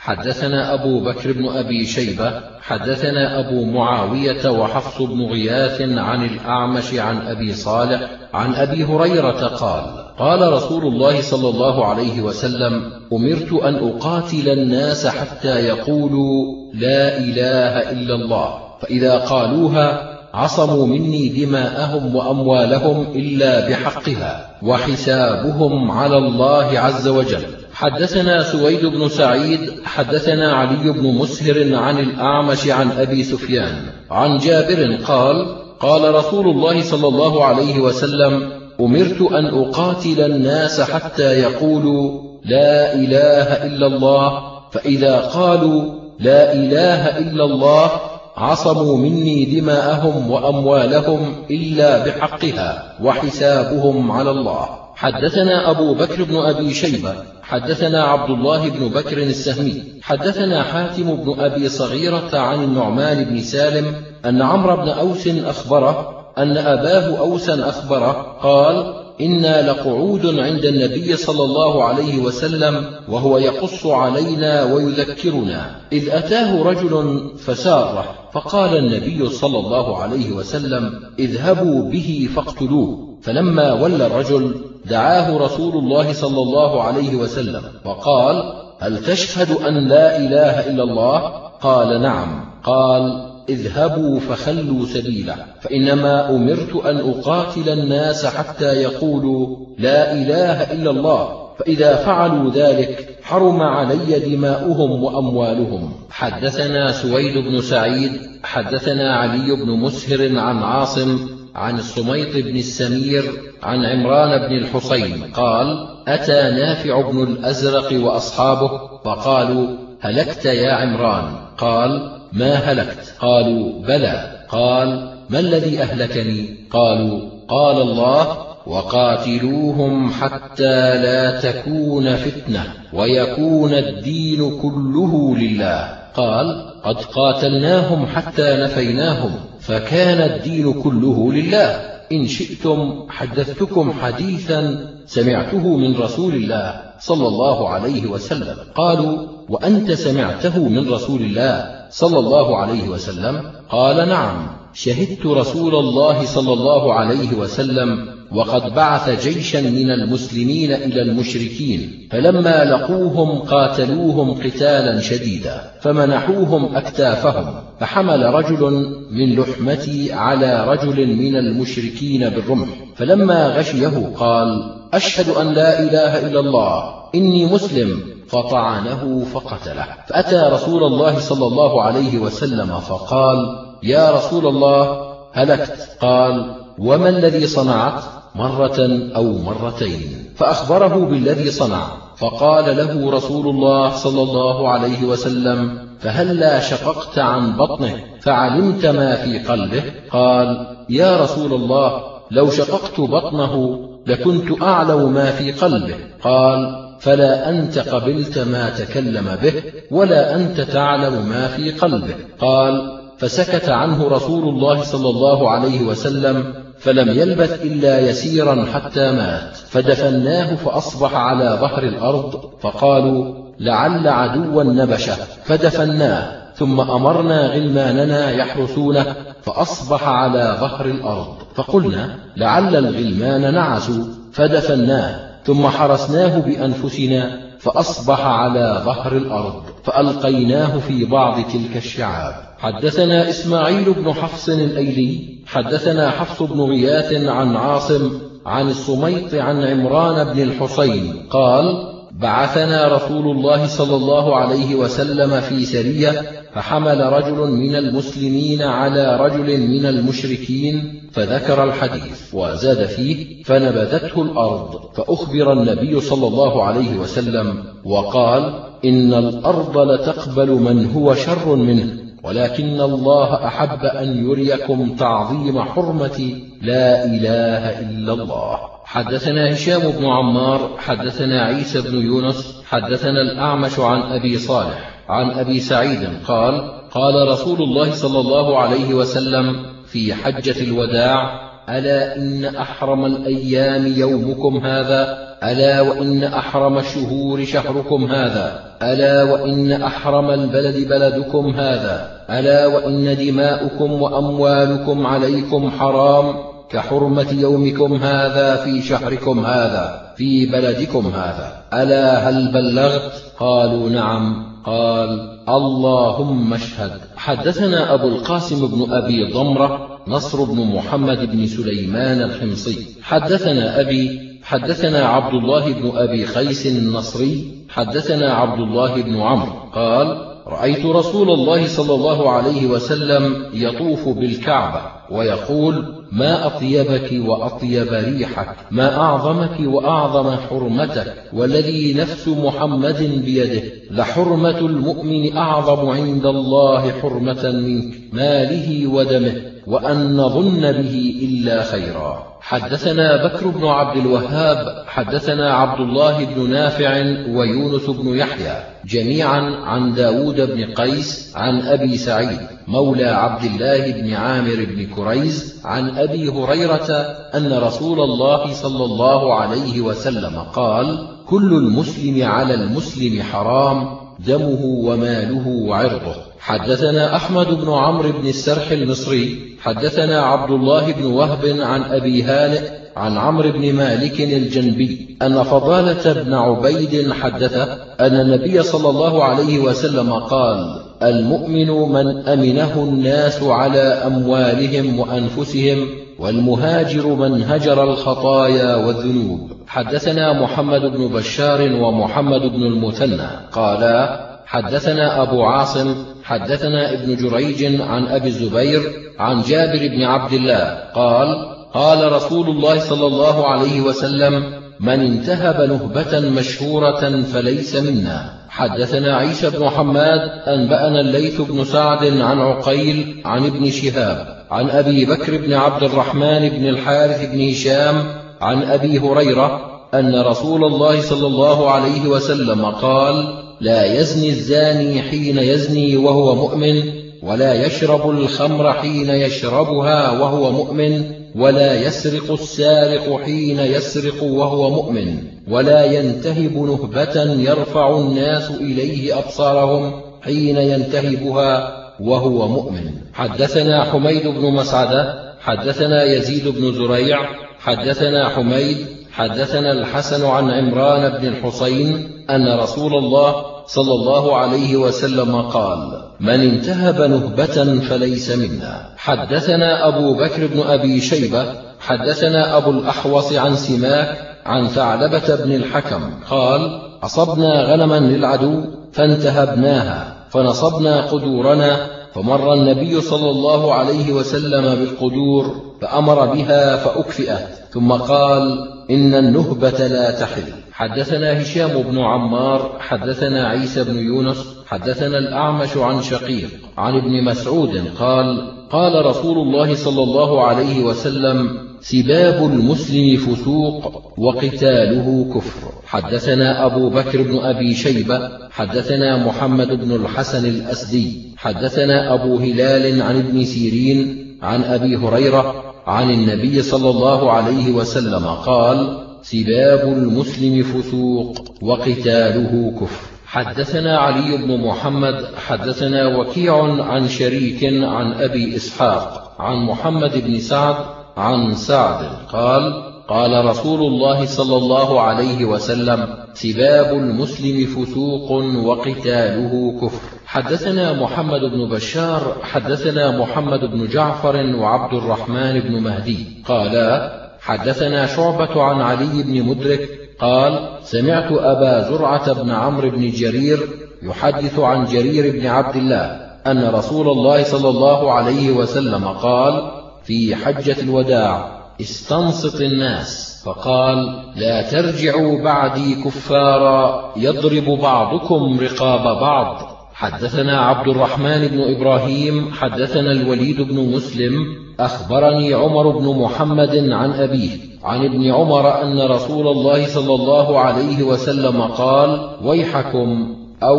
حدثنا أبو بكر بن أبي شيبة حدثنا أبو معاوية وحفص بن غياث عن الأعمش عن أبي صالح عن أبي هريرة قال قال رسول الله صلى الله عليه وسلم أمرت أن أقاتل الناس حتى يقولوا لا إله إلا الله فإذا قالوها عصموا مني دماءهم وأموالهم إلا بحقها وحسابهم على الله عز وجل. حدثنا سويد بن سعيد حدثنا علي بن مسهر عن الأعمش عن أبي سفيان عن جابر قال قال رسول الله صلى الله عليه وسلم أمرت أن أقاتل الناس حتى يقولوا لا إله إلا الله فإذا قالوا لا إله إلا الله عصموا مني دماءهم وأموالهم إلا بحقها وحسابهم على الله. حدثنا أبو بكر بن أبي شيبة حدثنا عبد الله بن بكر السهمي حدثنا حاتم بن أبي صغيرة عن النعمان بن سالم أن عمرو بن أوس أخبره أن أباه أوسا أخبره قال إنا لقعود عند النبي صلى الله عليه وسلم وهو يقص علينا ويذكرنا إذ أتاه رجل فساره فقال النبي صلى الله عليه وسلم اذهبوا به فاقتلوه. فلما ولى الرجل دعاه رسول الله صلى الله عليه وسلم وقال هل تشهد أن لا إله إلا الله؟ قال نعم. قال اذهبوا فخلوا سبيله فإنما أمرت أن أقاتل الناس حتى يقولوا لا إله إلا الله فإذا فعلوا ذلك حرم علي دماؤهم وأموالهم. حدثنا سويد بن سعيد حدثنا علي بن مسهر عن عاصم عن الصميط بن السمير عن عمران بن الحصين قال أتى نافع بن الأزرق وأصحابه فقالوا هلكت يا عمران؟ قال ما هلكت؟ قالوا بلى. قال ما الذي أهلكني؟ قالوا قال الله وقاتلوهم حتى لا تكون فتنة ويكون الدين كله لله. قال قد قاتلناهم حتى نفيناهم. فكان الدين كله لله. إن شئتم حدثتكم حديثا سمعته من رسول الله صلى الله عليه وسلم. قالوا وأنت سمعته من رسول الله صلى الله عليه وسلم؟ قال نعم. شهدت رسول الله صلى الله عليه وسلم وقد بعث جيشا من المسلمين إلى المشركين فلما لقوهم قاتلوهم قتالا شديدا فمنحوهم أكتافهم فحمل رجل من لحمتي على رجل من المشركين بالرمح فلما غشيه قال أشهد أن لا إله إلا الله إني مسلم. فطعنه فقتله. فأتى رسول الله صلى الله عليه وسلم فقال يا رسول الله هلكت. قال وما الذي صنعت؟ مرة أو مرتين فأخبره بالذي صنع فقال له رسول الله صلى الله عليه وسلم فهلا شققت عن بطنه فعلمت ما في قلبه؟ قال يا رسول الله لو شققت بطنه لكنت أعلم ما في قلبه. قال فلا أنت قبلت ما تكلم به ولا أنت تعلم ما في قلبه. قال فسكت عنه رسول الله صلى الله عليه وسلم فلم يلبث إلا يسيرا حتى مات. فدفناه فأصبح على ظهر الأرض فقالوا لعل عدوا نبشه. فدفناه ثم أمرنا غلماننا يحرسونه فأصبح على ظهر الأرض. فقلنا لعل الغلمان نعسوا. فدفناه ثم حرسناه بأنفسنا فأصبح على ظهر الأرض. فألقيناه في بعض تلك الشعاب. حدثنا إسماعيل بن حفص الأيلي حدثنا حفص بن غياث عن عاصم عن الصميط عن عمران بن الحصين قال بعثنا رسول الله صلى الله عليه وسلم في سرية فحمل رجل من المسلمين على رجل من المشركين فذكر الحديث وزاد فيه فنبذته الأرض فأخبر النبي صلى الله عليه وسلم وقال إن الأرض لتقبل من هو شر منه. ولكن الله أحب أن يريكم تعظيم حرمة لا إله إلا الله. حدثنا هشام بن عمار حدثنا عيسى بن يونس حدثنا الأعمش عن أبي صالح عن أبي سعيد قال قال رسول الله صلى الله عليه وسلم في حجة الوداع ألا إن أحرم الأيام يومكم هذا؟ ألا وإن أحرم الشهور شهركم هذا؟ ألا وإن أحرم البلد بلدكم هذا؟ ألا وإن دماؤكم وأموالكم عليكم حرام؟ كحرمة يومكم هذا في شهركم هذا في بلدكم هذا. ألا هل بلغت؟ قالوا نعم. قال اللهم اشهد. حدثنا أبو القاسم بن أبي ضمرة نصر بن محمد بن سليمان الحمصي. حدثنا أبي حدثنا عبد الله بن أبي خيس النصري حدثنا عبد الله بن عمرو قال رأيت رسول الله صلى الله عليه وسلم يطوف بالكعبة ويقول ما أطيبك وأطيب ريحك ما أعظمك وأعظم حرمتك والذي نفس محمد بيده لحرمة المؤمن أعظم عند الله حرمة منك ماله ودمه. وأن نظن به إلا خيرا. حدثنا بكر بن عبد الوهاب حدثنا عبد الله بن نافع ويونس بن يحيى جميعا عن داود بن قيس عن أبي سعيد مولى عبد الله بن عامر بن كريز عن أبي هريرة أن رسول الله صلى الله عليه وسلم قال كل المسلم على المسلم حرام دمه وماله وعرضه. حدثنا أحمد بن عمرو بن السرح المصري حدثنا عبد الله بن وهب عن أبي هانئ عن عمرو بن مالك الجنبي أن فضالة بن عبيد حدث أن النبي صلى الله عليه وسلم قال المؤمن من أمنه الناس على أموالهم وأنفسهم والمهاجر من هجر الخطايا والذنوب. حدثنا محمد بن بشار ومحمد بن المثنى. قالا حدثنا أبو عاصم حدثنا ابن جريج عن أبي الزبير عن جابر بن عبد الله قال قال رسول الله صلى الله عليه وسلم من انتهب نهبة مشهورة فليس منا. حدثنا عيسى بن حماد أنبأنا الليث بن سعد عن عقيل عن ابن شهاب عن أبي بكر بن عبد الرحمن بن الحارث بن هشام عن أبي هريرة أن رسول الله صلى الله عليه وسلم قال لا يزني الزاني حين يزني وهو مؤمن ولا يشرب الخمر حين يشربها وهو مؤمن ولا يسرق السارق حين يسرق وهو مؤمن ولا ينتهب نهبة يرفع الناس إليه أبصارهم حين ينتهبها وهو مؤمن. حدثنا حميد بن مسعدة حدثنا يزيد بن زريع حدثنا حميد حدثنا الحسن عن عمران بن الحصين أن رسول الله صلى الله عليه وسلم قال من انتهب نهبة فليس منا. حدثنا أبو بكر بن أبي شيبة حدثنا أبو الأحوص عن سماك عن ثعلبة بن الحكم قال أصبنا غنما للعدو فانتهبناها فنصبنا قدورنا فمر النبي صلى الله عليه وسلم بالقدور فأمر بها فأكفئت ثم قال إن النهبة لا تحل. حدثنا هشام بن عمار حدثنا عيسى بن يونس حدثنا الأعمش عن شقيق عن ابن مسعود قال قال رسول الله صلى الله عليه وسلم سباب المسلم فسوق وقتاله كفر. حدثنا أبو بكر بن أبي شيبة حدثنا محمد بن الحسن الأسدي حدثنا أبو هلال عن ابن سيرين عن أبي هريرة عن النبي صلى الله عليه وسلم قال سباب المسلم فسوق وقتاله كفر. حدثنا علي بن محمد حدثنا وكيع عن شريك عن أبي إسحاق عن محمد بن سعد عن سعد قال قال رسول الله صلى الله عليه وسلم سباب المسلم فسوق وقتاله كفر. حدثنا محمد بن بشار حدثنا محمد بن جعفر وعبد الرحمن بن مهدي قالا حدثنا شعبة عن علي بن مدرك قال سمعت أبا زرعة بن عمرو بن جرير يحدث عن جرير بن عبد الله أن رسول الله صلى الله عليه وسلم قال في حجة الوداع استنصت الناس فقال لا ترجعوا بعدي كفارا يضرب بعضكم رقاب بعض. حدثنا عبد الرحمن بن إبراهيم حدثنا الوليد بن مسلم أخبرني عمر بن محمد عن أبيه عن ابن عمر أن رسول الله صلى الله عليه وسلم قال ويحكم أو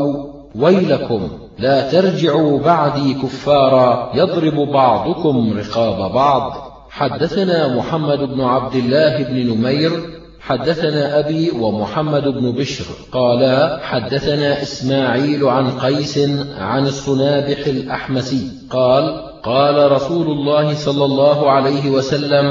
ويلكم لا ترجعوا بعدي كفارا يضرب بعضكم رقاب بعض حدثنا محمد بن عبد الله بن نمير حدثنا أبي ومحمد بن بشر قالا حدثنا إسماعيل عن قيس عن الصنابح الأحمسي قال قال رسول الله صلى الله عليه وسلم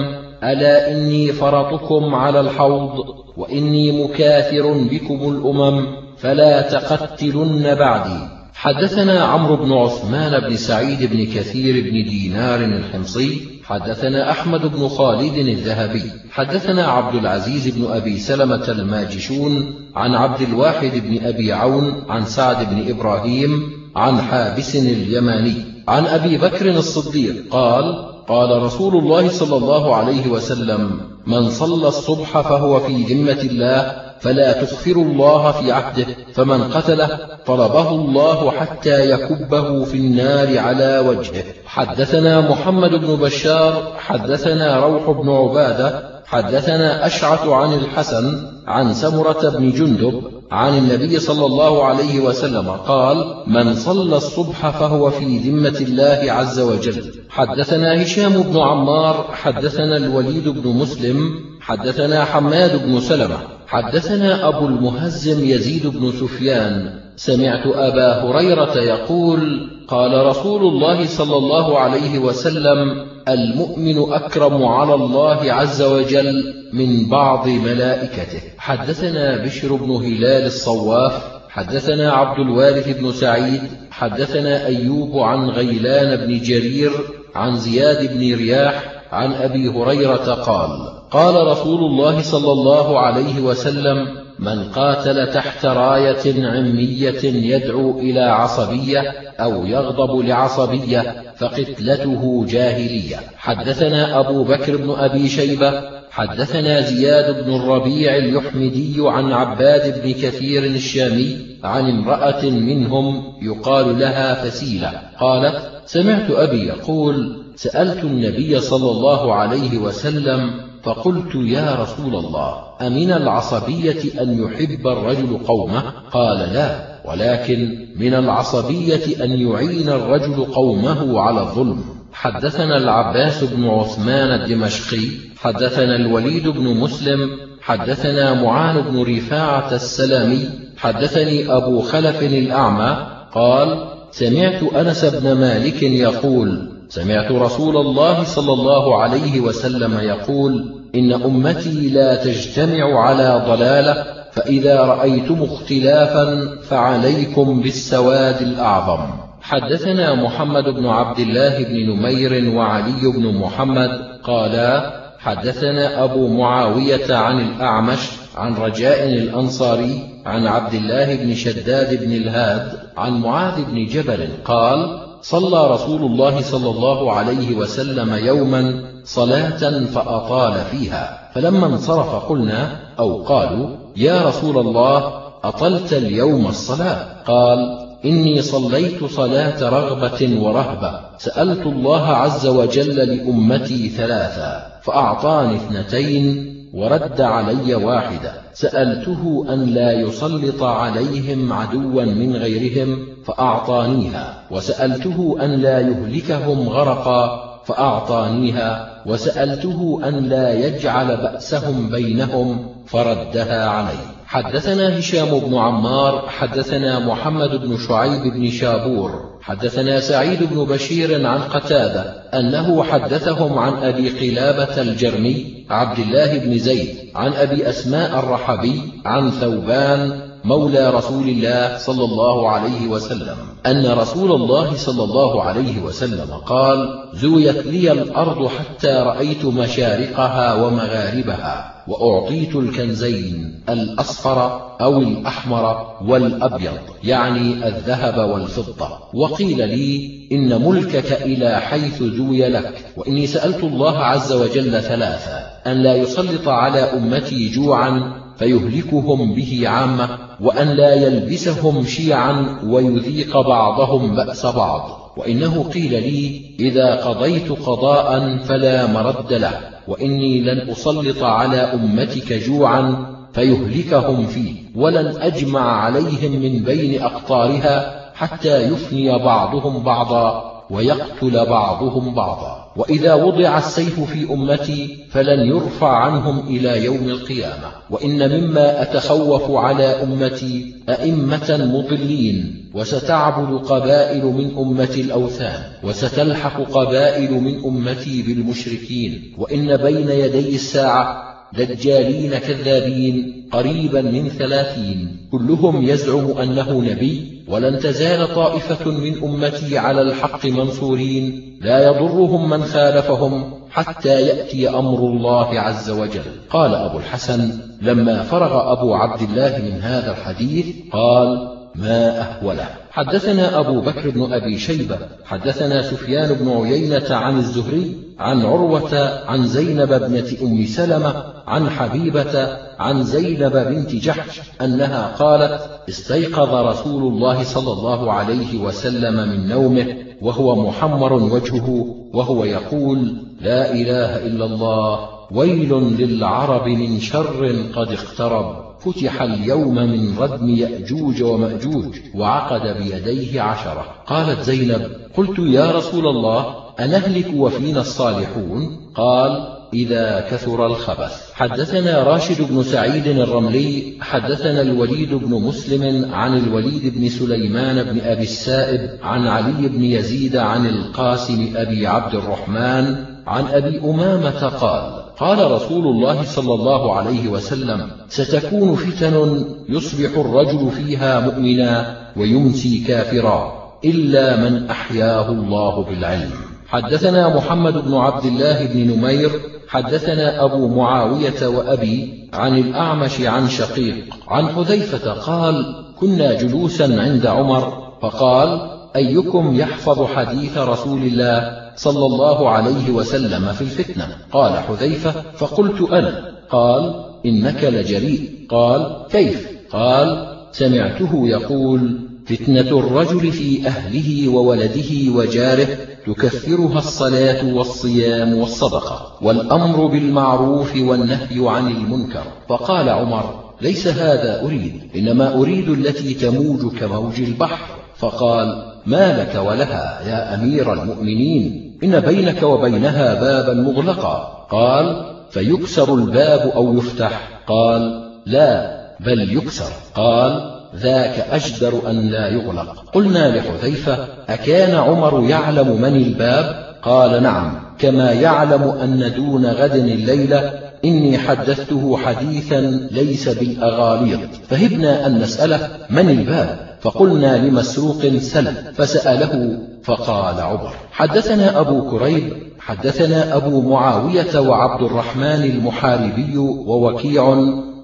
ألا إني فرطكم على الحوض وإني مكاثر بكم الأمم فلا تقتلن بعدي. حدثنا عمرو بن عثمان بن سعيد بن كثير بن دينار الحمصي حدثنا أحمد بن خالد الذهبي حدثنا عبد العزيز بن أبي سلمة الماجشون عن عبد الواحد بن أبي عون عن سعد بن إبراهيم عن حابس اليماني عن أبي بكر الصديق قال قال رسول الله صلى الله عليه وسلم من صلى الصبح فهو في ذمة الله فلا تخفروا الله في عهده فمن قتله طلبه الله حتى يكبه في النار على وجهه. حدثنا محمد بن بشار حدثنا روح بن عبادة حدثنا أشعث عن الحسن عن سمرة بن جندب عن النبي صلى الله عليه وسلم قال من صلى الصبح فهو في ذمة الله عز وجل. حدثنا هشام بن عمار حدثنا الوليد بن مسلم حدثنا حماد بن سلمة حدثنا أبو المهزم يزيد بن سفيان سمعت أبا هريرة يقول قال رسول الله صلى الله عليه وسلم المؤمن أكرم على الله عز وجل من بعض ملائكته. حدثنا بشر بن هلال الصواف حدثنا عبد الوارث بن سعيد حدثنا أيوب عن غيلان بن جرير عن زياد بن رياح عن أبي هريرة قال قال رسول الله صلى الله عليه وسلم من قاتل تحت راية عمية يدعو إلى عصبية أو يغضب لعصبية فقتلته جاهلية. حدثنا أبو بكر بن أبي شيبة حدثنا زياد بن الربيع اليحمدي عن عباد بن كثير الشامي عن امرأة منهم يقال لها فسيلة قالت سمعت أبي يقول سألت النبي صلى الله عليه وسلم فقلت يا رسول الله أمن العصبية أن يحب الرجل قومه؟ قال لا ولكن من العصبية أن يعين الرجل قومه على الظلم. حدثنا العباس بن عثمان الدمشقي حدثنا الوليد بن مسلم حدثنا معان بن رفاعة السلامي حدثني أبو خلف الأعمى قال سمعت أنس بن مالك يقول سمعت رسول الله صلى الله عليه وسلم يقول إن أمتي لا تجتمع على ضلالة فإذا رأيتم اختلافا فعليكم بالسواد الأعظم. حدثنا محمد بن عبد الله بن نمير وعلي بن محمد قالا حدثنا أبو معاوية عن الأعمش عن رجاء الأنصاري عن عبد الله بن شداد بن الهاد عن معاذ بن جبل قال صلى رسول الله صلى الله عليه وسلم يوما صلاة فأطال فيها. فلما انصرف قلنا أو قالوا يا رسول الله أطلت اليوم الصلاة؟ قال إني صليت صلاة رغبة ورهبة. سألت الله عز وجل لأمتي ثلاثا فأعطاني اثنتين ورد علي واحدة. سألته أن لا يسلط عليهم عدوا من غيرهم فأعطانيها وسألته أن لا يهلكهم غرقا فأعطانيها وسألته أن لا يجعل بأسهم بينهم فردها علي حدثنا هشام بن عمار حدثنا محمد بن شعيب بن شابور حدثنا سعيد بن بشير عن قتادة أنه حدثهم عن أبي قلابة الجرمي عبد الله بن زيد عن أبي أسماء الرحبي عن ثوبان مولى رسول الله صلى الله عليه وسلم أن رسول الله صلى الله عليه وسلم قال زويت لي الأرض حتى رأيت مشارقها ومغاربها وأعطيت الكنزين الأصفر أو الأحمر والأبيض يعني الذهب والفضة. وقيل لي إن ملكك إلى حيث زوي لك وإني سألت الله عز وجل ثلاثة أن لا يسلط على أمتي جوعا فيهلكهم به عامة وأن لا يلبسهم شيعا ويذيق بعضهم بأس بعض. وإنه قيل لي إذا قضيت قضاء فلا مرد له وإني لن أسلط على أمتك جوعا فيهلكهم فيه ولن أجمع عليهم من بين أقطارها حتى يفني بعضهم بعضا. ويقتل بعضهم بعضا. وإذا وضع السيف في أمتي فلن يرفع عنهم إلى يوم القيامة. وإن مما أتخوف على أمتي أئمة مضلين. وستعبد قبائل من أمتي الأوثان. وستلحق قبائل من أمتي بالمشركين. وإن بين يدي الساعة دجالين كذابين قريبا من ثلاثين. كلهم يزعم أنه نبي ولن تزال طائفة من أمتي على الحق منصورين لا يضرهم من خالفهم حتى يأتي أمر الله عز وجل. قال أبو الحسن لما فرغ أبو عبد الله من هذا الحديث قال ما أهوله. حدثنا أبو بكر بن أبي شيبة حدثنا سفيان بن عيينة عن الزهري عن عروة عن زينب ابنة أم سلمة عن حبيبة عن زينب بنت جحش أنها قالت استيقظ رسول الله صلى الله عليه وسلم من نومه وهو محمر وجهه وهو يقول لا إله إلا الله ويل للعرب من شر قد اقترب فتح اليوم من ردم يأجوج ومأجوج وعقد بيديه عشرة. قالت زينب قلت يا رسول الله أنهلك وفينا الصالحون؟ قال إذا كثر الخبث. حدثنا راشد بن سعيد الرملي حدثنا الوليد بن مسلم عن الوليد بن سليمان بن أبي السائب عن علي بن يزيد عن القاسم أبي عبد الرحمن عن أبي أمامة قال قال رسول الله صلى الله عليه وسلم ستكون فتن يصبح الرجل فيها مؤمنا ويمسي كافرا إلا من أحياه الله بالعلم. حدثنا محمد بن عبد الله بن نمير حدثنا أبو معاوية وأبي عن الأعمش عن شقيق عن حذيفة قال كنا جلوسا عند عمر فقال أيكم يحفظ حديث رسول الله صلى الله عليه وسلم في الفتنة؟ قال حذيفة فقلت أنا. قال إنك لجريء. قال كيف؟ قال سمعته يقول فتنة الرجل في أهله وولده وجاره تكثرها الصلاة والصيام والصدقة والأمر بالمعروف والنهي عن المنكر. فقال عمر ليس هذا أريد إنما أريد التي تموج كموج البحر. فقال ما لك ولها يا أمير المؤمنين؟ إن بينك وبينها بابا مغلقا. قال فيكسر الباب أو يفتح؟ قال لا بل يكسر. قال ذاك أجدر أن لا يغلق. قلنا لحذيفة أكان عمر يعلم من الباب؟ قال نعم كما يعلم أن دون غد الليلة إني حدثته حديثا ليس بالأغاليط. فهبنا أن نسأله من الباب؟ فقلنا لمسروق سل فسأله فقال عمر حدثنا أبو كريب حدثنا أبو معاوية وعبد الرحمن المحاربي ووكيع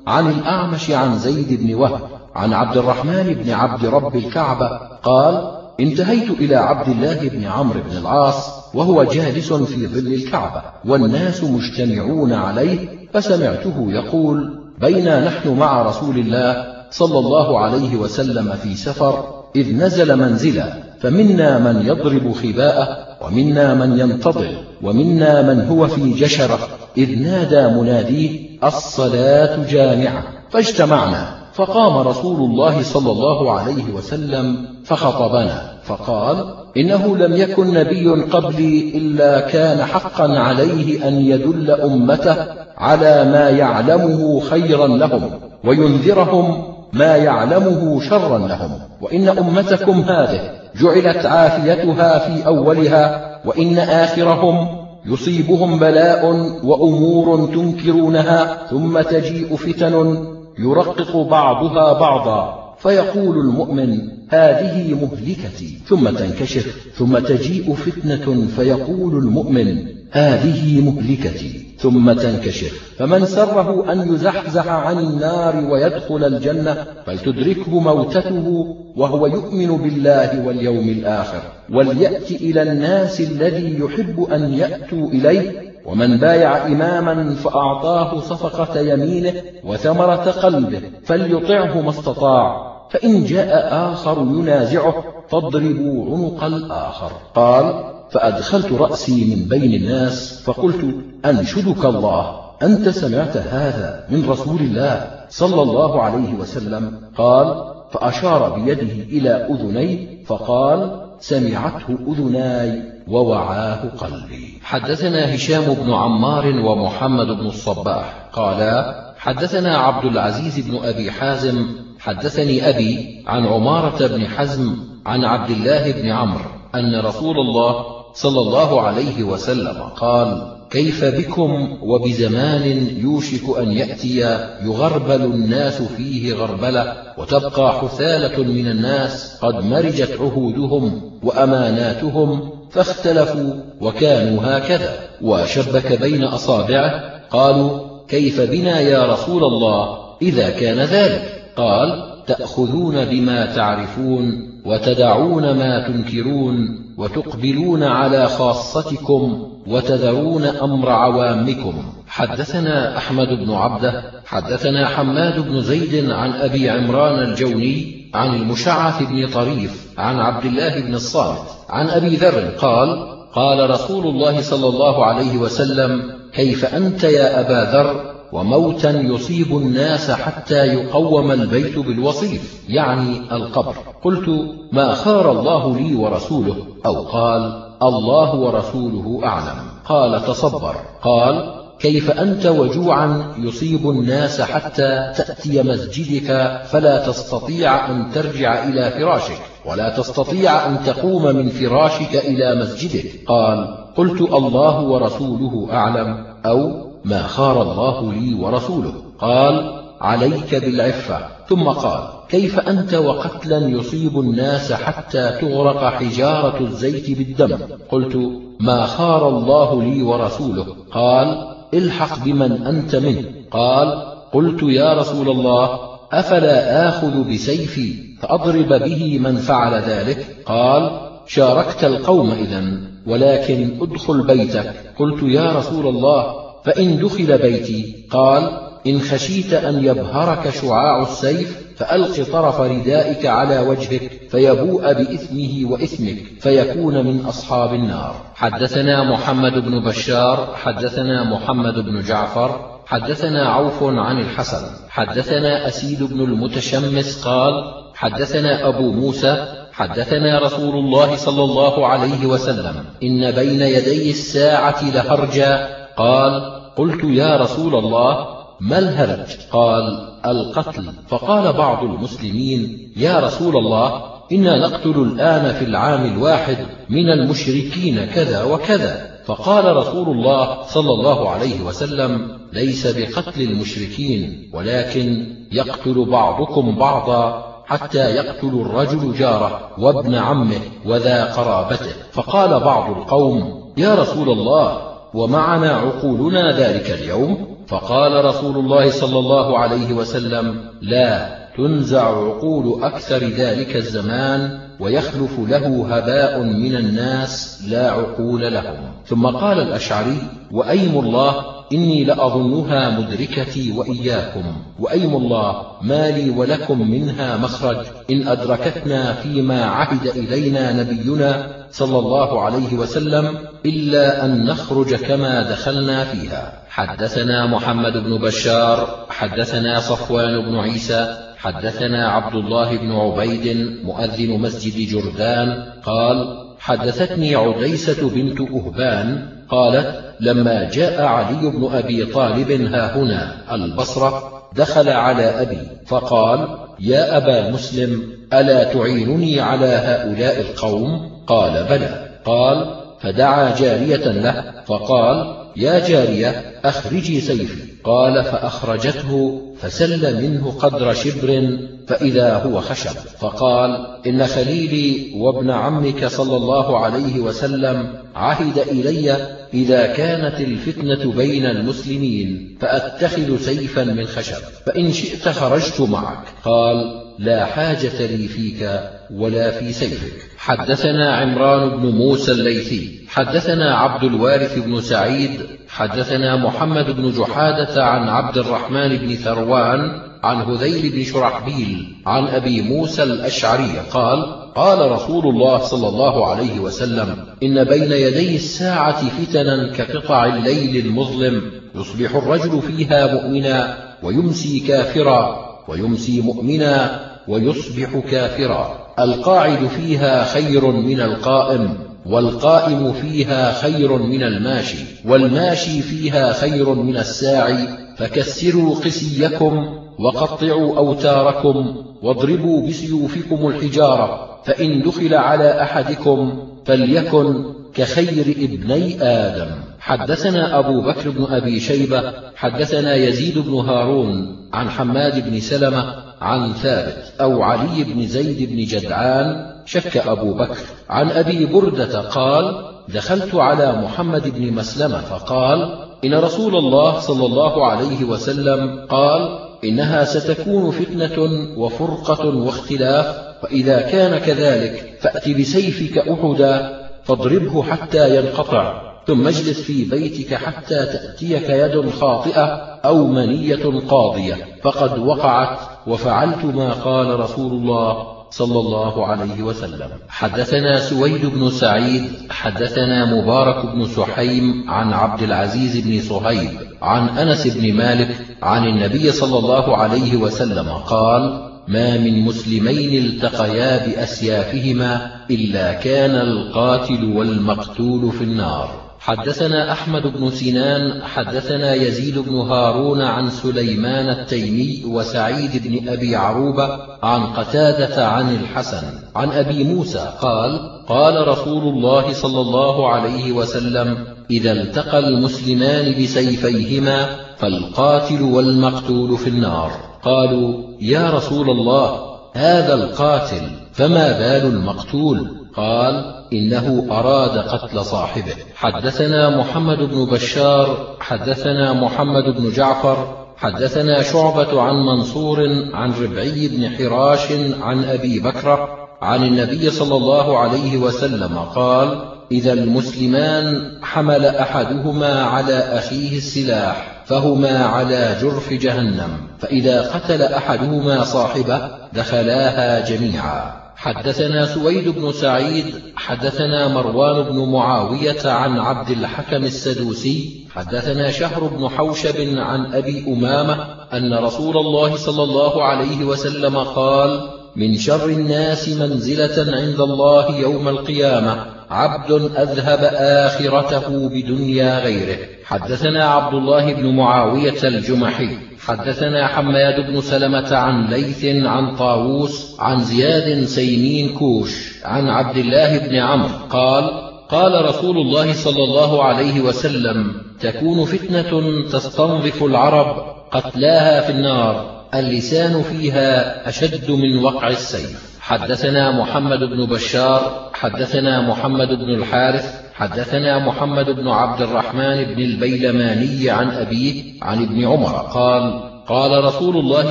عن الأعمش عن زيد بن وهب عن عبد الرحمن بن عبد رب الكعبة قال انتهيت إلى عبد الله بن عمرو بن العاص وهو جالس في ظل الكعبة والناس مجتمعون عليه فسمعته يقول بينا نحن مع رسول الله صلى الله عليه وسلم في سفر إذ نزل منزلا فمنا من يضرب خباءه ومنا من ينتظر ومنا من هو في جشرة إذ نادى مناديه الصلاة جامعة فاجتمعنا. فقام رسول الله صلى الله عليه وسلم فخطبنا فقال إنه لم يكن نبي قبلي إلا كان حقا عليه أن يدل أمته على ما يعلمه خيرا لهم وينذرهم ما يعلمه شرا لهم. وإن أمتكم هذه جعلت عافيتها في أولها وإن آخرهم يصيبهم بلاء وأمور تنكرونها ثم تجيء فتن يرقق بعضها بعضا فيقول المؤمن هذه مهلكتي. ثم تنكشف ثم تجيء فتنة فيقول المؤمن هذه مهلكتي. ثم تنكشف فمن سره أن يزحزح عن النار ويدخل الجنة فلتدركه موتته وهو يؤمن بالله واليوم الآخر. وليأت إلى الناس الذي يحب أن يأتوا إليه ومن بايع إماما فأعطاه صفقة يمينه وثمرة قلبه فليطعه ما استطاع فإن جاء آخر ينازعه فاضربوا عنق الآخر. قال فأدخلت رأسي من بين الناس فقلت أنشدك الله أنت سمعت هذا من رسول الله صلى الله عليه وسلم؟ قال فأشار بيده إلى أذنيه فقال سمعته أذناي. ووعاه قلبي. حدثنا هشام بن عمار ومحمد بن الصباح. قالا حدثنا عبد العزيز بن أبي حازم حدثني أبي عن عمارة بن حزم عن عبد الله بن عمرو أن رسول الله صلى الله عليه وسلم قال كيف بكم وبزمان يوشك أن يأتي يغربل الناس فيه غربلة وتبقى حثالة من الناس قد مرجت عهودهم وأماناتهم فاختلفوا وكانوا هكذا. وشبك بين أصابعه قالوا كيف بنا يا رسول الله إذا كان ذلك؟ قال تأخذون بما تعرفون وتدعون ما تنكرون وتقبلون على خاصتكم وتذرون أمر عوامكم. حدثنا أحمد بن عبده حدثنا حماد بن زيد عن أبي عمران الجوني عن المشعث بن طريف عن عبد الله بن الصامت عن أبي ذر قال قال رسول الله صلى الله عليه وسلم كيف أنت يا أبا ذر؟ وموتا يصيب الناس حتى يقوم البيت بالوصيف يعني القبر. قلت ما خار الله لي ورسوله؟ أو قال الله ورسوله أعلم. قال تصبر. قال كيف أنت وجوعا يصيب الناس حتى تأتي مسجدك فلا تستطيع أن ترجع إلى فراشك ولا تستطيع أن تقوم من فراشك إلى مسجدك. قال قلت الله ورسوله أعلم. أو ما خار الله لي ورسوله. قال عليك بالعفة. ثم قال كيف أنت وقتلا يصيب الناس حتى تغرق حجارة الزيت بالدم؟ قلت ما خار الله لي ورسوله. قال الحق بمن أنت منه. قال قلت يا رسول الله أفلا آخذ بسيفي فأضرب به من فعل ذلك؟ قال شاركت القوم إذا ولكن ادخل بيتك. قلت يا رسول الله فإن دخل بيتي قال إن خشيت أن يبهرك شعاع السيف فألق طرف ردائك على وجهك فيبوء بإثمه وإثمك فيكون من أصحاب النار. حدثنا محمد بن بشار حدثنا محمد بن جعفر حدثنا عوف عن الحسن حدثنا أسيد بن المتشمس قال حدثنا أبو موسى حدثنا رسول الله صلى الله عليه وسلم إن بين يدي الساعة لهرجا قال قلت يا رسول الله ما الهرج قال القتل. فقال بعض المسلمين يا رسول الله إنا نقتل الآن في العام الواحد من المشركين كذا وكذا. فقال رسول الله صلى الله عليه وسلم ليس بقتل المشركين ولكن يقتل بعضكم بعضا حتى يقتل الرجل جاره وابن عمه وذا قرابته. فقال بعض القوم يا رسول الله ومعنا عقولنا ذلك اليوم فقال رسول الله صلى الله عليه وسلم لا تنزع عقول أكثر ذلك الزمان ويخلف له هباء من الناس لا عقول لهم. ثم قال الأشعري وأيم الله إني لأظنها مدركتي وإياكم. وأيم الله ما لي ولكم منها مخرج. إن أدركتنا فيما عهد إلينا نبينا صلى الله عليه وسلم إلا أن نخرج كما دخلنا فيها. حدثنا محمد بن بشار حدثنا صفوان بن عيسى حدثنا عبد الله بن عبيد مؤذن مسجد جردان قال حدثتني عديسة بنت أهبان قالت لما جاء علي بن أبي طالب ها هنا البصرة دخل على أبي فقال يا أبا مسلم ألا تعينني على هؤلاء القوم؟ قال بلى. قال فدعا جارية له فقال يا جارية أخرجي سيفي. قال فأخرجته فسل منه قدر شبر فإذا هو خشب. فقال إن خليلي وابن عمك صلى الله عليه وسلم عهد إلي إذا كانت الفتنة بين المسلمين فأتخذ سيفا من خشب فإن شئت خرجت معك. قال لا حاجة لي فيك ولا في سيفك. حدثنا عمران بن موسى الليثي حدثنا عبد الوارث بن سعيد حدثنا محمد بن جحادة عن عبد الرحمن بن ثروان عن هذيل بن شرحبيل عن أبي موسى الأشعري قال قال رسول الله صلى الله عليه وسلم إن بين يدي الساعة فتنا كقطع الليل المظلم يصبح الرجل فيها مؤمنا ويمسي كافرا ويمسي مؤمنا ويصبح كافرا. القاعد فيها خير من القائم والقائم فيها خير من الماشي والماشي فيها خير من الساعي فكسروا قسيكم وقطعوا أوتاركم واضربوا بسيوفكم الحجارة فإن دخل على أحدكم فليكن كخير ابني آدم. حدثنا أبو بكر بن أبي شيبة حدثنا يزيد بن هارون عن حماد بن سلمة عن ثابت أو علي بن زيد بن جدعان شك أبو بكر عن أبي بردة قال دخلت على محمد بن مسلمة فقال إن رسول الله صلى الله عليه وسلم قال إنها ستكون فتنة وفرقة واختلاف فإذا كان كذلك فأت بسيفك أحدا فاضربه حتى ينقطع. ثم اجلس في بيتك حتى تأتيك يد خاطئة أو منية قاضية. فقد وقعت وفعلت ما قال رسول الله صلى الله عليه وسلم. حدثنا سويد بن سعيد حدثنا مبارك بن سحيم عن عبد العزيز بن صهيب عن أنس بن مالك عن النبي صلى الله عليه وسلم قال ما من مسلمين التقيا بأسيافهما إلا كان القاتل والمقتول في النار. حدثنا أحمد بن سنان حدثنا يزيد بن هارون عن سليمان التيمي وسعيد بن أبي عروبة عن قتادة عن الحسن. عن أبي موسى قال قال رسول الله صلى الله عليه وسلم إذا التقى المسلمان بسيفيهما فالقاتل والمقتول في النار. قالوا يا رسول الله هذا القاتل فما بال المقتول؟ قال إنه أراد قتل صاحبه. حدثنا محمد بن بشار حدثنا محمد بن جعفر حدثنا شعبة عن منصور عن ربعي بن حراش عن أبي بكرة عن النبي صلى الله عليه وسلم قال إذا المسلمان حمل أحدهما على أخيه السلاح فهما على جرف جهنم فإذا قتل أحدهما صاحبه دخلاها جميعا. حدثنا سويد بن سعيد حدثنا مروان بن معاوية عن عبد الحكم السدوسي حدثنا شهر بن حوشب عن أبي أمامة أن رسول الله صلى الله عليه وسلم قال من شر الناس منزلة عند الله يوم القيامة عبد أذهب آخرته بدنيا غيره. حدثنا عبد الله بن معاوية الجمحي. حدثنا حماد بن سلمة عن ليث عن طاووس عن زياد سيمين كوش عن عبد الله بن عمرو قال قال رسول الله صلى الله عليه وسلم تكون فتنة تستنظف العرب قتلاها في النار اللسان فيها أشد من وقع السيف. حدثنا محمد بن بشار حدثنا محمد بن الحارث حدثنا محمد بن عبد الرحمن بن البيلماني عن أبيه عن ابن عمر قال قال رسول الله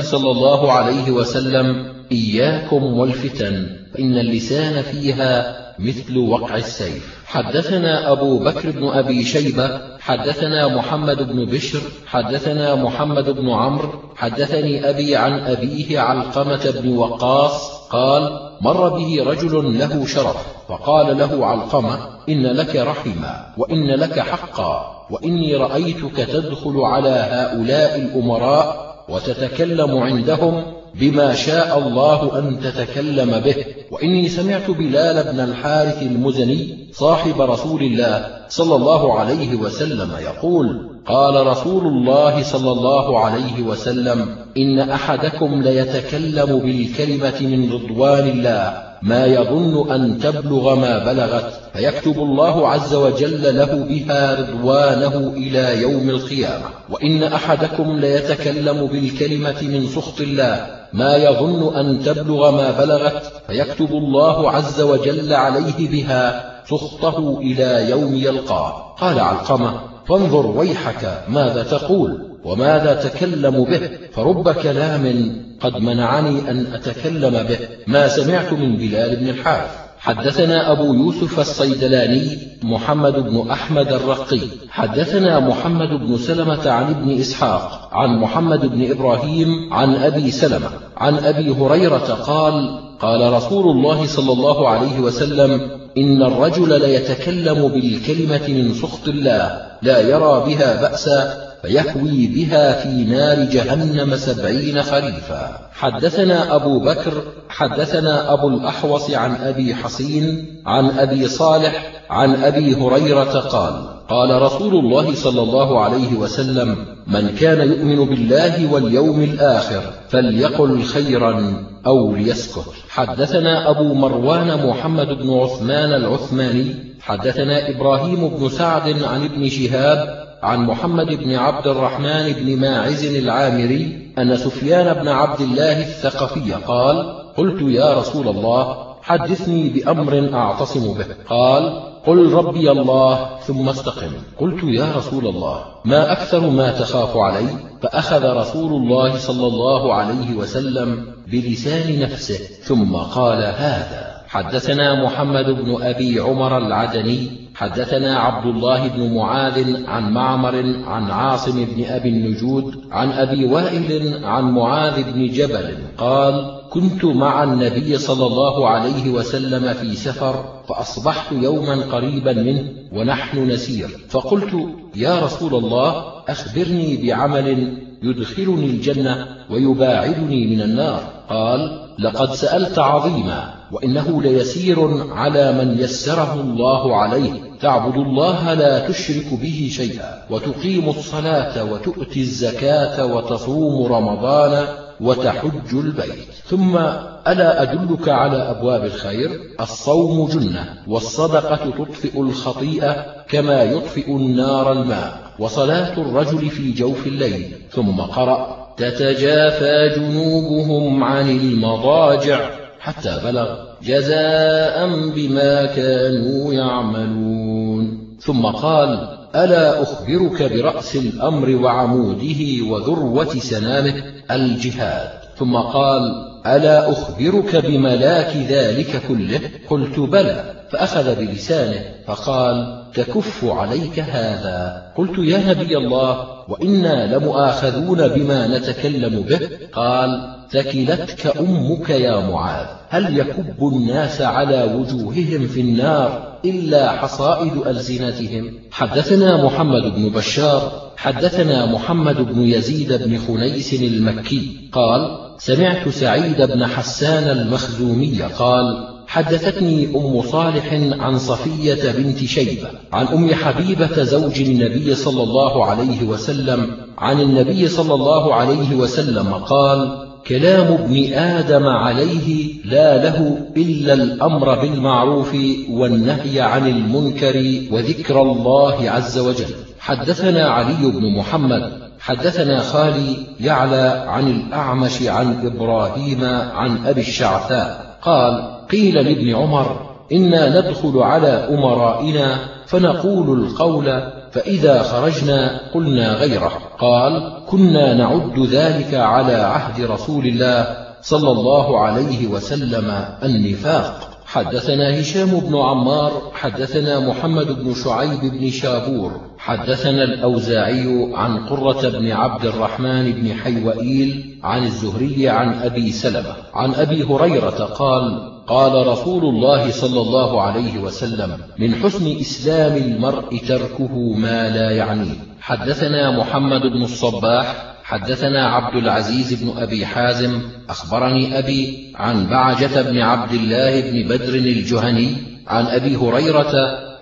صلى الله عليه وسلم إياكم والفتن إن اللسان فيها مثل وقع السيف. حدثنا أبو بكر بن أبي شيبة حدثنا محمد بن بشر حدثنا محمد بن عمرو حدثني أبي عن أبيه علقمة بن وقاص قال مر به رجل له شرف فقال له علقمة إن لك رحما وإن لك حقا وإني رأيتك تدخل على هؤلاء الأمراء وتتكلم عندهم بما شاء الله أن تتكلم به. وإني سمعت بلال بن الحارث المزني صاحب رسول الله صلى الله عليه وسلم يقول قال رسول الله صلى الله عليه وسلم إن أحدكم ليتكلم بالكلمة من رضوان الله ما يظن أن تبلغ ما بلغت فيكتب الله عز وجل له بها رضوانه إلى يوم القيامة. وإن أحدكم ليتكلم بالكلمة من سخط الله ما يظن أن تبلغ ما بلغت فيكتب الله عز وجل عليه بها سخطه إلى يوم يلقاه قال علقمة فانظر ويحك ماذا تقول وماذا تكلم به فرب كلام قد منعني أن أتكلم به. ما سمعت من بلال بن الحارث. حدثنا أبو يوسف الصيدلاني محمد بن أحمد الرقي. حدثنا محمد بن سلمة عن ابن إسحاق عن محمد بن إبراهيم عن أبي سلمة عن أبي هريرة قال قال رسول الله صلى الله عليه وسلم إن الرجل ليتكلم بالكلمة من سخط الله لا يرى بها بأسا. فيهوي بها في نار جهنم سبعين خريفا. حدثنا أبو بكر حدثنا أبو الأحوص عن أبي حصين عن أبي صالح عن أبي هريرة قال قال رسول الله صلى الله عليه وسلم من كان يؤمن بالله واليوم الآخر فليقل خيرا أو ليسكت. حدثنا أبو مروان محمد بن عثمان العثماني. حدثنا إبراهيم بن سعد عن ابن شهاب عن محمد بن عبد الرحمن بن ماعز العامري أن سفيان بن عبد الله الثقفي قال قلت يا رسول الله حدثني بأمر أعتصم به. قال قل ربي الله ثم استقم. قلت يا رسول الله ما أكثر ما تخاف علي؟ فأخذ رسول الله صلى الله عليه وسلم بلسان نفسه ثم قال هذا. حدثنا محمد بن أبي عمر العدني حدثنا عبد الله بن معاذ عن معمر عن عاصم بن أبي النجود عن أبي وائل عن معاذ بن جبل قال كنت مع النبي صلى الله عليه وسلم في سفر فأصبحت يوما قريبا منه ونحن نسير. فقلت يا رسول الله أخبرني بعمل يدخلني الجنة ويباعدني من النار. قال لقد سألت عظيما وإنه ليسير على من يسره الله عليه. تعبد الله لا تشرك به شيئا وتقيم الصلاة وتؤتي الزكاة وتصوم رمضان وتحج البيت. ثم ألا أدلك على أبواب الخير؟ الصوم جنة والصدقة تطفئ الخطيئة كما يطفئ النار الماء وصلاة الرجل في جوف الليل. ثم قرأ تتجافى جنوبهم عن المضاجع حتى بلغ جزاء بما كانوا يعملون. ثم قال ألا أخبرك برأس الأمر وعموده وذروة سنامه الجهاد؟ ثم قال ألا أخبرك بملاك ذلك كله؟ قلت بلى. فأخذ بلسانه فقال تكف عليك هذا؟ قلت يا نبي الله وإنا لمؤاخذون بما نتكلم به. قال ثكلتك أمك يا معاذ. هل يكب الناس على وجوههم في النار إلا حصائد ألسنتهم؟ حدثنا محمد بن بشار حدثنا محمد بن يزيد بن خنيس المكي. قال سمعت سعيد بن حسان المخزومي قال حدثتني أم صالح عن صفية بنت شيبة عن أم حبيبة زوج النبي صلى الله عليه وسلم عن النبي صلى الله عليه وسلم قال كلام ابن آدم عليه لا له إلا الأمر بالمعروف والنهي عن المنكر وذكر الله عز وجل. حدثنا علي بن محمد حدثنا خالي يعلى عن الأعمش عن إبراهيم عن أبي الشعثاء قال قيل لابن عمر إنا ندخل على أمرائنا فنقول القول فإذا خرجنا قلنا غيره. قال كنا نعد ذلك على عهد رسول الله صلى الله عليه وسلم النفاق. حدثنا هشام بن عمار حدثنا محمد بن شعيب بن شابور حدثنا الأوزاعي عن قرة بن عبد الرحمن بن حيوئيل عن الزهري عن أبي سلمة عن أبي هريرة قال قال رسول الله صلى الله عليه وسلم من حسن إسلام المرء تركه ما لا يعنيه حدثنا محمد بن الصباح حدثنا عبد العزيز بن أبي حازم أخبرني أبي عن بعجة بن عبد الله بن بدر الجهني عن أبي هريرة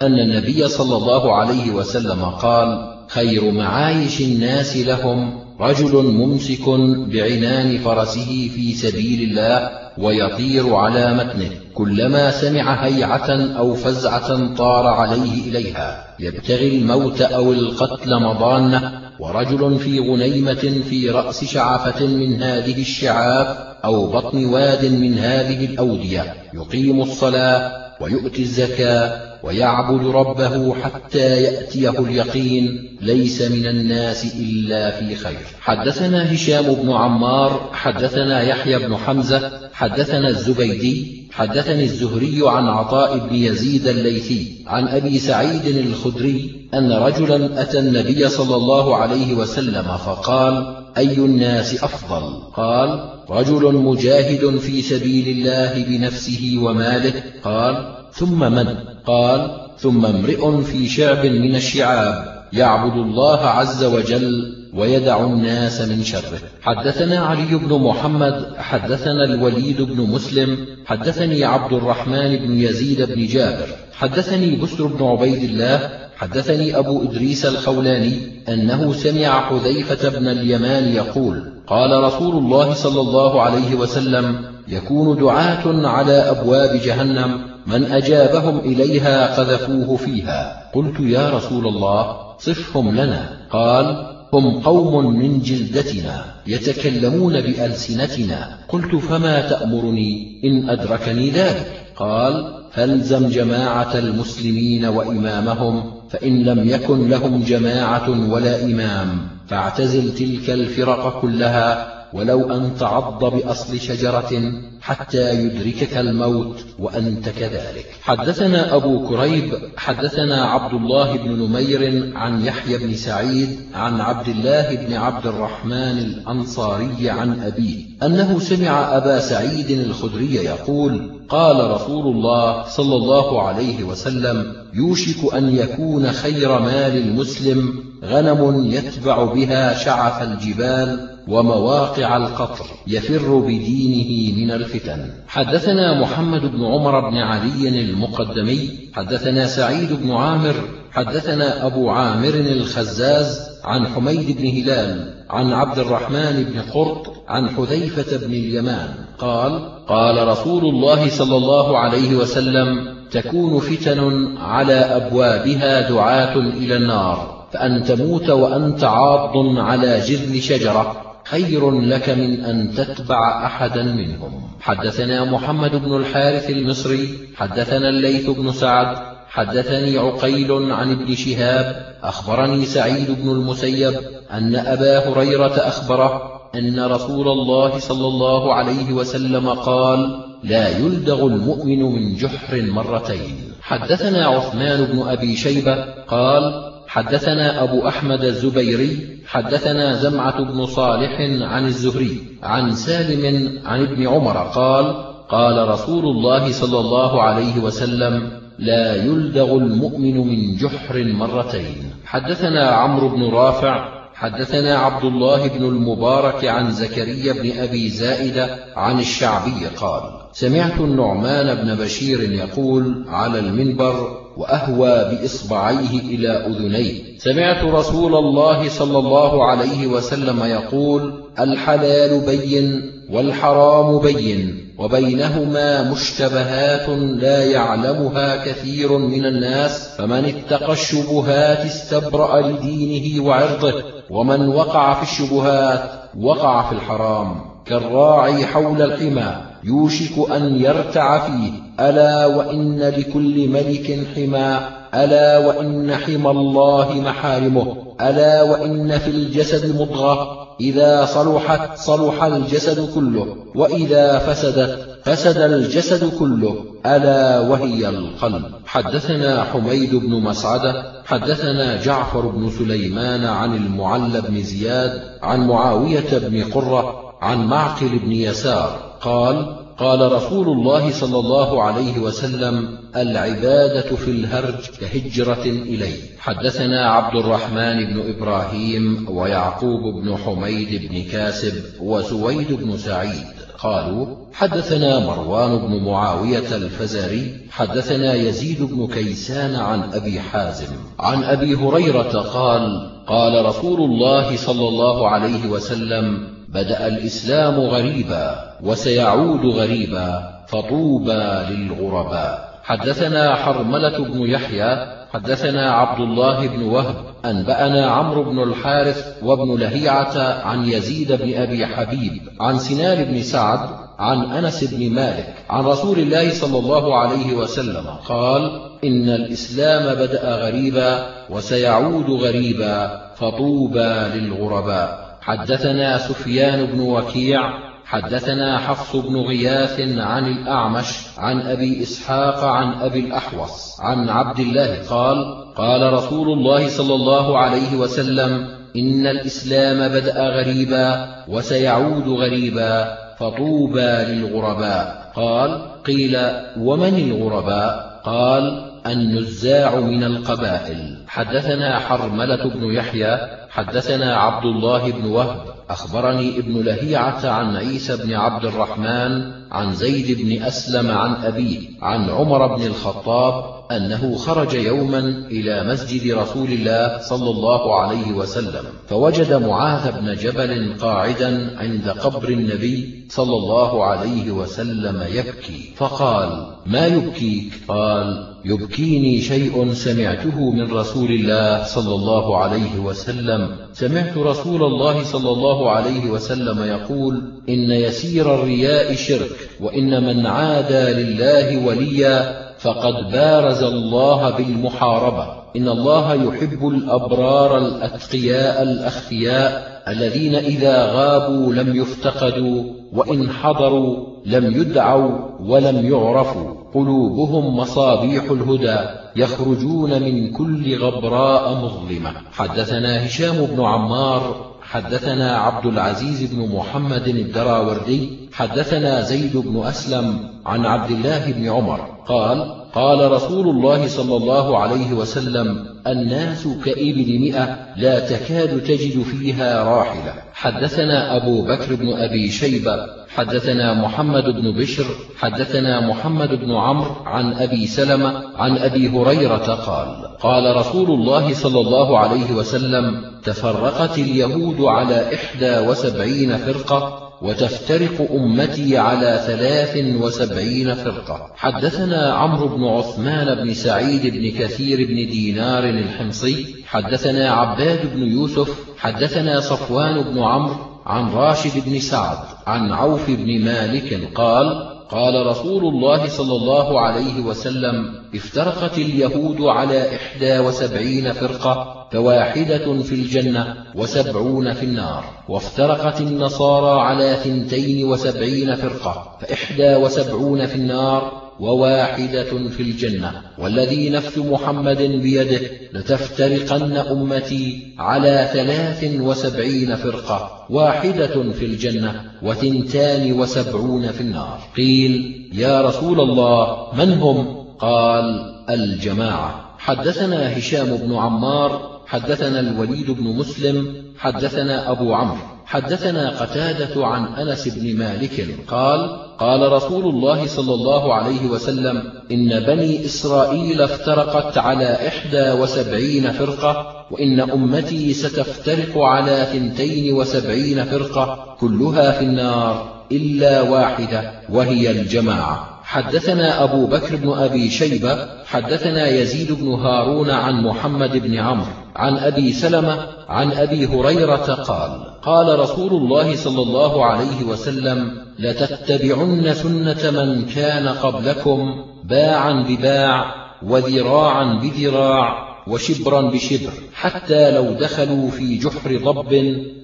أن النبي صلى الله عليه وسلم قال خير معايش الناس لهم رجل ممسك بعنان فرسه في سبيل الله ويطير على متنه كلما سمع هيعة أو فزعة طار عليه إليها. يبتغي الموت أو القتل مضانة. ورجل في غنيمة في رأس شعفة من هذه الشعاف أو بطن واد من هذه الأودية يقيم الصلاة ويؤتي الزكاة ويعبد ربه حتى يأتيه اليقين ليس من الناس إلا في خير. حدثنا هشام بن عمار حدثنا يحيى بن حمزة حدثنا الزبيدي حدثني الزهري عن عطاء بن يزيد الليثي عن أبي سعيد الخدري أن رجلا أتى النبي صلى الله عليه وسلم فقال أي الناس أفضل؟ قال رجل مجاهد في سبيل الله بنفسه وماله. قال ثم من؟ قال ثم امرئ في شعب من الشعاب يعبد الله عز وجل ويدع الناس من شره. حدثنا علي بن محمد حدثنا الوليد بن مسلم حدثني عبد الرحمن بن يزيد بن جابر حدثني بسر بن عبيد الله حدثني أبو إدريس الخولاني أنه سمع حذيفة بن اليمان يقول قال رسول الله صلى الله عليه وسلم يكون دعاة على أبواب جهنم من أجابهم إليها قذفوه فيها. قلت يا رسول الله صفهم لنا. قال هم قوم من جلدتنا يتكلمون بألسنتنا. قلت فما تأمرني؟ إن أدركني ذلك. قال فالزم جماعة المسلمين وإمامهم فإن لم يكن لهم جماعة ولا إمام فاعتزل تلك الفرق كلها ولو أن تعض بأصل شجرة حتى يدركك الموت وأنت كذلك. حدثنا أبو كريب حدثنا عبد الله بن نمير عن يحيى بن سعيد عن عبد الله بن عبد الرحمن الأنصاري عن أبيه أنه سمع أبا سعيد الخدري يقول قال رسول الله صلى الله عليه وسلم يوشك أن يكون خير مال المسلم غنم يتبع بها شعف الجبال ومواقع القطر يفر بدينه من الفتن. حدثنا محمد بن عمر بن علي المقدمي حدثنا سعيد بن عامر حدثنا أبو عامر الخزاز عن حميد بن هلال عن عبد الرحمن بن قرط عن حذيفة بن اليمان قال قال رسول الله صلى الله عليه وسلم تكون فتن على أبوابها دعاة إلى النار فأن تموت وأنت عاض على جذل شجرة خير لك من أن تتبع أحدا منهم. حدثنا محمد بن الحارث المصري حدثنا الليث بن سعد حدثني عقيل عن ابن شهاب أخبرني سعيد بن المسيب أن أبا هريرة أخبره أن رسول الله صلى الله عليه وسلم قال لا يلدغ المؤمن من جحر مرتين. حدثنا عثمان بن أبي شيبة قال حدثنا أبو أحمد الزبيري حدثنا زمعة بن صالح عن الزهري عن سالم عن ابن عمر قال قال رسول الله صلى الله عليه وسلم لا يلدغ المؤمن من جحر مرتين. حدثنا عمرو بن رافع حدثنا عبد الله بن المبارك عن زكريا بن أبي زائدة عن الشعبي قال سمعت النعمان بن بشير يقول على المنبر وأهوى بإصبعيه إلى أذنيه. سمعت رسول الله صلى الله عليه وسلم يقول الحلال بين والحرام بين وبينهما مشتبهات لا يعلمها كثير من الناس فمن اتقى الشبهات استبرأ لدينه وعرضه. ومن وقع في الشبهات وقع في الحرام. كالراعي حول الحمى يوشك أن يرتع فيه. ألا وإن لكل ملك حمى. ألا وإن حمى الله محارمه. ألا وإن في الجسد مضغة. إذا صلحت صلح الجسد كله وإذا فسدت فسد الجسد كله. ألا وهي القلب. حدثنا حميد بن مسعدة حدثنا جعفر بن سليمان عن المعلى بن زياد عن معاوية بن قرة عن معقل بن يسار قال قال رسول الله صلى الله عليه وسلم العبادة في الهرج كهجرة إليه. حدثنا عبد الرحمن بن إبراهيم ويعقوب بن حميد بن كاسب وسويد بن سعيد. قالوا حدثنا مروان بن معاوية الفزاري حدثنا يزيد بن كيسان عن أبي حازم. عن أبي هريرة قال قال رسول الله صلى الله عليه وسلم بدأ الإسلام غريبا وسيعود غريبا فطوبى للغرباء. حدثنا حرملة بن يحيى حدثنا عبد الله بن وهب أنبأنا عمرو بن الحارث وابن لهيعة عن يزيد بن أبي حبيب عن سنان بن سعد عن أنس بن مالك عن رسول الله صلى الله عليه وسلم قال إن الإسلام بدأ غريبا وسيعود غريبا فطوبى للغرباء. حدثنا سفيان بن وكيع حدثنا حفص بن غياث عن الأعمش عن أبي إسحاق عن أبي الأحوص عن عبد الله قال قال رسول الله صلى الله عليه وسلم إن الإسلام بدأ غريبا وسيعود غريبا فطوبى للغرباء. قال قيل ومن الغرباء؟ قال النزاع من القبائل. حدثنا حرملة بن يحيى حدثنا عبد الله بن وهب أخبرني ابن لهيعة عن عيسى بن عبد الرحمن عن زيد بن أسلم عن أبيه عن عمر بن الخطاب أنه خرج يوما إلى مسجد رسول الله صلى الله عليه وسلم فوجد معاذ بن جبل قاعدا عند قبر النبي صلى الله عليه وسلم يبكي فقال ما يبكيك؟ قال يبكيني شيء سمعته من رسول الله صلى الله عليه وسلم. سمعت رسول الله صلى الله عليه وسلم يقول إن يسير الرياء شرك. وإن من عادى لله وليا فقد بارز الله بالمحاربة. إن الله يحب الأبرار الأتقياء الأخفياء الذين إذا غابوا لم يفتقدوا وإن حضروا لم يدعوا ولم يعرفوا. قلوبهم مصابيح الهدى يخرجون من كل غبراء مظلمة. حدثنا هشام بن عمار حدثنا عبد العزيز بن محمد الدراوردي حدثنا زيد بن أسلم عن عبد الله بن عمر قال قال رسول الله صلى الله عليه وسلم الناس كإبل مئة لا تكاد تجد فيها راحلة. حدثنا أبو بكر بن أبي شيبة حدثنا محمد بن بشر حدثنا محمد بن عمرو عن أبي سلمة عن أبي هريرة قال قال رسول الله صلى الله عليه وسلم تفرقت اليهود على إحدى وسبعين فرقة وتفترق أمتي على ثلاث وسبعين فرقة. حدثنا عمرو بن عثمان بن سعيد بن كثير بن دينار الحمصي حدثنا عباد بن يوسف حدثنا صفوان بن عمرو عن راشد بن سعد عن عوف بن مالك قال قال رسول الله صلى الله عليه وسلم افترقت اليهود على إحدى وسبعين فرقة فواحدة في الجنة وسبعون في النار وافترقت النصارى على ثنتين وسبعين فرقة فإحدى وسبعون في النار وواحدة في الجنة. والذي نفس محمد بيده لتفترقن أمتي على ثلاث وسبعين فرقة واحدة في الجنة وثنتان وسبعون في النار. قيل يا رسول الله من هم؟ قال الجماعة. حدثنا هشام بن عمار حدثنا الوليد بن مسلم حدثنا أبو عمرو. حدثنا قتادة عن أنس بن مالك قال قال رسول الله صلى الله عليه وسلم إن بني إسرائيل افترقت على إحدى وسبعين فرقة وإن أمتي ستفترق على ثنتين وسبعين فرقة كلها في النار إلا واحدة وهي الجماعة. حدثنا أبو بكر بن أبي شيبة حدثنا يزيد بن هارون عن محمد بن عمرو عن أبي سلمة عن أبي هريرة قال قال رسول الله صلى الله عليه وسلم لتتبعن سنة من كان قبلكم باعا بباع وذراعا بذراع وشبرا بشبر حتى لو دخلوا في جحر ضب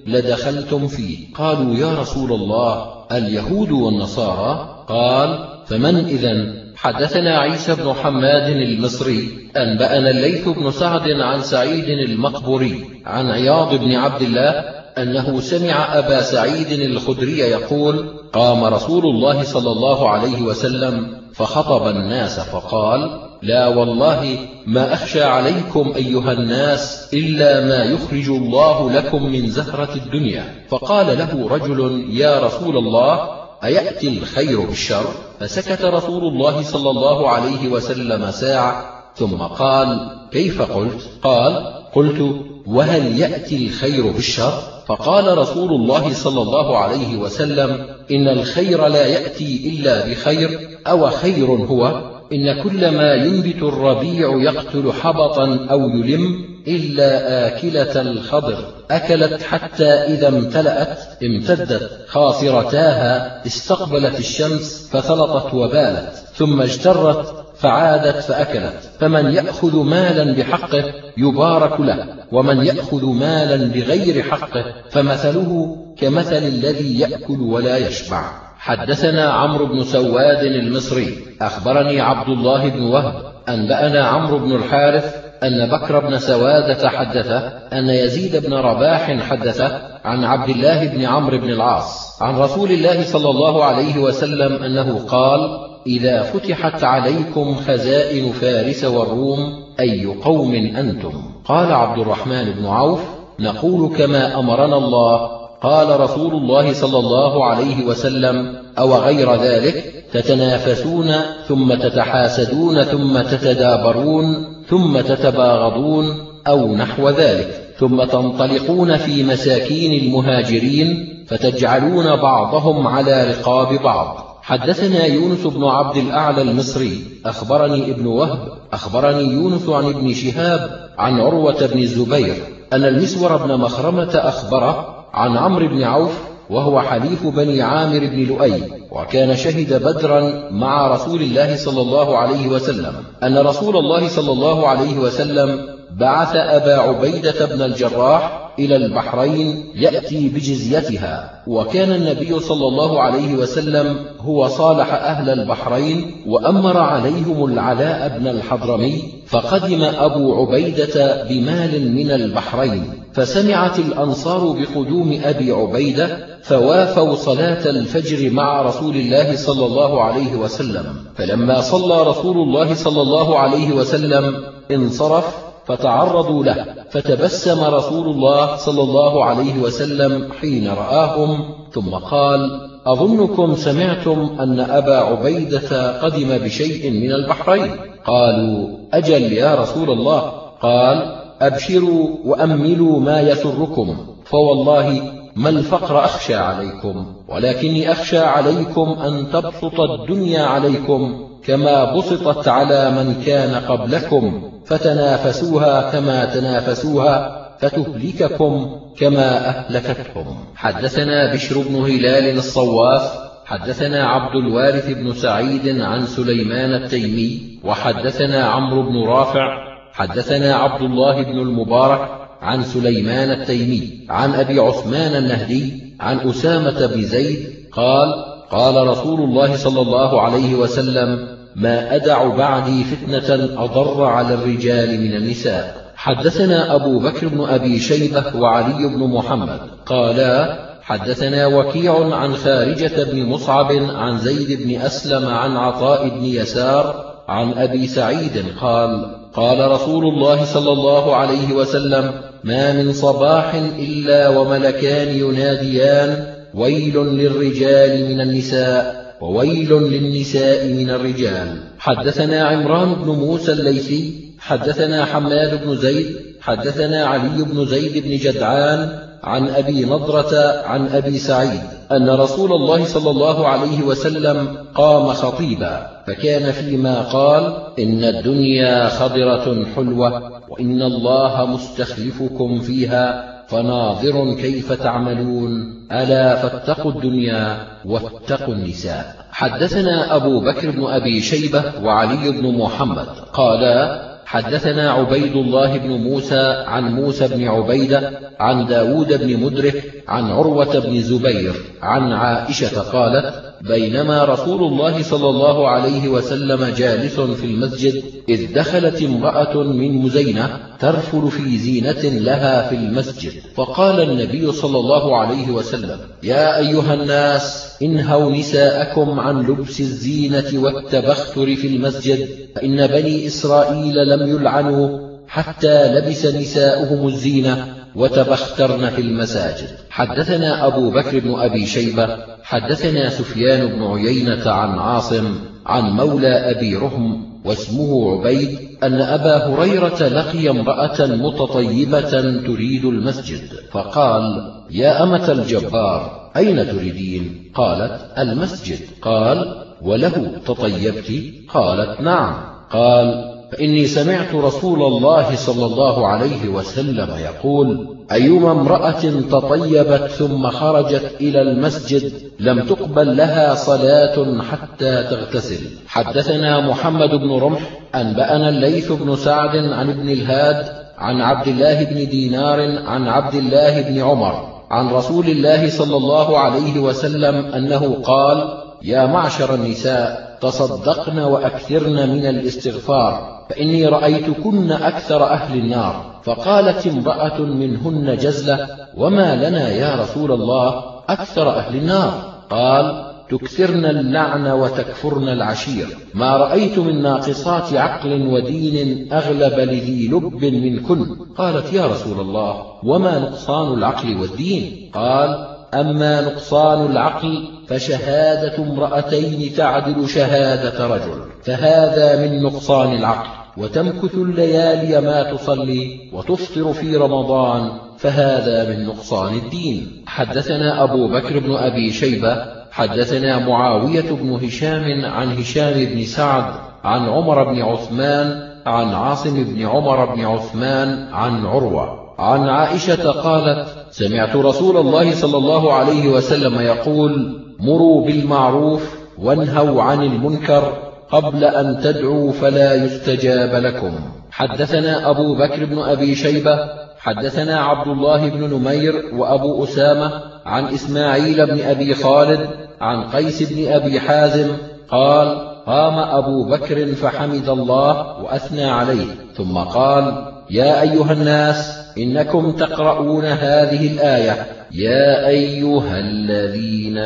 لدخلتم فيه. قالوا يا رسول الله اليهود والنصارى؟ قال فمن إذا حدثنا عيسى بن حماد المصري أنبأنا الليث بن سعد عن سعيد المقبري عن عياض بن عبد الله أنه سمع أبا سعيد الخدري يقول قام رسول الله صلى الله عليه وسلم فخطب الناس فقال لا والله ما أخشى عليكم أيها الناس إلا ما يخرج الله لكم من زهرة الدنيا. فقال له رجل يا رسول الله أيأتي الخير بالشر؟ فسكت رسول الله صلى الله عليه وسلم ساعة ثم قال كيف قلت؟ قال قلت وهل يأتي الخير بالشر؟ فقال رسول الله صلى الله عليه وسلم إن الخير لا يأتي إلا بخير أو خير هو إن كل ما ينبت الربيع يقتل حبطا أو يلم إلا آكلة الخضر أكلت حتى إذا امتلأت امتدت خاصرتاها استقبلت الشمس فثلطت وبالت ثم اجترت فعادت فأكلت. فمن يأخذ مالا بحقه يبارك له ومن يأخذ مالا بغير حقه فمثله كمثل الذي يأكل ولا يشبع. حدثنا عمرو بن سواد المصري. أخبرني عبد الله بن وهب أنبأنا عمرو بن الحارث أن بكر بن سوادة حدثه أن يزيد بن رباح حدثه عن عبد الله بن عمرو بن العاص. عن رسول الله صلى الله عليه وسلم أنه قال إذا فتحت عليكم خزائن فارس والروم أي قوم أنتم؟ قال عبد الرحمن بن عوف نقول كما أمرنا الله. قال رسول الله صلى الله عليه وسلم أو غير ذلك تتنافسون ثم تتحاسدون ثم تتدابرون ثم تتباغضون أو نحو ذلك. ثم تنطلقون في مساكين المهاجرين فتجعلون بعضهم على رقاب بعض. حدثنا يونس بن عبد الأعلى المصري أخبرني ابن وهب أخبرني يونس عن ابن شهاب عن عروة بن الزبير أن المسور بن مخرمة أخبره عن عمرو بن عوف وهو حليف بني عامر بن لؤي وكان شهد بدرا مع رسول الله صلى الله عليه وسلم أن رسول الله صلى الله عليه وسلم بعث أبا عبيدة بن الجراح إلى البحرين يأتي بجزيتها وكان النبي صلى الله عليه وسلم هو صالح أهل البحرين وأمر عليهم العلاء بن الحضرمي فقدم أبو عبيدة بمال من البحرين فسمعت الأنصار بقدوم أبي عبيدة فوافوا صلاة الفجر مع رسول الله صلى الله عليه وسلم فلما صلى رسول الله صلى الله عليه وسلم انصرف فتعرضوا له. فتبسم رسول الله صلى الله عليه وسلم حين رآهم ثم قال أظنكم سمعتم أن أبا عبيدة قدم بشيء من البحرين. قالوا أجل يا رسول الله. قال أبشروا وأملوا ما يسركم. فوالله ما الفقر أخشى عليكم ولكني أخشى عليكم أن تبسط الدنيا عليكم كما بسطت على من كان قبلكم فتنافسوها كما تنافسوها فتهلككم كما أهلكتهم. حدثنا بشر بن هلال الصواف حدثنا عبد الوارث بن سعيد عن سليمان التيمي وحدثنا عمرو بن رافع حدثنا عبد الله بن المبارك عن سليمان التيمي عن أبي عثمان النهدي عن أسامة بن زيد قال قال رسول الله صلى الله عليه وسلم ما أدع بعدي فتنة أضر على الرجال من النساء. حدثنا أبو بكر بن أبي شيبة وعلي بن محمد قالا حدثنا وكيع عن خارجة بن مصعب عن زيد بن أسلم عن عطاء بن يسار عن أبي سعيد قال قال رسول الله صلى الله عليه وسلم ما من صباح إلا وملكان يناديان ويل للرجال من النساء وويل للنساء من الرجال. حدثنا عمران بن موسى الليثي حدثنا حماد بن زيد حدثنا علي بن زيد بن جدعان عن أبي نضرة عن أبي سعيد أن رسول الله صلى الله عليه وسلم قام خطيبا. فكان فيما قال إن الدنيا خضرة حلوة وإن الله مستخلفكم فيها فناظر كيف تعملون. ألا فاتقوا الدنيا واتقوا النساء. حدثنا أبو بكر بن أبي شيبة وعلي بن محمد. قالا حدثنا عبيد الله بن موسى عن موسى بن عبيدة عن داود بن مدرك عن عروة بن زبير عن عائشة قالت بينما رسول الله صلى الله عليه وسلم جالس في المسجد إذ دخلت امرأة من مزينة ترفل في زينة لها في المسجد. فقال النبي صلى الله عليه وسلم يا أيها الناس انهوا نساءكم عن لبس الزينة والتبختر في المسجد فإن بني إسرائيل لم يلعنوا حتى لبس نساؤهم الزينة وتبخترن في المساجد. حدثنا أبو بكر بن أبي شيبة حدثنا سفيان بن عيينة عن عاصم عن مولى أبي رهم واسمه عبيد أن أبا هريرة لقي امرأة متطيبة تريد المسجد فقال يا أمة الجبار أين تريدين؟ قالت المسجد. قال وله تطيبت؟ قالت نعم. قال فإني سمعت رسول الله صلى الله عليه وسلم يقول أيما امرأة تطيبت ثم خرجت إلى المسجد لم تقبل لها صلاة حتى تغتسل. حدثنا محمد بن رمح أنبأنا الليث بن سعد عن ابن الهاد عن عبد الله بن دينار عن عبد الله بن عمر عن رسول الله صلى الله عليه وسلم أنه قال يا معشر النساء تصدقن وأكثرن من الاستغفار فإني رأيتكن أكثر أهل النار. فقالت امرأة منهن جزلة وما لنا يا رسول الله أكثر أهل النار؟ قال تكثرن اللعن وتكفرن العشير. ما رأيت من ناقصات عقل ودين أغلب لذي لب منكن. قالت يا رسول الله وما نقصان العقل والدين؟ قال أما نقصان العقل فشهادة امرأتين تعدل شهادة رجل فهذا من نقصان العقل. وتمكث الليالي ما تصلي وتفطر في رمضان فهذا من نقصان الدين. حدثنا أبو بكر بن أبي شيبة حدثنا معاوية بن هشام عن هشام بن سعد عن عمر بن عثمان عن عاصم بن عمر بن عثمان عن عروة. عن عائشة قالت سمعت رسول الله صلى الله عليه وسلم يقول مروا بالمعروف وانهوا عن المنكر قبل أن تدعوا فلا يستجاب لكم. حدثنا أبو بكر بن أبي شيبة حدثنا عبد الله بن نمير وأبو أسامة عن إسماعيل بن أبي خالد عن قيس بن أبي حازم قال قام أبو بكر فحمد الله وأثنى عليه ثم قال يا أيها الناس إنكم تقرؤون هذه الآية يا أيها الذين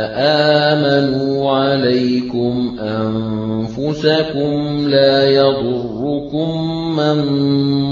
آمنوا عليكم أنفسكم لا يضركم من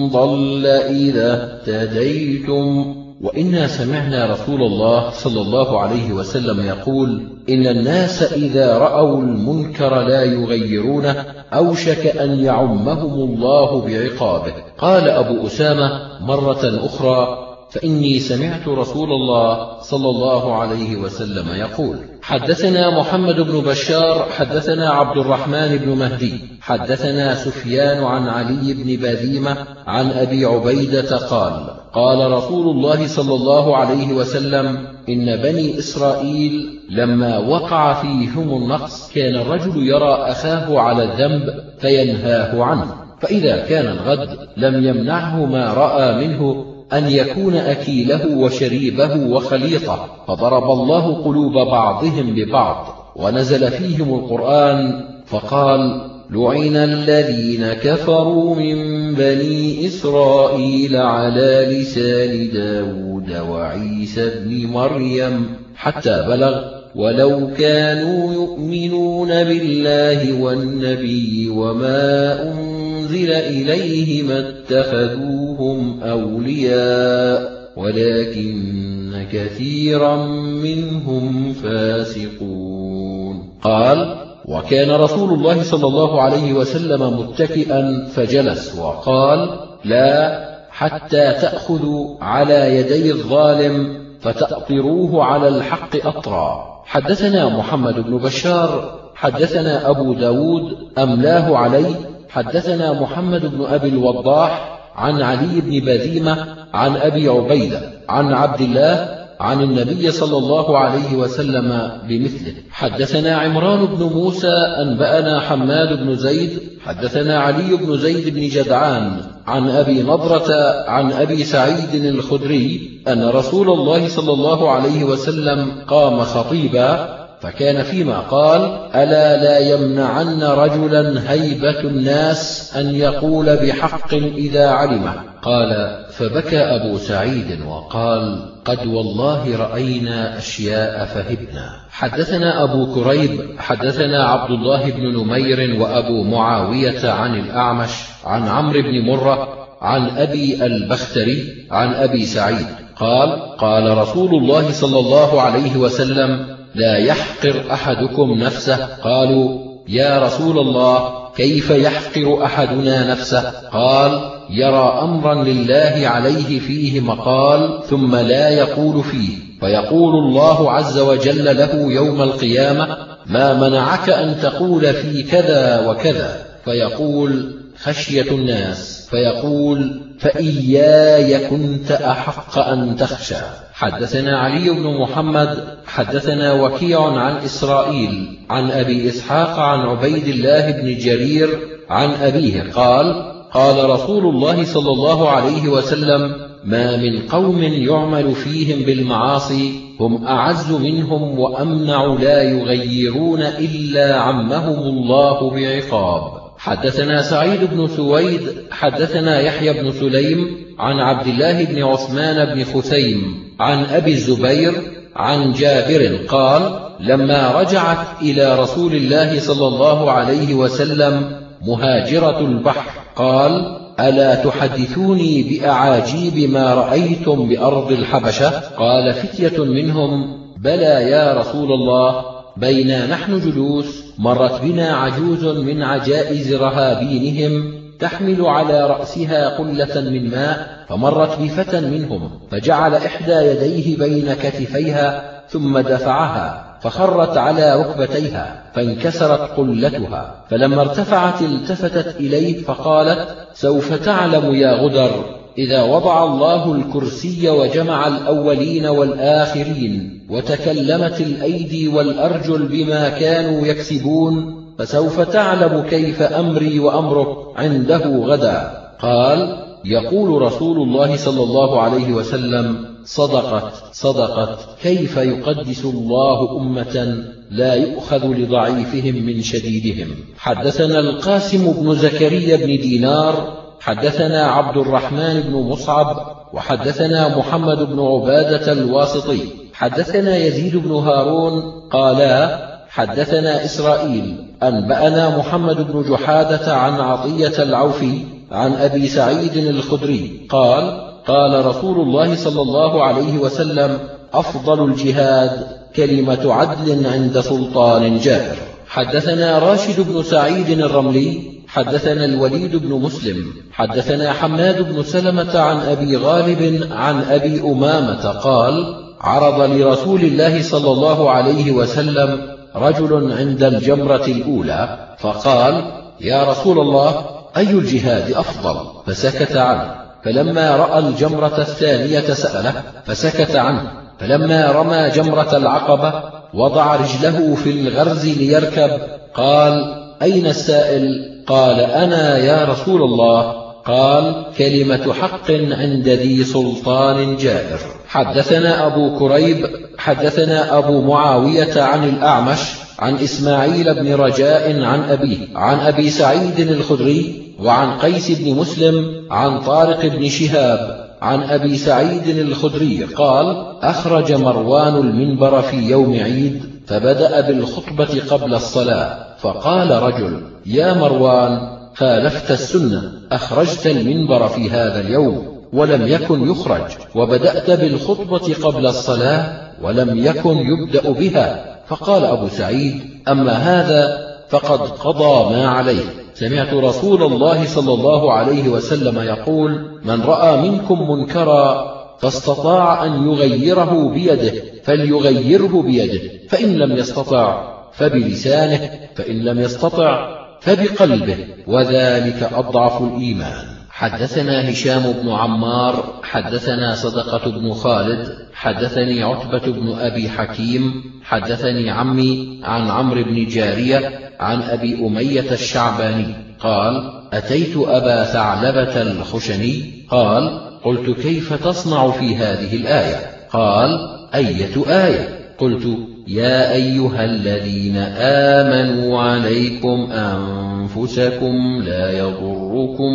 ضل إذا اهتديتم. وإنا سمعنا رسول الله صلى الله عليه وسلم يقول إن الناس إذا رأوا المنكر لا يغيرونه أوشك أن يعمهم الله بعقابه. قال أبو أسامة مرة أخرى فإني سمعت رسول الله صلى الله عليه وسلم يقول حدثنا محمد بن بشار حدثنا عبد الرحمن بن مهدي حدثنا سفيان عن علي بن بذيمة عن أبي عبيدة قال قال رسول الله صلى الله عليه وسلم إن بني إسرائيل لما وقع فيهم النقص كان الرجل يرى أخاه على الذنب فينهاه عنه فإذا كان الغد لم يمنعه ما رأى منه أن يكون أكيله وشريبه وخليطه فضرب الله قلوب بعضهم ببعض ونزل فيهم القرآن فقال لعن الذين كفروا من بني إسرائيل على لسان داود وعيسى بن مريم حتى بلغ ولو كانوا يؤمنون بالله والنبي وما أنزل إليه ما اتخذوهم أولياء ولكن كثيرا منهم فاسقون. قال وكان رسول الله صلى الله عليه وسلم متكئا فجلس وقال لا حتى تأخذوا على يدي الظالم فتأطروه على الحق أطرا. حدثنا محمد بن بشار حدثنا أبو داود أملاه عليه حدثنا محمد بن أبي الوضاح عن علي بن بذيمة عن أبي عبيدة عن عبد الله عن النبي صلى الله عليه وسلم بمثله. حدثنا عمران بن موسى أنبأنا حماد بن زيد حدثنا علي بن زيد بن جدعان عن أبي نضرة عن أبي سعيد الخدري أن رسول الله صلى الله عليه وسلم قام خطيبا فكان فيما قال ألا لا يمنعن رجلا هيبة الناس أن يقول بحق إذا علمه. قال فبكى أبو سعيد وقال قد والله رأينا أشياء فهبنا. حدثنا أبو كريب حدثنا عبد الله بن نمير وأبو معاوية عن الأعمش عن عمرو بن مرة عن أبي البختري عن أبي سعيد. قال قال رسول الله صلى الله عليه وسلم لا يحقر أحدكم نفسه. قالوا يا رسول الله كيف يحقر أحدنا نفسه؟ قال يرى أمرا لله عليه فيه مقال ثم لا يقول فيه. فيقول الله عز وجل له يوم القيامة ما منعك أن تقول في كذا وكذا؟ فيقول خشية الناس. فيقول فإياي كنت أحق أن تخشى. حدثنا علي بن محمد حدثنا وكيع عن إسرائيل عن أبي إسحاق عن عبيد الله بن جرير عن أبيه قال قال رسول الله صلى الله عليه وسلم ما من قوم يعمل فيهم بالمعاصي هم أعز منهم وأمنع لا يغيرون إلا عمهم الله بعقاب. حدثنا سعيد بن سويد حدثنا يحيى بن سليم عن عبد الله بن عثمان بن خثيم عن أبي الزبير عن جابر قال لما رجعت إلى رسول الله صلى الله عليه وسلم مهاجرة البحر قال ألا تحدثوني بأعاجيب ما رأيتم بأرض الحبشة؟ قال فتية منهم بلى يا رسول الله بينا نحن جلوس مرت بنا عجوز من عجائز رهابينهم تحمل على رأسها قلة من ماء فمرت بفتى منهم فجعل إحدى يديه بين كتفيها ثم دفعها فخرت على ركبتيها فانكسرت قلتها فلما ارتفعت التفتت إليه فقالت سوف تعلم يا غدر إذا وضع الله الكرسي وجمع الأولين والآخرين وتكلمت الأيدي والأرجل بما كانوا يكسبون فسوف تعلم كيف أمري وأمرك عنده غدا. قال يقول رسول الله صلى الله عليه وسلم صدقت صدقت. كيف يقدس الله أمة لا يؤخذ لضعيفهم من شديدهم؟ حدثنا القاسم بن زكريا بن دينار حدثنا عبد الرحمن بن مصعب وحدثنا محمد بن عبادة الواسطي. حدثنا يزيد بن هارون قالا حدثنا إسرائيل أنبأنا محمد بن جحادة عن عطية العوفي عن أبي سعيد الخدري قال قال رسول الله صلى الله عليه وسلم أفضل الجهاد كلمة عدل عند سلطان جائر حدثنا راشد بن سعيد الرملي حدثنا الوليد بن مسلم حدثنا حماد بن سلمة عن أبي غالب عن أبي أمامة قال عرض لرسول الله صلى الله عليه وسلم رجل عند الجمرة الأولى فقال يا رسول الله أي الجهاد أفضل؟ فسكت عنه. فلما رأى الجمرة الثانية سأله فسكت عنه. فلما رمى جمرة العقبة وضع رجله في الغرز ليركب قال أين السائل؟ قال أنا يا رسول الله. قال كلمة حق عند ذي سلطان جائر حدثنا أبو كريب حدثنا أبو معاوية عن الأعمش عن إسماعيل بن رجاء عن أبيه عن أبي سعيد الخدري وعن قيس بن مسلم عن طارق بن شهاب عن أبي سعيد الخدري قال أخرج مروان المنبر في يوم عيد فبدأ بالخطبة قبل الصلاة فقال رجل يا مروان خالفت السنة أخرجت المنبر في هذا اليوم ولم يكن يخرج وبدأت بالخطبة قبل الصلاة ولم يكن يبدأ بها فقال أبو سعيد أما هذا فقد قضى ما عليه. سمعت رسول الله صلى الله عليه وسلم يقول من رأى منكم منكرا فاستطاع أن يغيره بيده فليغيره بيده فإن لم يستطع فبلسانه فإن لم يستطع فبقلبه وذلك أضعف الإيمان. حدثنا هشام بن عمار حدثنا صدقة بن خالد حدثني عتبة بن أبي حكيم حدثني عمي عن عمرو بن جارية عن أبي أمية الشعباني قال أتيت أبا ثعلبة الخشني قال قلت كيف تصنع في هذه الآية؟ قال أية آية؟ قلت يا أيها الذين آمنوا عليكم أنفسكم لا يضركم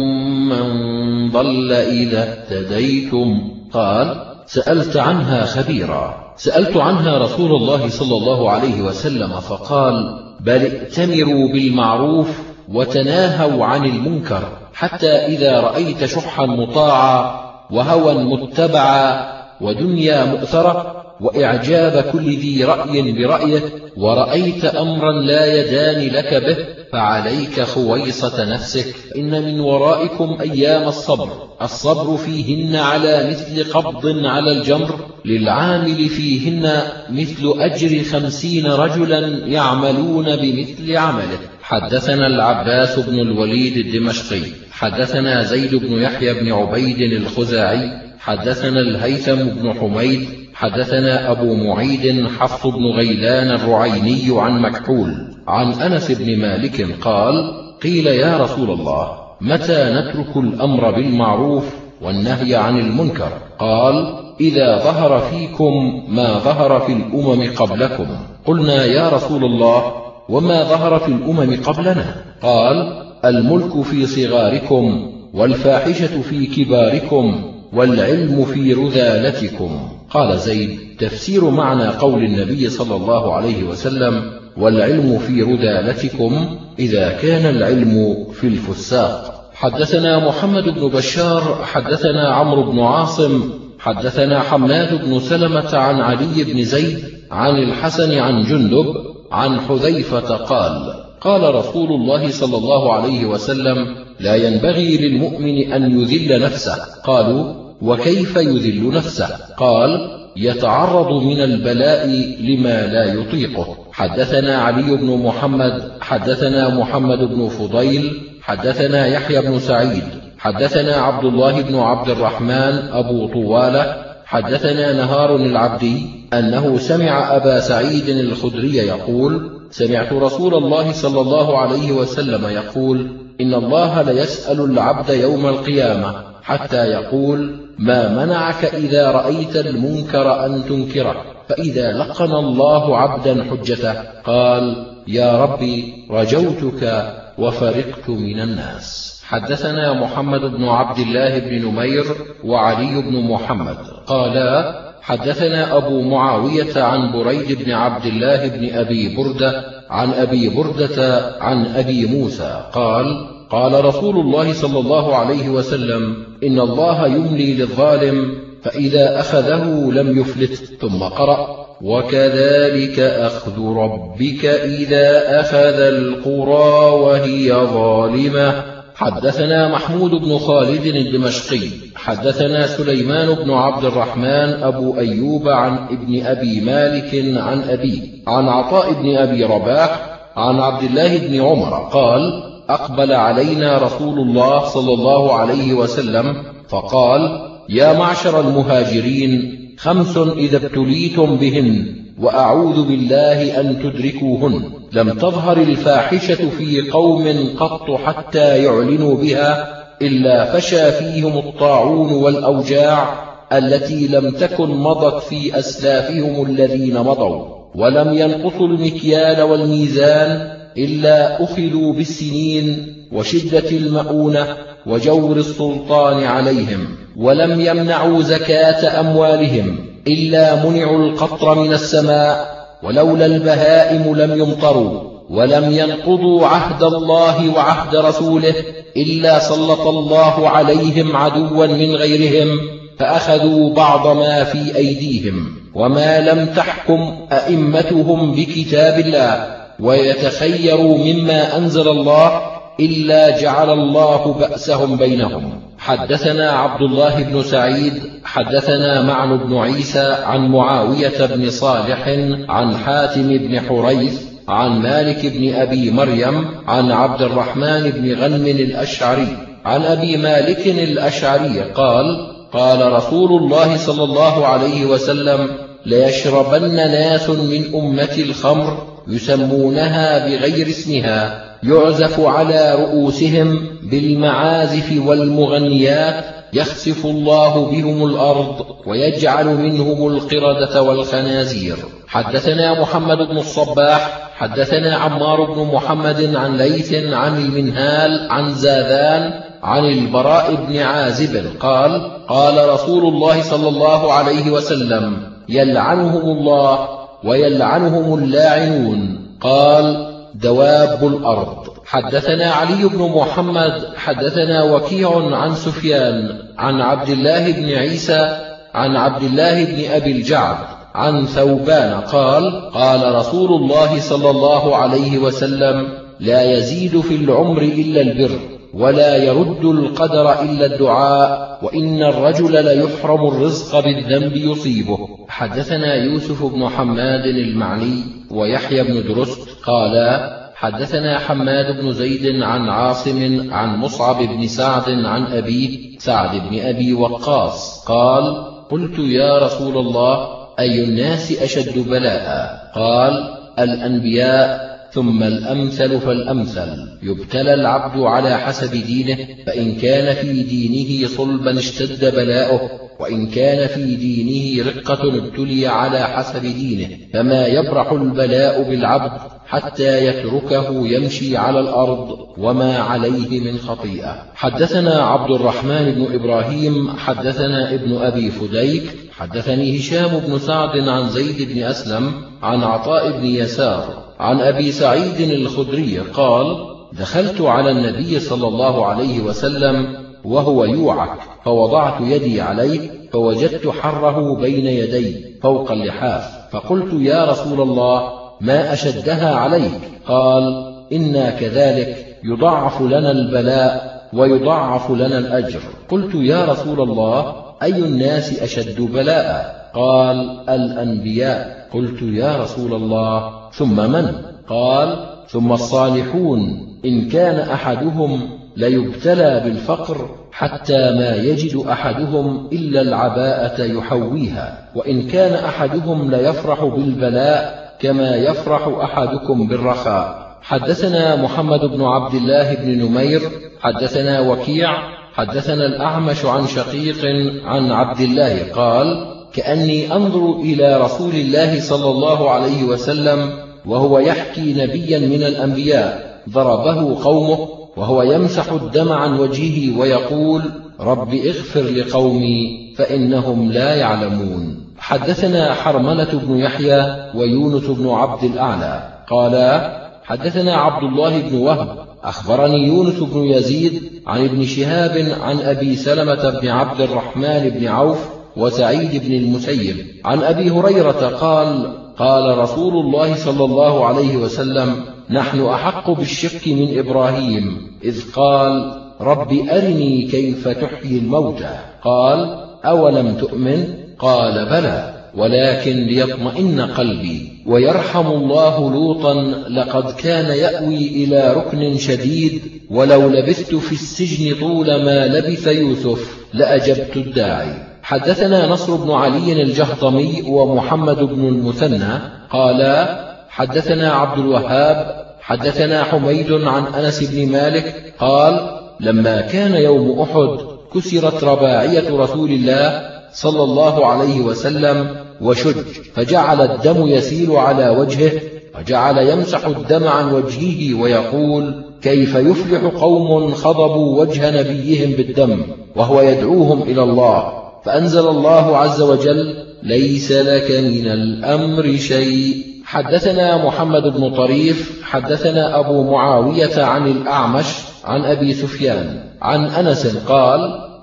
من ضل إذا اهتديتم. قال سألت عنها خبيرا. سألت عنها رسول الله صلى الله عليه وسلم فقال بل ائتمروا بالمعروف وتناهوا عن المنكر حتى إذا رأيت شحا مطاعا وهوى متبعا ودنيا مؤثرة وإعجاب كل ذي رأي برأيه ورأيت أمرا لا يدان لك به فعليك خويصة نفسك. إن من ورائكم أيام الصبر الصبر فيهن على مثل قبض على الجمر للعامل فيهن مثل أجر خمسين رجلا يعملون بمثل عمله. حدثنا العباس بن الوليد الدمشقي حدثنا زيد بن يحيى بن عبيد الخزاعي حدثنا الهيثم بن حميد حدثنا أبو معيد حفص بن غيلان الرعيني عن مكحول عن أنس بن مالك قال قيل يا رسول الله متى نترك الأمر بالمعروف والنهي عن المنكر؟ قال إذا ظهر فيكم ما ظهر في الأمم قبلكم. قلنا يا رسول الله وما ظهر في الأمم قبلنا؟ قال الملك في صغاركم والفاحشة في كباركم والعلم في رذالتكم. قال زيد تفسير معنى قول النبي صلى الله عليه وسلم والعلم في ردالتكم إذا كان العلم في الفساق حدثنا محمد بن بشار حدثنا عمرو بن عاصم حدثنا حماد بن سلمة عن علي بن زيد عن الحسن عن جندب عن حذيفة قال قال رسول الله صلى الله عليه وسلم لا ينبغي للمؤمن أن يذل نفسه قالوا وكيف يذل نفسه؟ قال يتعرض من البلاء لما لا يطيقه. حدثنا علي بن محمد حدثنا محمد بن فضيل حدثنا يحيى بن سعيد حدثنا عبد الله بن عبد الرحمن أبو طوالة حدثنا نهار العبدي أنه سمع أبا سعيد الخدري يقول سمعت رسول الله صلى الله عليه وسلم يقول إن الله ليسأل العبد يوم القيامة. حتى يقول ما منعك إذا رأيت المنكر أن تنكره؟ فإذا لقن الله عبدا حجته قال يا ربي رجوتك وفرقت من الناس. حدثنا محمد بن عبد الله بن نمير وعلي بن محمد. قالا حدثنا أبو معاوية عن بريد بن عبد الله بن أبي بردة عن أبي بردة عن أبي موسى قال قال رسول الله صلى الله عليه وسلم إن الله يملي للظالم فإذا أخذه لم يفلت ثم قرأ وكذلك أخذ ربك إذا أخذ القرى وهي ظالمة. حدثنا محمود بن خالد الدمشقي حدثنا سليمان بن عبد الرحمن أبو أيوب عن ابن أبي مالك عن أبيه عن عطاء بن أبي رباح عن عبد الله بن عمر قال أقبل علينا رسول الله صلى الله عليه وسلم فقال يا معشر المهاجرين خمس إذا ابتليتم بهن وأعوذ بالله أن تدركوهن. لم تظهر الفاحشة في قوم قط حتى يعلنوا بها إلا فشى فيهم الطاعون والأوجاع التي لم تكن مضت في أسلافهم الذين مضوا. ولم ينقصوا المكيال والميزان إلا أخذوا بالسنين وشدة المؤونة وجور السلطان عليهم ولم يمنعوا زكاة أموالهم إلا منعوا القطر من السماء ولولا البهائم لم يمطروا ولم ينقضوا عهد الله وعهد رسوله إلا سلط الله عليهم عدوا من غيرهم فأخذوا بعض ما في أيديهم وما لم تحكم أئمتهم بكتاب الله ويتخيروا مما أنزل الله إلا جعل الله بأسهم بينهم. حدثنا عبد الله بن سعيد حدثنا معن بن عيسى عن معاوية بن صالح عن حاتم بن حريث عن مالك بن أبي مريم عن عبد الرحمن بن غنم الأشعري. عن أبي مالك الأشعري قال قال رسول الله صلى الله عليه وسلم ليشربن ناس من أمة الخمر يسمونها بغير اسمها يعزف على رؤوسهم بالمعازف والمغنيات يخسف الله بهم الأرض ويجعل منهم القردة والخنازير. حدثنا محمد بن الصباح حدثنا عمار بن محمد عن ليث عن المنهال عن زاذان عن البراء بن عازب قال قال رسول الله صلى الله عليه وسلم يلعنهم الله ويلعنهم اللاعنون. قال دواب الأرض. حدثنا علي بن محمد حدثنا وكيع عن سفيان عن عبد الله بن عيسى عن عبد الله بن أبي الجعد عن ثوبان. قال قال رسول الله صلى الله عليه وسلم لا يزيد في العمر إلا البر. ولا يرد القدر إلا الدعاء وإن الرجل ليحرم الرزق بالذنب يصيبه. حدثنا يوسف بن حماد المعني ويحيى بن درست قالا حدثنا حماد بن زيد عن عاصم عن مصعب بن سعد عن أبيه سعد بن أبي وقاص قال قلت يا رسول الله أي الناس أشد بلاء؟ قال الأنبياء ثم الأمثل فالأمثل. يبتلى العبد على حسب دينه فإن كان في دينه صلبا اشتد بلاؤه وإن كان في دينه رقة ابتلي على حسب دينه فما يبرح البلاء بالعبد حتى يتركه يمشي على الأرض وما عليه من خطيئة. حدثنا عبد الرحمن بن إبراهيم حدثنا ابن أبي فديك حدثني هشام بن سعد عن زيد بن أسلم عن عطاء بن يسار عن أبي سعيد الخدري قال دخلت على النبي صلى الله عليه وسلم وهو يوعك فوضعت يدي عليه فوجدت حره بين يدي فوق اللحاف فقلت يا رسول الله ما أشدها عليك؟ قال إنا كذلك يضعف لنا البلاء ويضعف لنا الأجر. قلت يا رسول الله أي الناس أشد بلاء؟ قال الأنبياء. قلت يا رسول الله ثم من؟ قال ثم الصالحون إن كان أحدهم ليبتلى بالفقر حتى ما يجد أحدهم إلا العباءة يحويها وإن كان أحدهم ليفرح بالبلاء كما يفرح أحدكم بالرخاء. حدثنا محمد بن عبد الله بن نمير حدثنا وكيع حدثنا الأعمش عن شقيق عن عبد الله قال كأني أنظر إلى رسول الله صلى الله عليه وسلم وهو يحكي نبيا من الأنبياء ضربه قومه وهو يمسح الدم عن وجهه ويقول رب اغفر لقومي فإنهم لا يعلمون. حدثنا حرملة بن يحيى ويونس بن عبد الأعلى. قالا حدثنا عبد الله بن وهب. أخبرني يونس بن يزيد عن ابن شهاب عن أبي سلمة بن عبد الرحمن بن عوف وسعيد بن المسيب. عن أبي هريرة قال قال رسول الله صلى الله عليه وسلم نحن أحق بالشك من إبراهيم إذ قال رب أرني كيف تحيي الموتى. قال أولم تؤمن؟ قال بلى ولكن ليطمئن قلبي. ويرحم الله لوطا لقد كان يأوي إلى ركن شديد ولو لبثت في السجن طول ما لبث يوسف لأجبت الداعي. حدثنا نصر بن علي الجهضمي ومحمد بن المثنى قالا حدثنا عبد الوهاب حدثنا حميد عن أنس بن مالك قال لما كان يوم أحد كسرت رباعية رسول الله صلى الله عليه وسلم وشج فجعل الدم يسيل على وجهه وجعل يمسح الدم عن وجهه ويقول كيف يفلح قوم خضبوا وجه نبيهم بالدم وهو يدعوهم إلى الله. فأنزل الله عز وجل ليس لك من الأمر شيء. حدثنا محمد بن طريف حدثنا أبو معاوية عن الأعمش عن أبي سفيان عن أنس قال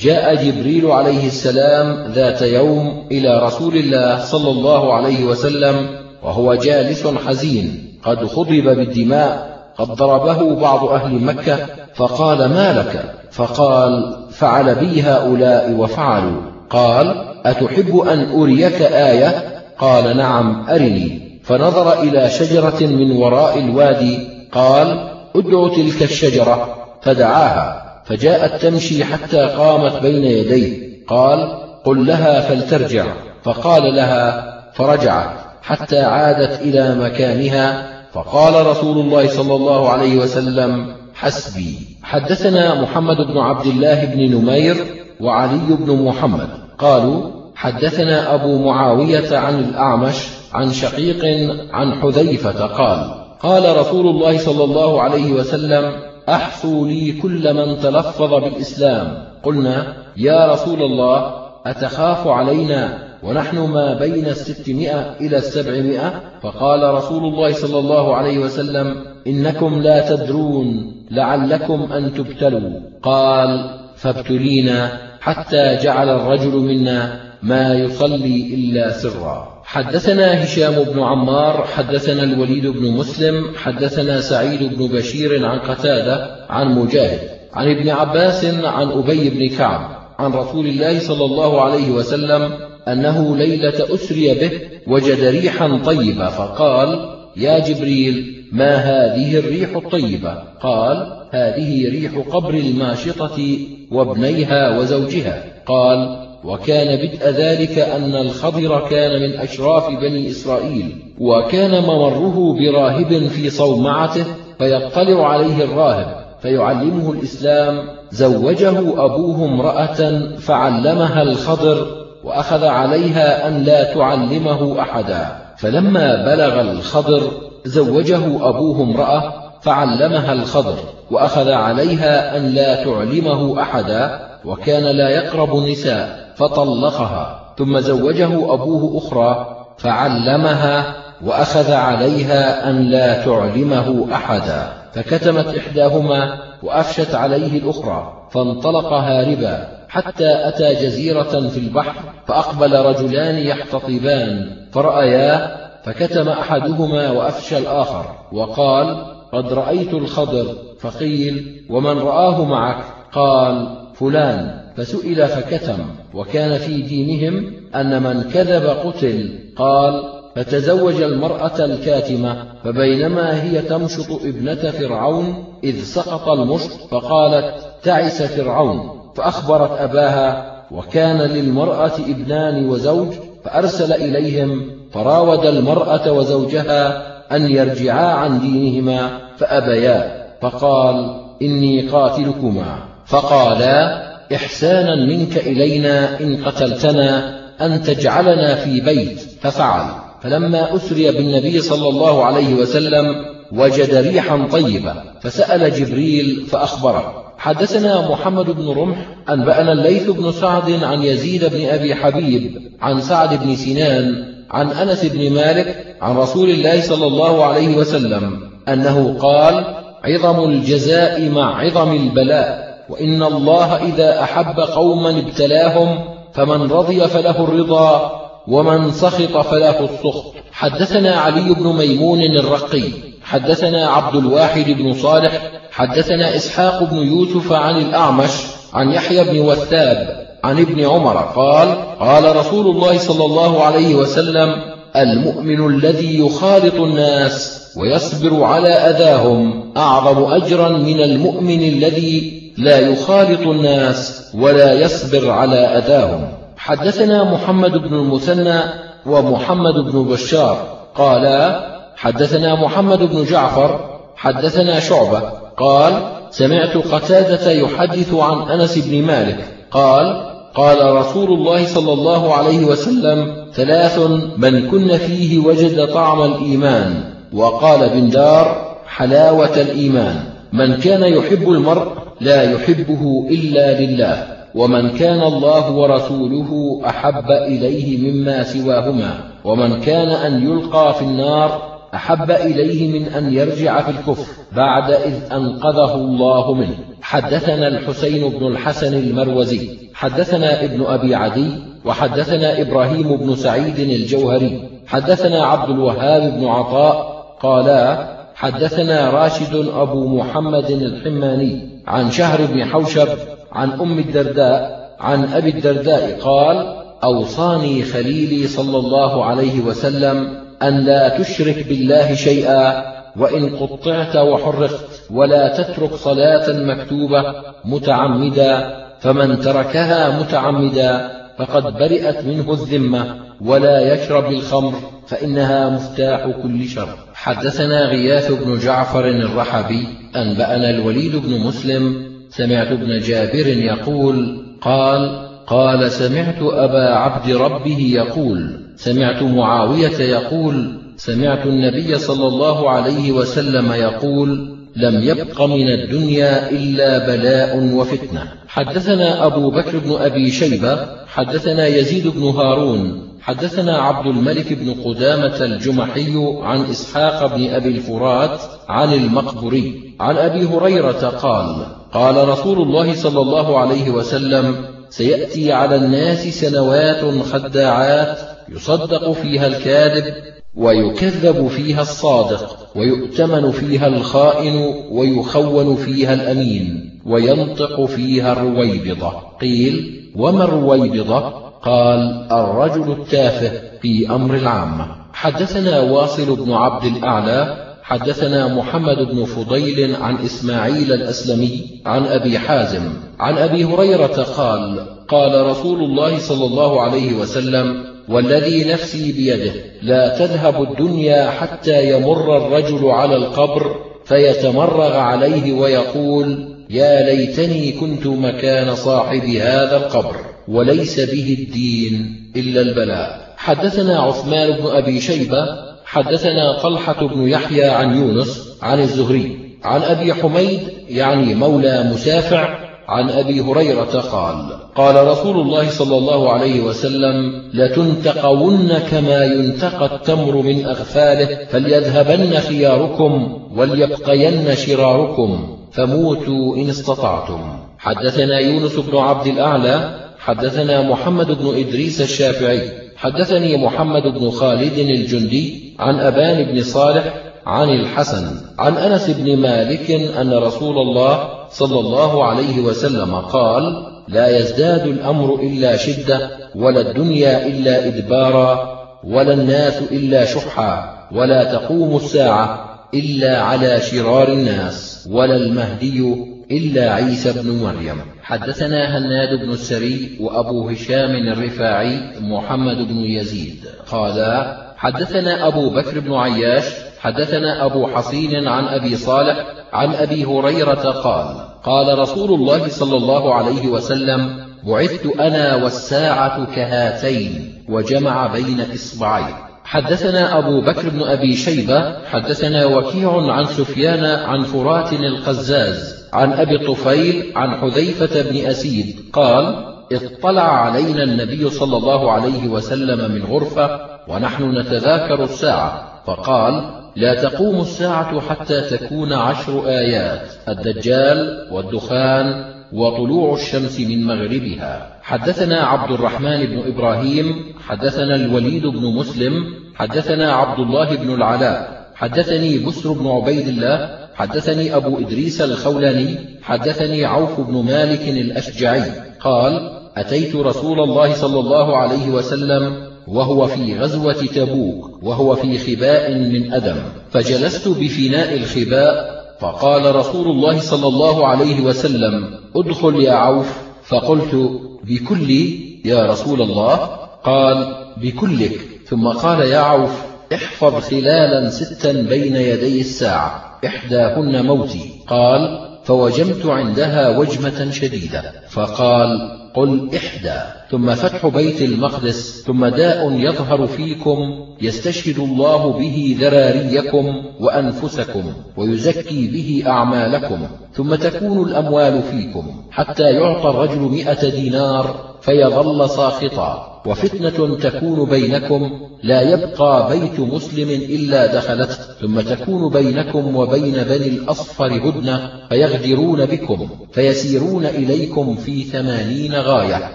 جاء جبريل عليه السلام ذات يوم إلى رسول الله صلى الله عليه وسلم وهو جالس حزين قد خضب بالدماء قد ضربه بعض أهل مكة فقال ما لك؟ فقال فعل بي هؤلاء وفعلوا. قال أتحب أن أريك آية؟ قال نعم أرني. فنظر إلى شجرة من وراء الوادي. قال ادع تلك الشجرة. فدعاها. فجاءت تمشي حتى قامت بين يديه. قال قل لها فلترجع. فقال لها فرجعت. حتى عادت إلى مكانها. فقال رسول الله صلى الله عليه وسلم حسبي. حدثنا محمد بن عبد الله بن نمير وعلي بن محمد. قالوا حدثنا أبو معاوية عن الأعمش عن شقيق عن حذيفة قال قال رسول الله صلى الله عليه وسلم أحصوا لي كل من تلفظ بالإسلام. قلنا يا رسول الله أتخاف علينا ونحن ما بين الستمائة إلى السبعمائة؟ فقال رسول الله صلى الله عليه وسلم إنكم لا تدرون لعلكم أن تبتلوا. قال فابتلينا حتى جعل الرجل منا ما يصلي إلا سرا. حدثنا هشام بن عمار حدثنا الوليد بن مسلم حدثنا سعيد بن بشير عن قتادة عن مجاهد عن ابن عباس عن أبي بن كعب عن رسول الله صلى الله عليه وسلم أنه ليلة أسري به وجد ريحا طيبة فقال يا جبريل ما هذه الريح الطيبة؟ قال هذه ريح قبر الماشطة وابنيها وزوجها. قال وكان بدء ذلك أن الخضر كان من أشراف بني إسرائيل وكان ممره براهب في صومعته فيطلع عليه الراهب فيعلمه الإسلام زوجه أبوه امرأة فعلمها الخضر وأخذ عليها أن لا تعلمه أحدا. فلما بلغ الخضر زوجه أبوه امرأة فعلمها الخضر وأخذ عليها أن لا تعلمه أحدا وكان لا يقرب النساء فطلقها. ثم زوجه أبوه أخرى فعلمها وأخذ عليها أن لا تعلمه أحدا. فكتمت إحداهما وأفشت عليه الأخرى فانطلق هاربا حتى أتى جزيرة في البحر فأقبل رجلان يحتطبان فرأياه فكتم أحدهما وأفشى الآخر وقال قد رأيت الخضر فقيل ومن رآه معك؟ قال فلان. فسئل فكتم وكان في دينهم أن من كذب قتل. قال فتزوج المرأة الكاتمة فبينما هي تمشط ابنة فرعون إذ سقط المشط فقالت تعس فرعون. فأخبرت أباها وكان للمرأة ابنان وزوج فأرسل إليهم فراود المرأة وزوجها أن يرجعا عن دينهما فأبيا فقال إني قاتلكما. فقالا إحسانا منك إلينا إن قتلتنا أن تجعلنا في بيت. ففعل. فلما أسري بالنبي صلى الله عليه وسلم وجد ريحا طيبة فسأل جبريل فأخبره حدثنا محمد بن رمح أنبأنا الليث بن سعد عن يزيد بن أبي حبيب عن سعد بن سنان عن أنس بن مالك عن رسول الله صلى الله عليه وسلم أنه قال عظم الجزاء مع عظم البلاء وإن الله إذا أحب قوما ابتلاهم فمن رضي فله الرضا ومن سخط فله السخط. حدثنا علي بن ميمون الرقي حدثنا عبد الواحد بن صالح حدثنا إسحاق بن يوسف عن الأعمش عن يحيى بن وثاب عن ابن عمر قال قال رسول الله صلى الله عليه وسلم المؤمن الذي يخالط الناس ويصبر على أذاهم أعظم أجرا من المؤمن الذي لا يخالط الناس ولا يصبر على أذاهم. حدثنا محمد بن المثنى ومحمد بن بشار. قالا حدثنا محمد بن جعفر حدثنا شعبة. قال سمعت قتادة يحدث عن أنس بن مالك. قال قال رسول الله صلى الله عليه وسلم ثلاث من كن فيه وجد طعم الإيمان. وقال بن دار حلاوة الإيمان. من كان يحب المرء لا يحبه إلا لله ومن كان الله ورسوله أحب إليه مما سواهما ومن كان أن يلقى في النار أحب إليه من أن يرجع في الكفر بعد إذ أنقذه الله منه. حدثنا الحسين بن الحسن المروزي حدثنا ابن أبي عدي وحدثنا إبراهيم بن سعيد الجوهري حدثنا عبد الوهاب بن عطاء قالا حدثنا راشد أبو محمد الحماني عن شهر بن حوشب عن أم الدرداء عن أبي الدرداء قال أوصاني خليلي صلى الله عليه وسلم أن لا تشرك بالله شيئا وإن قطعت وحرقت ولا تترك صلاة مكتوبة متعمدا فمن تركها متعمدا فقد برئت منه الذمة ولا يشرب الخمر فإنها مفتاح كل شر. حدثنا غياث بن جعفر الرحبي أنبأنا الوليد بن مسلم سمعت ابن جابر يقول قال قال سمعت أبا عبد ربه يقول سمعت معاوية يقول سمعت النبي صلى الله عليه وسلم يقول لم يبق من الدنيا إلا بلاء وفتنة. حدثنا أبو بكر بن أبي شيبة حدثنا يزيد بن هارون حدثنا عبد الملك بن قدامة الجمحي عن إسحاق بن أبي الفرات عن المقبري عن أبي هريرة قال قال رسول الله صلى الله عليه وسلم سيأتي على الناس سنوات خداعات يصدق فيها الكاذب ويكذب فيها الصادق ويؤتمن فيها الخائن ويخون فيها الأمين وينطق فيها الرويبضة. قيل وما الرويبضة؟ قال الرجل التافه في أمر العامة. حدثنا واصل بن عبد الأعلى حدثنا محمد بن فضيل عن إسماعيل الأسلمي عن أبي حازم عن أبي هريرة قال قال رسول الله صلى الله عليه وسلم والذي نفسي بيده لا تذهب الدنيا حتى يمر الرجل على القبر فيتمرغ عليه ويقول يا ليتني كنت مكان صاحب هذا القبر وليس به الدين إلا البلاء. حدثنا عثمان بن أبي شيبة حدثنا طلحة بن يحيى عن يونس عن الزهري عن أبي حميد يعني مولى مسافع عن أبي هريرة قال قال رسول الله صلى الله عليه وسلم لتنتقون كما ينتقى التمر من أغفاله فليذهبن خياركم وليبقين شراركم فموتوا إن استطعتم. حدثنا يونس بن عبد الأعلى حدثنا محمد بن إدريس الشافعي حدثني محمد بن خالد الجندي عن أبان بن صالح عن الحسن عن أنس بن مالك أن رسول الله صلى الله عليه وسلم قال لا يزداد الأمر إلا شدة ولا الدنيا إلا إدبارا ولا الناس إلا شحا ولا تقوم الساعة إلا على شرار الناس ولا المهدي إلا عيسى بن مريم. حدثنا هناد بن السري وأبو هشام الرفاعي محمد بن يزيد. قالا حدثنا أبو بكر بن عياش حدثنا أبو حصين عن أبي صالح عن أبي هريرة قال قال رسول الله صلى الله عليه وسلم بعثت أنا والساعة كهاتين وجمع بين إصبعين. حدثنا أبو بكر بن أبي شيبة حدثنا وكيع عن سفيان عن فرات القزاز عن أبي الطفيل عن حذيفة بن أسيد قال اطلع علينا النبي صلى الله عليه وسلم من غرفة ونحن نتذاكر الساعة. فقال لا تقوم الساعة حتى تكون عشر آيات الدجال والدخان وطلوع الشمس من مغربها. حدثنا عبد الرحمن بن إبراهيم حدثنا الوليد بن مسلم حدثنا عبد الله بن العلاء حدثني بسر بن عبيد الله حدثني أبو إدريس الخولاني حدثني عوف بن مالك الأشجعي قال أتيت رسول الله صلى الله عليه وسلم وهو في غزوة تبوك وهو في خباء من أدم فجلست بفناء الخباء فقال رسول الله صلى الله عليه وسلم ادخل يا عوف فقلت بكلي يا رسول الله؟ قال بكلك. ثم قال يا عوف احفظ خلالا ستا بين يدي الساعة. إحداهن موتي. قال فوجمت عندها وجمة شديدة. فقال قل إحدى. ثم فتح بيت المقدس ثم داء يظهر فيكم يستشهد الله به ذراريكم وأنفسكم ويزكي به أعمالكم ثم تكون الأموال فيكم حتى يعطى الرجل مئة دينار فيظل ساخطا. وفتنة تكون بينكم لا يبقى بيت مسلم إلا دخلته ثم تكون بينكم وبين بني الأصفر هدنة فيغدرون بكم فيسيرون إليكم في ثمانين غاية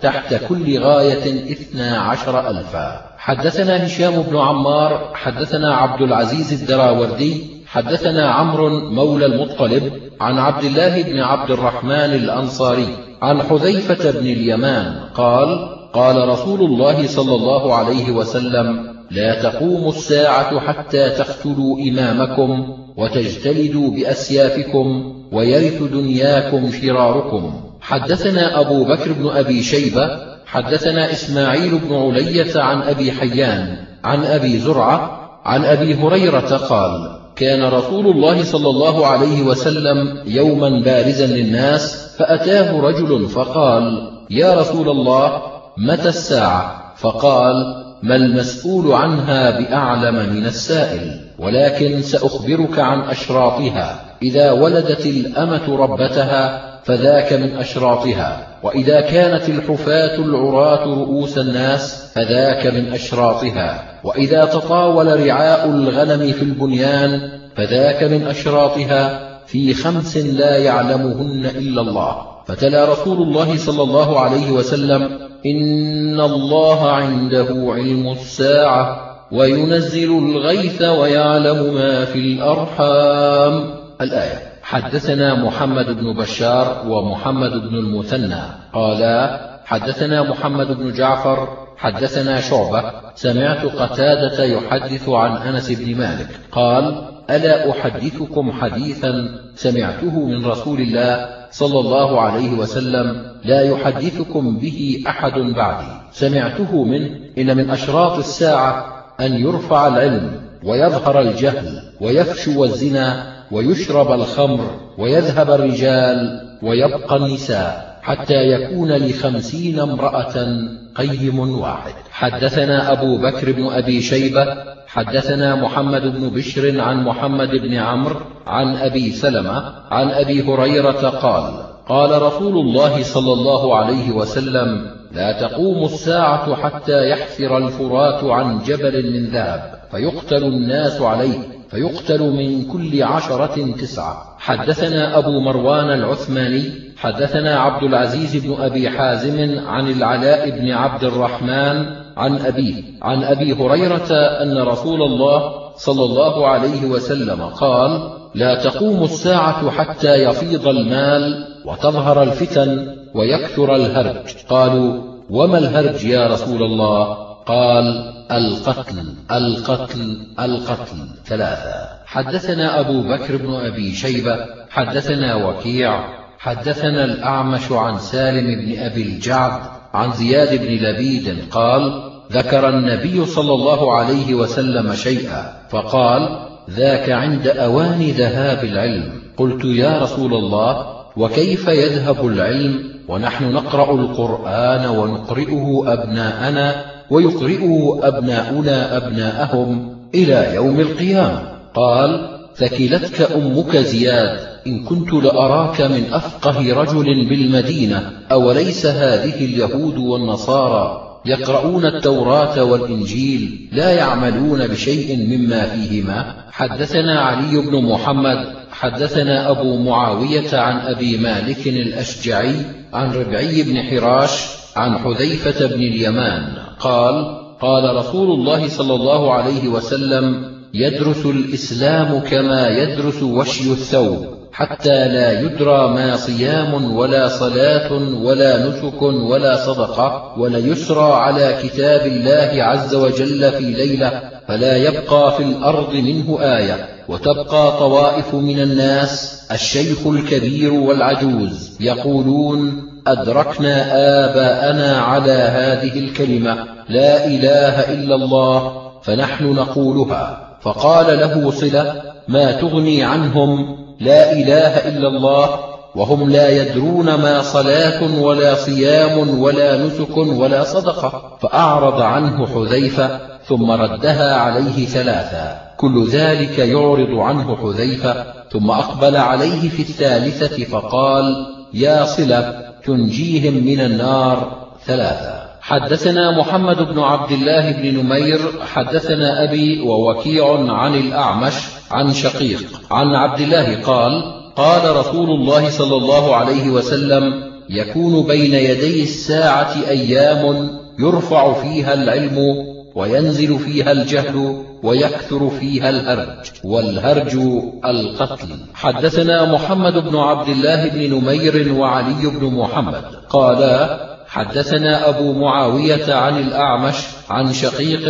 تحت كل غاية إثنى عشر ألفا. حدثنا هشام بن عمار حدثنا عبد العزيز الدراوردي حدثنا عمرو مولى المطلب عن عبد الله بن عبد الرحمن الأنصاري عن حذيفة بن اليمان قال قال رسول الله صلى الله عليه وسلم لا تقوم الساعة حتى تقتلوا إمامكم وتجتلدوا بأسيافكم ويرث دنياكم شراركم. حدثنا أبو بكر بن أبي شيبة حدثنا إسماعيل بن علية عن أبي حيان عن أبي زرعة عن أبي هريرة قال كان رسول الله صلى الله عليه وسلم يوما بارزا للناس فأتاه رجل فقال يا رسول الله متى الساعة؟ فقال ما المسؤول عنها بأعلم من السائل ولكن سأخبرك عن أشراطها إذا ولدت الأمة ربتها فذاك من أشراطها. وإذا كانت الحفاة العراة رؤوس الناس فذاك من أشراطها. وإذا تطاول رعاء الغنم في البنيان فذاك من أشراطها. في خمس لا يعلمهن إلا الله. فتلا رسول الله صلى الله عليه وسلم إن الله عنده علم الساعة وينزل الغيث ويعلم ما في الأرحام. الآية. حدثنا محمد بن بشار ومحمد بن المثنى. قالا حدثنا محمد بن جعفر حدثنا شعبة سمعت قتادة يحدث عن أنس بن مالك. قال ألا أحدثكم حديثا سمعته من رسول الله صلى الله عليه وسلم لا يحدثكم به أحد بعدي. سمعته منه إن من أشراط الساعة أن يرفع العلم ويظهر الجهل ويفشو الزنا ويشرب الخمر ويذهب الرجال ويبقى النساء حتى يكون لخمسين امرأة قيم واحد. حدثنا أبو بكر بن أبي شيبة حدثنا محمد بن بشر عن محمد بن عمرو عن أبي سلمة عن أبي هريرة قال قال رسول الله صلى الله عليه وسلم لا تقوم الساعة حتى يحفر الفرات عن جبل من ذهب فيقتل الناس عليه. فيقتل من كل عشرة تسعة. حدثنا أبو مروان العثماني حدثنا عبد العزيز بن أبي حازم عن العلاء بن عبد الرحمن عن أبيه عن أبي هريرة أن رسول الله صلى الله عليه وسلم قال لا تقوم الساعة حتى يفيض المال وتظهر الفتن ويكثر الهرج. قالوا وما الهرج يا رسول الله؟ قال القتل القتل القتل. ثلاثة. حدثنا أبو بكر بن أبي شيبة حدثنا وكيع حدثنا الأعمش عن سالم بن أبي الجعد عن زياد بن لبيد قال ذكر النبي صلى الله عليه وسلم شيئا فقال ذاك عند أوان ذهاب العلم. قلت يا رسول الله وكيف يذهب العلم؟ ونحن نقرأ القرآن ونقرئه أبناءنا ويقرئه أبناؤنا أبناءهم إلى يوم القيامة. قال ثكلتك أمك زياد. إن كنت لأراك من أفقه رجل بالمدينة أوليس هذه اليهود والنصارى يقرؤون التوراة والإنجيل لا يعملون بشيء مما فيهما. حدثنا علي بن محمد حدثنا أبو معاوية عن أبي مالك الأشجعي عن ربعي بن حراش عن حذيفة بن اليمان. قال قال رسول الله صلى الله عليه وسلم يدرس الإسلام كما يدرس وشي الثوب حتى لا يدرى ما صيام ولا صلاة ولا نسك ولا صدقة وليسرى على كتاب الله عز وجل في ليلة فلا يبقى في الأرض منه آية. وتبقى طوائف من الناس الشيخ الكبير والعجوز يقولون أدركنا آباءنا على هذه الكلمة لا إله إلا الله فنحن نقولها. فقال له صلة ما تغني عنهم لا إله إلا الله وهم لا يدرون ما صلاة ولا صيام ولا نسك ولا صدقة. فأعرض عنه حذيفة ثم ردها عليه ثلاثا كل ذلك يعرض عنه حذيفة ثم أقبل عليه في الثالثة فقال يا صلة تنجيهم من النار ثلاثا حدثنا محمد بن عبد الله بن نمير حدثنا أبي ووكيع عن الأعمش عن شقيق. عن عبد الله قال قال رسول الله صلى الله عليه وسلم يكون بين يدي الساعة أيام يرفع فيها العلم وينزل فيها الجهل ويكثر فيها الهرج والهرج القتل. حدثنا محمد بن عبد الله بن نمير وعلي بن محمد. قالا حدثنا أبو معاوية عن الأعمش عن شقيق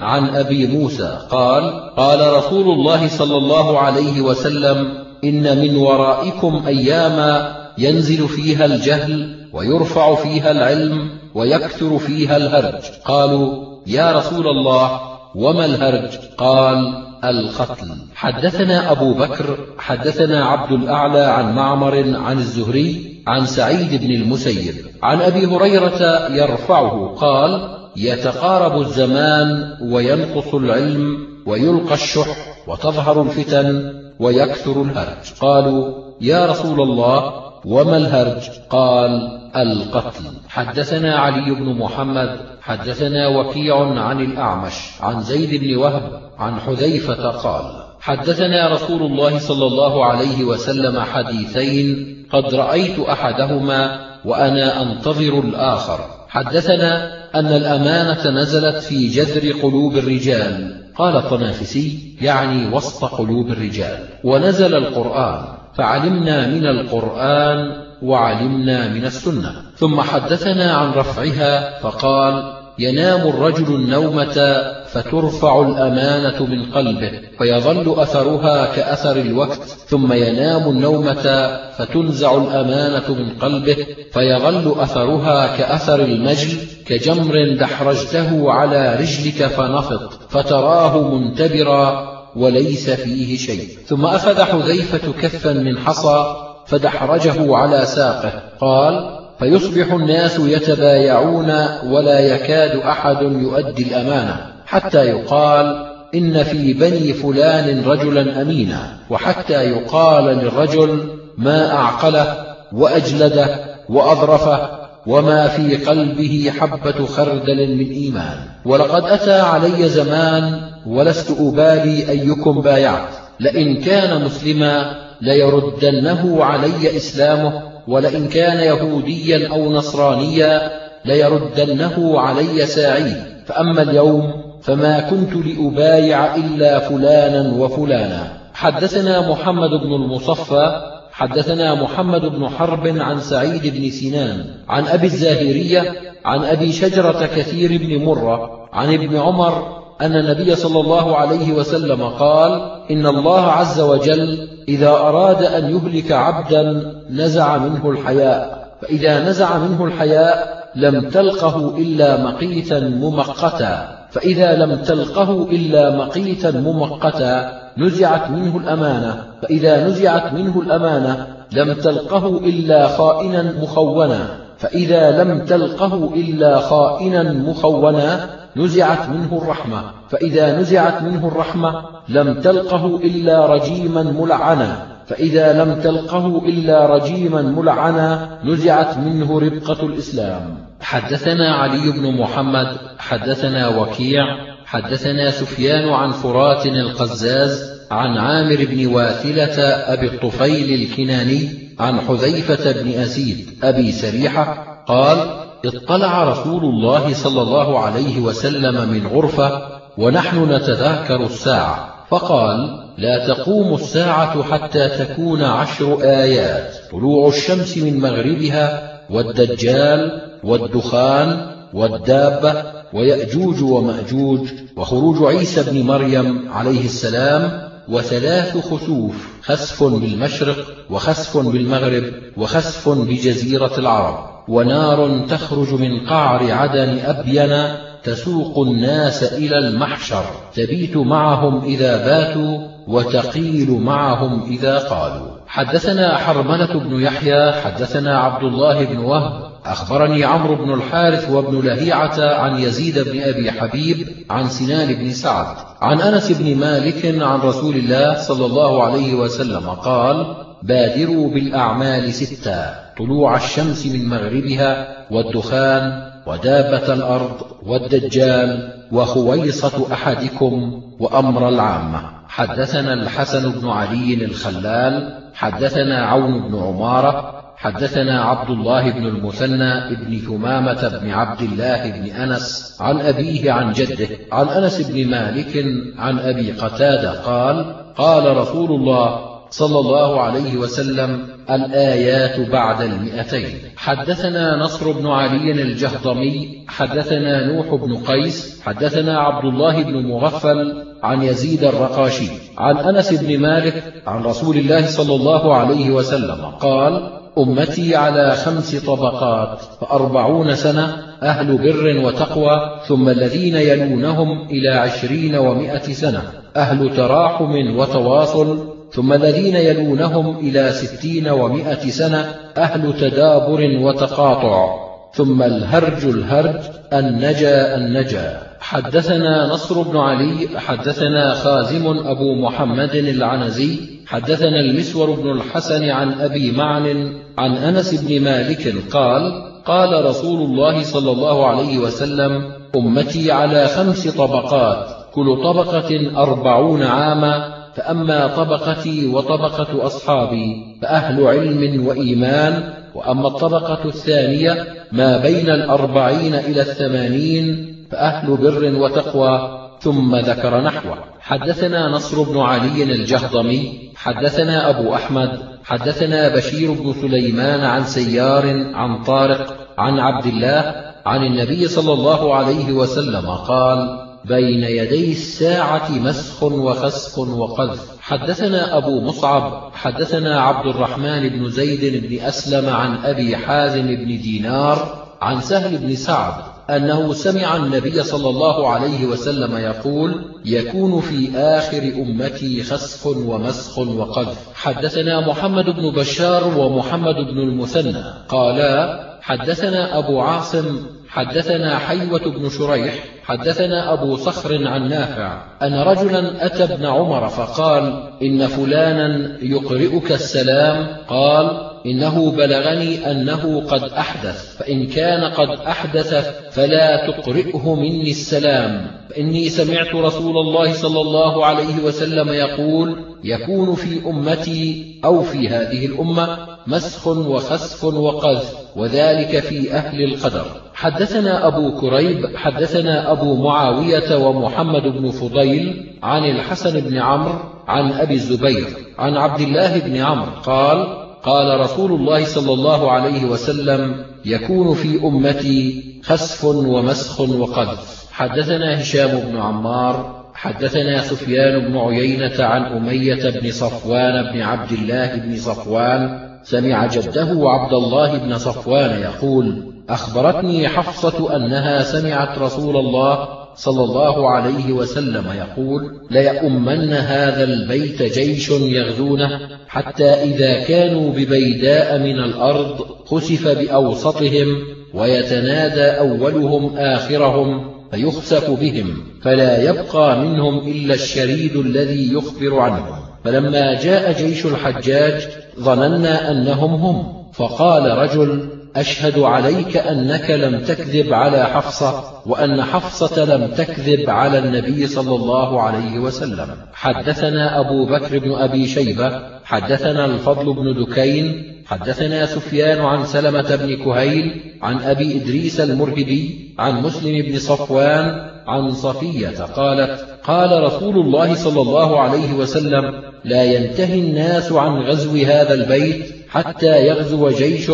عن أبي موسى قال قال رسول الله صلى الله عليه وسلم إن من ورائكم أياما ينزل فيها الجهل ويرفع فيها العلم ويكثر فيها الهرج. قالوا يا رسول الله وما الهرج؟ قال القتل. حدثنا أبو بكر حدثنا عبد الأعلى عن معمر عن الزهري عن سعيد بن المسيب عن أبي هريرة يرفعه قال يتقارب الزمان وينقص العلم ويلقى الشح وتظهر الفتن ويكثر الهرج. قالوا يا رسول الله وما الهرج؟ قال القتل. حدثنا علي بن محمد حدثنا وكيع عن الأعمش عن زيد بن وهب عن حذيفة قال حدثنا رسول الله صلى الله عليه وسلم حديثين قد رأيت أحدهما وأنا أنتظر الآخر. حدثنا أن الأمانة نزلت في جذر قلوب الرجال. قال الطنافسي يعني وسط قلوب الرجال. ونزل القرآن فعلمنا من القرآن وعلمنا من السنة. ثم حدثنا عن رفعها فقال ينام الرجل النومة فترفع الأمانة من قلبه فيظل أثرها كأثر الوقت. ثم ينام النومة فتنزع الأمانة من قلبه فيظل أثرها كأثر المجل كجمر دحرجته على رجلك فنفط فتراه منتبرا وليس فيه شيء. ثم أخذ حذيفة كفا من حصى فدحرجه على ساقه. قال فيصبح الناس يتبايعون ولا يكاد أحد يؤدي الأمانة حتى يقال إن في بني فلان رجلا أمينا. وحتى يقال للرجل ما أعقله وأجلده وأظرفه وما في قلبه حبة خردل من إيمان. ولقد أتى علي زمان ولست أبالي أيكم بايعت لئن كان مسلما ليردنه علي إسلامه ولئن كان يهوديا أو نصرانيا ليردنه علي ساعي. فأما اليوم فما كنت لأبايع إلا فلانا وفلانا. حدثنا محمد بن المصفى حدثنا محمد بن حرب عن سعيد بن سنان عن أبي الزاهرية عن أبي شجرة كثير بن مرة عن ابن عمر أن النبي صلى الله عليه وسلم قال إن الله عز وجل إذا أراد أن يهلك عبدا نزع منه الحياء فإذا نزع منه الحياء لم تلقه إلا مقيتا ممقتا فإذا لم تلقه إلا مقيتا ممقتا نزعت منه الأمانة فإذا نزعت منه الأمانة لم تلقه إلا خائنا مخونا فإذا لم تلقه إلا خائنا مخونا نزعت منه الرحمة. فإذا نزعت منه الرحمة لم تلقه إلا رجيما ملعنا. فإذا لم تلقه إلا رجيما ملعنا نزعت منه ربقة الإسلام. حدثنا علي بن محمد حدثنا وكيع حدثنا سفيان عن فرات القزاز عن عامر بن واثلة أبي الطفيل الكناني عن حذيفة بن أسيد أبي سريحة قال اطلع رسول الله صلى الله عليه وسلم من غرفة ونحن نتذاكر الساعة. فقال لا تقوم الساعة حتى تكون عشر آيات. طلوع الشمس من مغربها والدجال والدخان والدابة ويأجوج ومأجوج وخروج عيسى بن مريم عليه السلام وثلاث خسوف خسف بالمشرق وخسف بالمغرب وخسف بجزيرة العرب. ونار تخرج من قعر عدن أبين تسوق الناس إلى المحشر. تبيت معهم إذا باتوا وتقيل معهم إذا قالوا. حدثنا حرملة بن يحيى حدثنا عبد الله بن وهب أخبرني عمرو بن الحارث وابن لهيعة عن يزيد بن أبي حبيب عن سنان بن سعد. عن أنس بن مالك عن رسول الله صلى الله عليه وسلم قال بادروا بالأعمال ستا طلوع الشمس من مغربها والدخان ودابة الأرض والدجال وخويصة أحدكم وأمر العامة. حدثنا الحسن بن علي الخلال حدثنا عون بن عمارة حدثنا عبد الله بن المثنى بن ثمامة بن عبد الله بن أنس عن أبيه عن جده عن أنس بن مالك عن أبي قتادة قال قال رسول الله صلى الله عليه وسلم الآيات بعد المئتين. حدثنا نصر بن علي الجهضمي حدثنا نوح بن قيس حدثنا عبد الله بن مغفل عن يزيد الرقاشي عن أنس بن مالك عن رسول الله صلى الله عليه وسلم قال أمتي على خمس طبقات فأربعون سنة أهل بر وتقوى ثم الذين يلونهم إلى عشرين ومائة سنة أهل تراحم وتواصل ثم الذين يلونهم إلى ستين ومائة سنة أهل تدابر وتقاطع ثم الهرج الهرج النجا النجا. حدثنا نصر بن علي حدثنا خازم أبو محمد العنزي حدثنا المسور بن الحسن عن أبي معن عن أنس بن مالك قال قال رسول الله صلى الله عليه وسلم أمتي على خمس طبقات كل طبقة أربعون عاما فأما طبقتي وطبقة أصحابي فأهل علم وإيمان وأما الطبقة الثانية ما بين الأربعين إلى الثمانين فأهل بر وتقوى ثم ذكر نحوه. حدثنا نصر بن علي الجهضمي حدثنا أبو أحمد حدثنا بشير بن سليمان عن سيار عن طارق عن عبد الله عن النبي صلى الله عليه وسلم قال بين يدي الساعة مسخ وخسف وقذف. حدثنا أبو مصعب حدثنا عبد الرحمن بن زيد بن أسلم عن أبي حازم بن دينار عن سهل بن سعد أنه سمع النبي صلى الله عليه وسلم يقول يكون في آخر أمتي خسف ومسخ وقذف. حدثنا محمد بن بشار ومحمد بن المثنى. قالا حدثنا أبو عاصم حدثنا حيوة بن شريح حدثنا أبو صخر عن نافع أن رجلا أتى ابن عمر فقال إن فلانا يقرئك السلام قال إنه بلغني أنه قد أحدث فإن كان قد أحدث فلا تقرئه مني السلام. فإني سمعت رسول الله صلى الله عليه وسلم يقول يكون في أمتي أو في هذه الأمة. مسخ وخسف وقذف وذلك في أهل القدر. حدثنا أبو كريب حدثنا أبو معاوية ومحمد بن فضيل عن الحسن بن عمرو عن أبي الزبير عن عبد الله بن عمرو قال قال رسول الله صلى الله عليه وسلم يكون في أمتي خسف ومسخ وقذف. حدثنا هشام بن عمار حدثنا سفيان بن عيينة عن أمية بن صفوان بن عبد الله بن صفوان سمع جده عبد الله بن صفوان يقول أخبرتني حفصة أنها سمعت رسول الله صلى الله عليه وسلم يقول ليؤمن هذا البيت جيش يغزونه حتى إذا كانوا ببيداء من الأرض خسف بأوسطهم ويتنادى أولهم آخرهم فيخسف بهم فلا يبقى منهم إلا الشريد الذي يخبر عنهم. فلما جاء جيش الحجاج ظننا أنهم هم. فقال رجل أشهد عليك أنك لم تكذب على حفصة وأن حفصة لم تكذب على النبي صلى الله عليه وسلم. حدثنا أبو بكر بن أبي شيبة حدثنا الفضل بن دكين حدثنا سفيان عن سلمة بن كهيل عن أبي إدريس المرهبي عن مسلم بن صفوان عن صفية قالت قال رسول الله صلى الله عليه وسلم لا ينتهي الناس عن غزو هذا البيت حتى يغزو جيش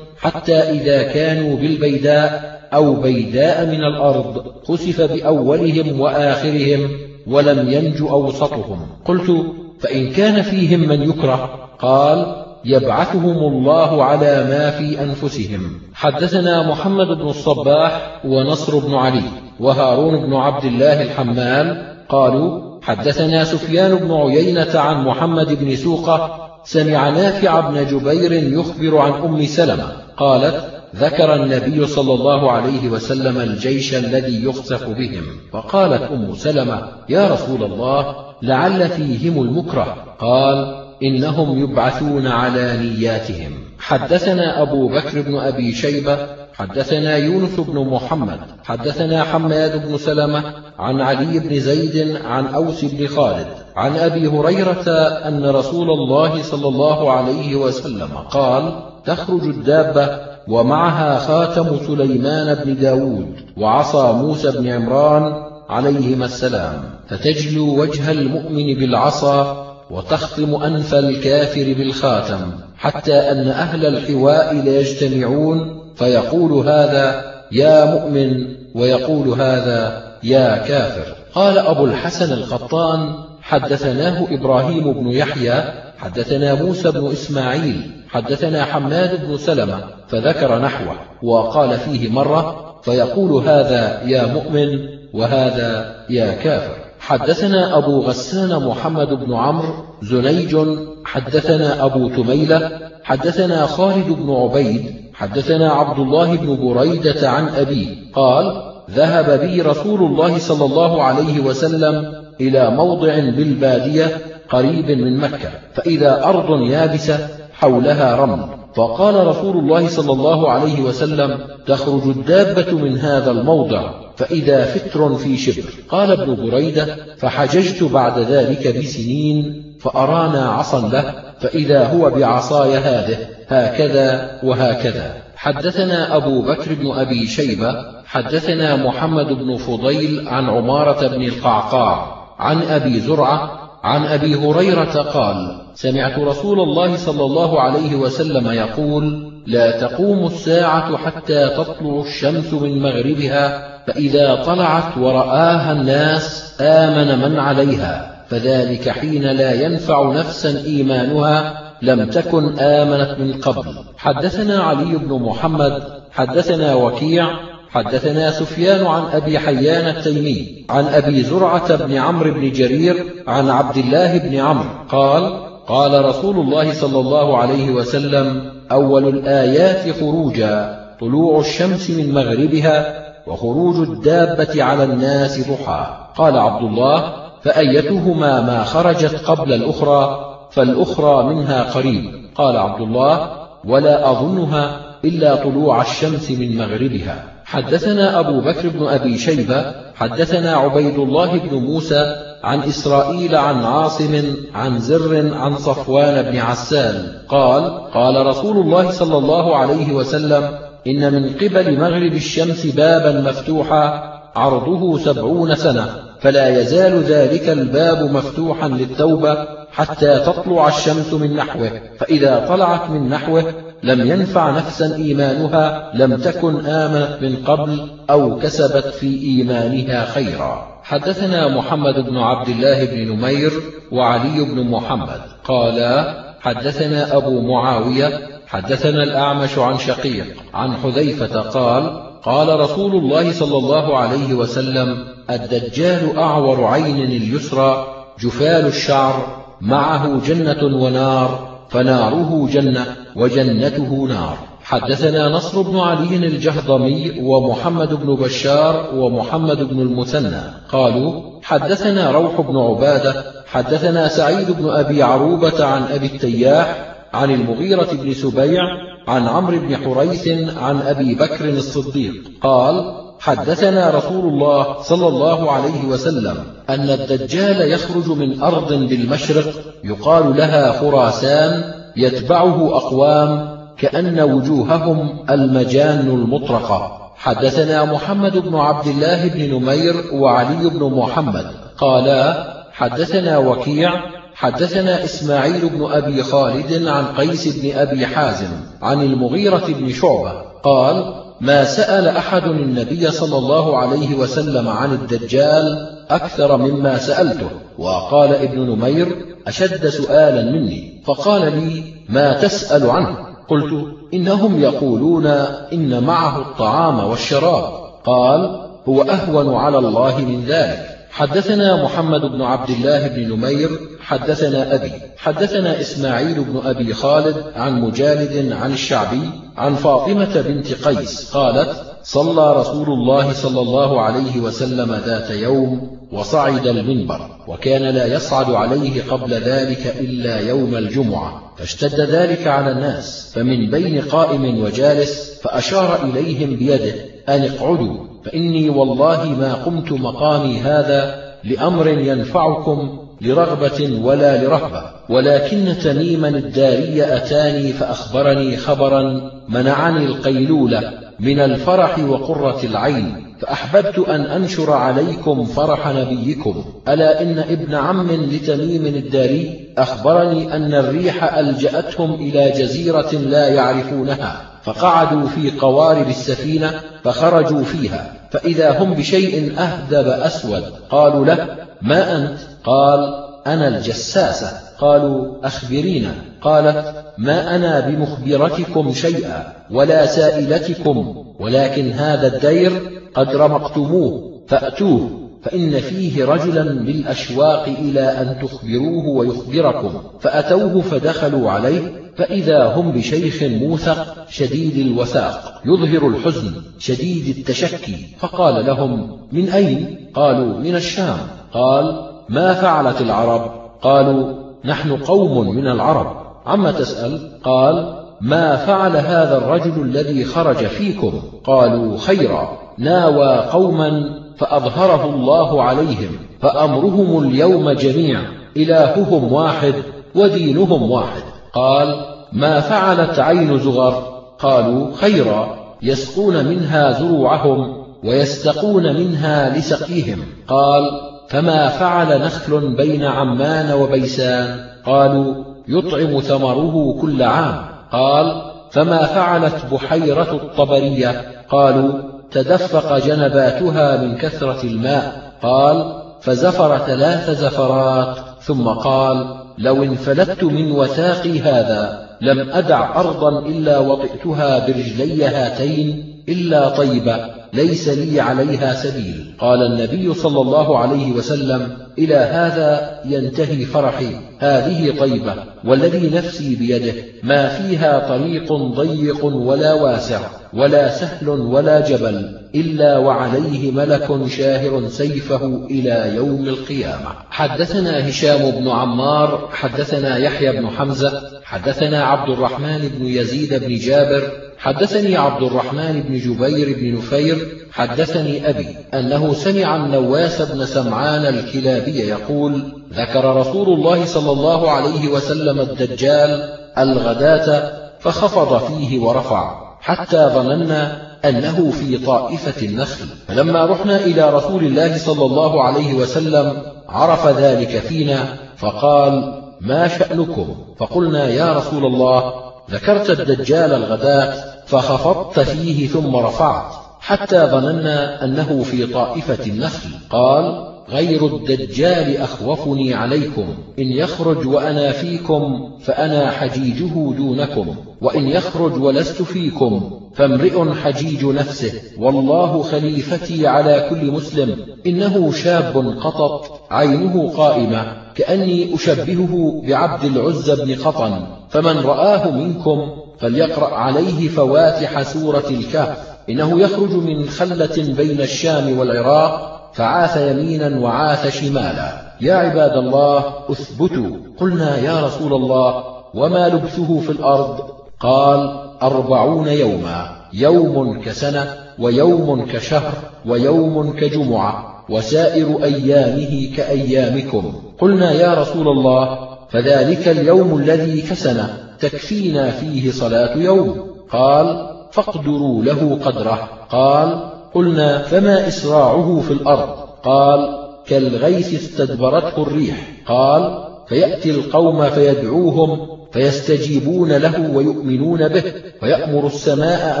حتى إذا كانوا بالبيداء أو بيداء من الأرض خسف بأولهم وآخرهم ولم ينج أوسطهم. قلت فإن كان فيهم من يكره؟ قال يبعثهم الله على ما في أنفسهم. حدثنا محمد بن الصباح ونصر بن علي وهارون بن عبد الله الحمال قالوا حدثنا سفيان بن عيينة عن محمد بن سوقة سمع نافع بن جبير يخبر عن أم سلمة قالت ذكر النبي صلى الله عليه وسلم الجيش الذي يخسف بهم. فقالت أم سلمة يا رسول الله لعل فيهم المكره. قال إنهم يبعثون على نياتهم. حدثنا أبو بكر بن أبي شيبة حدثنا يونس بن محمد حدثنا حماد بن سلمة عن علي بن زيد عن أوس بن خالد عن أبي هريرة أن رسول الله صلى الله عليه وسلم قال تخرج الدابة ومعها خاتم سليمان بن داود وعصا موسى بن عمران عليهما السلام. فتجلو وجه المؤمن بالعصا وتختم أنف الكافر بالخاتم حتى أن أهل الحواء ليجتمعون فيقول هذا يا مؤمن ويقول هذا يا كافر. قال أبو الحسن القطان حدثناه إبراهيم بن يحيى حدثنا موسى بن إسماعيل حدثنا حماد بن سلمة فذكر نحوه وقال فيه مرة فيقول هذا يا مؤمن وهذا يا كافر. حدثنا أبو غسان محمد بن عمرو زنيج حدثنا أبو تميلة حدثنا خالد بن عبيد حدثنا عبد الله بن بريدة عن أبيه قال ذهب بي رسول الله صلى الله عليه وسلم إلى موضع بالبادية قريب من مكة فإذا أرض يابسة حولها رمل. فقال رسول الله صلى الله عليه وسلم تخرج الدابة من هذا الموضع فإذا فتر في شبر. قال ابن بريدة فحججت بعد ذلك بسنين فأرانا عصا له فإذا هو بعصاي هذه هكذا وهكذا. حدثنا أبو بكر بن أبي شيبة حدثنا محمد بن فضيل عن عمارة بن القعقاع. عن أبي زرعة عن أبي هريرة قال سمعت رسول الله صلى الله عليه وسلم يقول لا تقوم الساعة حتى تطلع الشمس من مغربها فإذا طلعت ورآها الناس آمن من عليها فذلك حين لا ينفع نفسا إيمانها لم تكن آمنت من قبل. حدثنا علي بن محمد حدثنا وكيع حدثنا سفيان عن أبي حيان التيمي عن أبي زرعة بن عمرو بن جرير عن عبد الله بن عمرو قال قال رسول الله صلى الله عليه وسلم أول الآيات خروجا طلوع الشمس من مغربها وخروج الدابة على الناس ضحى. قال عبد الله فأيتهما ما خرجت قبل الأخرى فالأخرى منها قريب. قال عبد الله ولا أظنها إلا طلوع الشمس من مغربها. حدثنا أبو بكر بن أبي شيبة حدثنا عبيد الله بن موسى عن إسرائيل عن عاصم عن زر عن صفوان بن عسان. قال قال رسول الله صلى الله عليه وسلم إن من قبل مغرب الشمس بابا مفتوحا عرضه سبعون سنة فلا يزال ذلك الباب مفتوحا للتوبة حتى تطلع الشمس من نحوه فإذا طلعت من نحوه لم ينفع نفسا إيمانها لم تكن آمنت من قبل أو كسبت في إيمانها خيرا. حدثنا محمد بن عبد الله بن نمير وعلي بن محمد. قالا حدثنا أبو معاوية حدثنا الأعمش عن شقيق عن حذيفة قال قال رسول الله صلى الله عليه وسلم الدجال أعور عين اليسرى جفال الشعر معه جنة ونار فناره جنة وجنته نار. حدثنا نصر بن علي الجهضمي ومحمد بن بشار ومحمد بن المثنى. قالوا حدثنا روح بن عبادة حدثنا سعيد بن أبي عروبة عن أبي التياح عن المغيرة بن سبيع عن عمرو بن حريث عن أبي بكر الصديق. قال حدثنا رسول الله صلى الله عليه وسلم أن الدجال يخرج من أرض بالمشرق يقال لها خراسان يتبعه أقوام كأن وجوههم المجان المطرقة. حدثنا محمد بن عبد الله بن نمير وعلي بن محمد. قالا حدثنا وكيع حدثنا إسماعيل بن أبي خالد عن قيس بن أبي حازم عن المغيرة بن شعبة. قال ما سأل أحد النبي صلى الله عليه وسلم عن الدجال أكثر مما سألته وقال ابن نمير أشد سؤالا مني. فقال لي ما تسأل عنه؟ قلت إنهم يقولون إن معه الطعام والشراب. قال هو أهون على الله من ذلك. حدثنا محمد بن عبد الله بن نمير حدثنا أبي حدثنا إسماعيل بن أبي خالد عن مجالد عن الشعبي عن فاطمة بنت قيس قالت صلى رسول الله صلى الله عليه وسلم ذات يوم وصعد المنبر وكان لا يصعد عليه قبل ذلك إلا يوم الجمعة فاشتد ذلك على الناس فمن بين قائم وجالس فأشار إليهم بيده أن اقعدوا. فإني والله ما قمت مقامي هذا لأمر ينفعكم لرغبة ولا لرهبة. ولكن تميما الداري أتاني فأخبرني خبرا منعني القيلولة من الفرح وقرة العين فأحببت أن أنشر عليكم فرح نبيكم. ألا إن ابن عم لتميم الداري أخبرني أن الريح ألجأتهم إلى جزيرة لا يعرفونها. فقعدوا في قوارب السفينة فخرجوا فيها فإذا هم بشيء أهدب أسود قالوا له ما أنت؟ قال أنا الجساسة قالوا أخبرينا. قالت ما أنا بمخبرتكم شيئا ولا سائلتكم ولكن هذا الدير قد رمقتموه فأتوه. فإن فيه رجلا بالأشواق إلى أن تخبروه ويخبركم فأتوه فدخلوا عليه فإذا هم بشيخ موثق شديد الوثاق يظهر الحزن شديد التشكي فقال لهم من أين؟ قالوا من الشام قال ما فعلت العرب؟ قالوا نحن قوم من العرب عما تسأل؟ قال ما فعل هذا الرجل الذي خرج فيكم قالوا خيرا ناوى قوما فأظهره الله عليهم فأمرهم اليوم جميع إلههم واحد ودينهم واحد. قال ما فعلت عين زغر؟ قالوا خيرا يسقون منها زروعهم ويستقون منها لسقيهم. قال فما فعل نخل بين عمان وبيسان؟ قالوا يطعم ثمره كل عام. قال فما فعلت بحيرة الطبرية؟ قالوا تدفق جنباتها من كثرة الماء. قال فزفر ثلاث زفرات ثم قال لو انفلت من وثاقي هذا لم أدع أرضا إلا وطئتها برجلي هاتين إلا طيبة. ليس لي عليها سبيل. قال النبي صلى الله عليه وسلم إلى هذا ينتهي فرحي. هذه طيبة والذي نفسي بيده ما فيها طريق ضيق ولا واسع ولا سهل ولا جبل إلا وعليه ملك شاهر سيفه إلى يوم القيامة. حدثنا هشام بن عمار حدثنا يحيى بن حمزة حدثنا عبد الرحمن بن يزيد بن جابر حدثني عبد الرحمن بن جبير بن نفير حدثني أبي أنه سمع النواس بن سمعان الكلابي يقول ذكر رسول الله صلى الله عليه وسلم الدجال الغداة فخفض فيه ورفع حتى ظننا أنه في طائفة النخل. فلما رحنا إلى رسول الله صلى الله عليه وسلم عرف ذلك فينا فقال ما شأنكم؟ فقلنا يا رسول الله ذكرت الدجال الغداة فخفضت فيه ثم رفعت حتى ظننا أنه في طائفة النخل. قال غير الدجال أخوفني عليكم. إن يخرج وأنا فيكم فأنا حجيجه دونكم. وإن يخرج ولست فيكم فامرئ حجيج نفسه. والله خليفتي على كل مسلم. إنه شاب قطط عينه قائمة. كأني أشبهه بعبد العز بن قطن. فمن رآه منكم فليقرأ عليه فواتح سورة الكهف. إنه يخرج من خلة بين الشام والعراق. فعاث يمينا وعاث شمالا. يا عباد الله اثبتوا. قلنا يا رسول الله وما لبثه في الأرض؟ قال أربعون يوما يوم كسنة ويوم كشهر ويوم كجمعة وسائر أيامه كأيامكم. قلنا يا رسول الله فذلك اليوم الذي كسنة تكفينا فيه صلاة يوم. قال فاقدروا له قدره. قال قلنا فما إسراعه في الأرض؟ قال كالغيث استدبرته الريح. قال فيأتي القوم فيدعوهم فيستجيبون له ويؤمنون به ويأمر السماء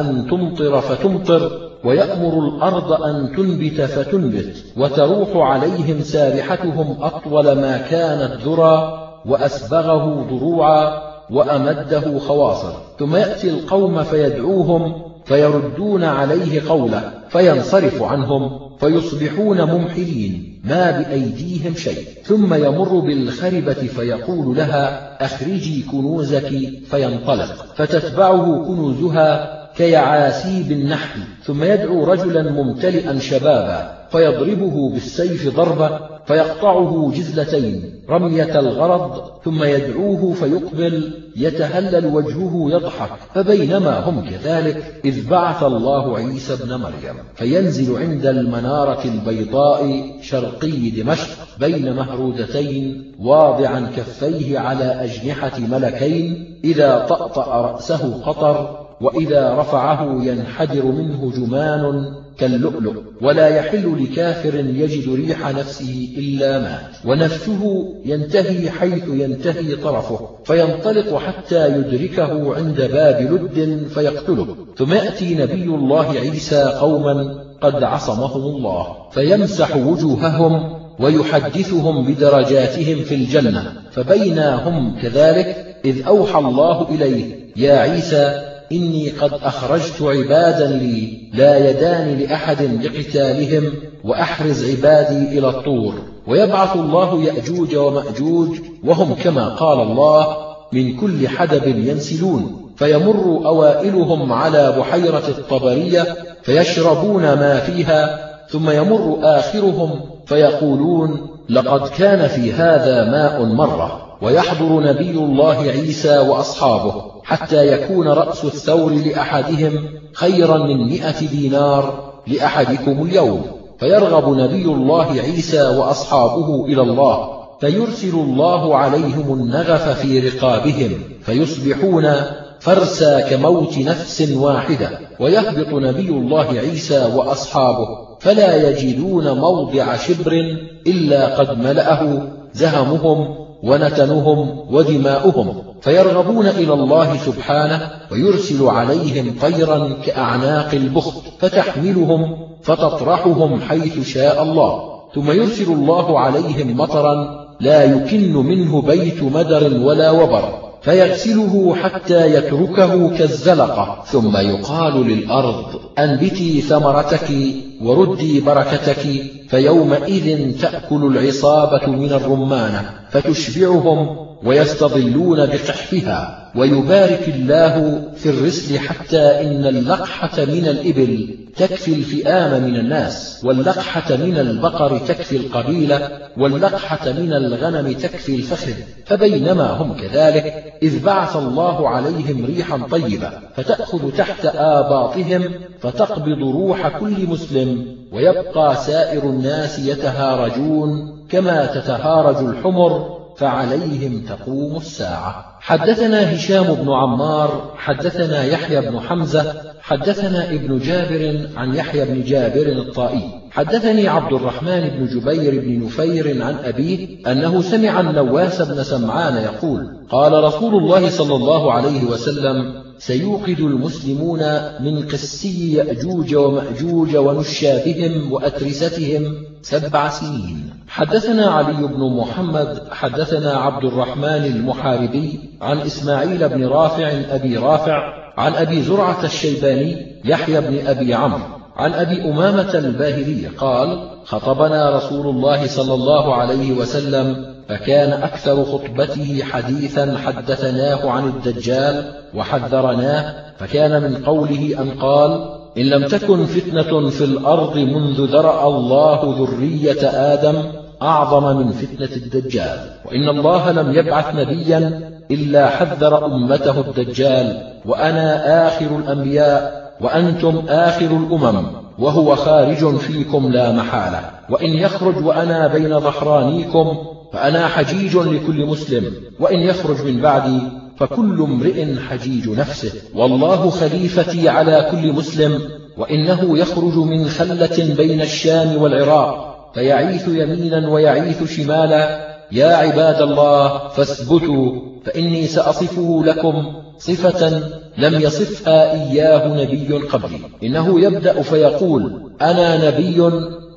أن تمطر فتمطر ويأمر الأرض أن تنبت فتنبت وتروح عليهم سابحتهم أطول ما كانت ذرى وأسبغه ضروعا وأمده خواصر ثم يأتي القوم فيدعوهم فيردون عليه قوله فينصرف عنهم فيصبحون ممحلين ما بأيديهم شيء. ثم يمر بالخربة فيقول لها أخرجي كنوزك فينطلق. فتتبعه كنوزها كيعاسيب النحل. ثم يدعو رجلا ممتلئا شبابا فيضربه بالسيف ضربة فيقطعه جزلتين رمية الغرض ثم يدعوه فيقبل يتهلل وجهه يضحك فبينما هم كذلك إذ بعث الله عيسى ابن مريم فينزل عند المنارة البيضاء شرقي دمشق بين مهرودتين واضعا كفيه على أجنحة ملكين إذا طأطأ رأسه قطر وإذا رفعه ينحدر منه جمان كاللؤلؤ ولا يحل لكافر يجد ريح نفسه إلا مات ونفسه ينتهي حيث ينتهي طرفه فينطلق حتى يدركه عند باب لد فيقتله. ثم يأتي نبي الله عيسى قوما قد عصمهم الله فيمسح وجوههم ويحدثهم بدرجاتهم في الجنة فبينا هم كذلك إذ أوحى الله إليه يا عيسى إني قد أخرجت عبادا لي لا يدان لأحد لقتالهم وأحرز عبادي إلى الطور. ويبعث الله يأجوج ومأجوج وهم كما قال الله من كل حدب ينسلون. فيمر أوائلهم على بحيرة الطبرية فيشربون ما فيها ثم يمر آخرهم فيقولون لقد كان في هذا ماء مرة. ويحضر نبي الله عيسى وأصحابه. حتى يكون رأس الثور لأحدهم خيرا من مئة دينار لأحدكم اليوم. فيرغب نبي الله عيسى وأصحابه إلى الله فيرسل الله عليهم النغف في رقابهم فيصبحون فرسا كموت نفس واحدة. ويهبط نبي الله عيسى وأصحابه فلا يجدون موضع شبر إلا قد ملأه زهمهم ونتنهم ودماؤهم فيرغبون إلى الله سبحانه ويرسل عليهم طيرا كأعناق البخت فتحملهم فتطرحهم حيث شاء الله. ثم يرسل الله عليهم مطرا لا يكن منه بيت مدر ولا وبر. فيغسله حتى يتركه كالزلقة ثم يقال للأرض أنبتي ثمرتك وردي بركتك فيومئذ تأكل العصابة من الرمانة فتشبعهم ويستظلون بقحفها ويبارك الله في الرسل حتى إن اللقحة من الإبل تكفي الفئام من الناس واللقحة من البقر تكفي القبيلة واللقحة من الغنم تكفي الفخذ فبينما هم كذلك إذ بعث الله عليهم ريحا طيبة فتأخذ تحت آباطهم فتقبض روح كل مسلم ويبقى سائر الناس يتهارجون كما تتهارج الحمر فعليهم تقوم الساعة. حدثنا هشام بن عمار حدثنا يحيى بن حمزة حدثنا ابن جابر عن يحيى بن جابر الطائي. حدثني عبد الرحمن بن جبير بن نفير عن أبيه أنه سمع النواس بن سمعان يقول قال رسول الله صلى الله عليه وسلم سيوقد المسلمون من قسي يأجوج ومأجوج ونشابهم وأترستهم سبع سنين. حدثنا علي بن محمد حدثنا عبد الرحمن المحاربي عن إسماعيل بن رافع أبي رافع عن أبي زرعة الشيباني يحيى بن أبي عمرو عن أبي أمامة الباهلي قال خطبنا رسول الله صلى الله عليه وسلم فكان أكثر خطبته حديثا حدثناه عن الدجال وحذرناه فكان من قوله أن قال إن لم تكن فتنة في الأرض منذ ذرأ الله ذرية آدم أعظم من فتنة الدجال. وإن الله لم يبعث نبيا إلا حذر أمته الدجال وأنا آخر الأنبياء وأنتم آخر الأمم وهو خارج فيكم لا محالة. وإن يخرج وأنا بين ظهرانيكم فأنا حجيج لكل مسلم وإن يخرج من بعدي فكل امرئ حجيج نفسه. والله خليفتي على كل مسلم وإنه يخرج من خلة بين الشام والعراق فيعيث يمينا ويعيث شمالا. يا عباد الله فاثبتوا فإني سأصفه لكم صفة لم يصفها إياه نبي قبلي. إنه يبدأ فيقول أنا نبي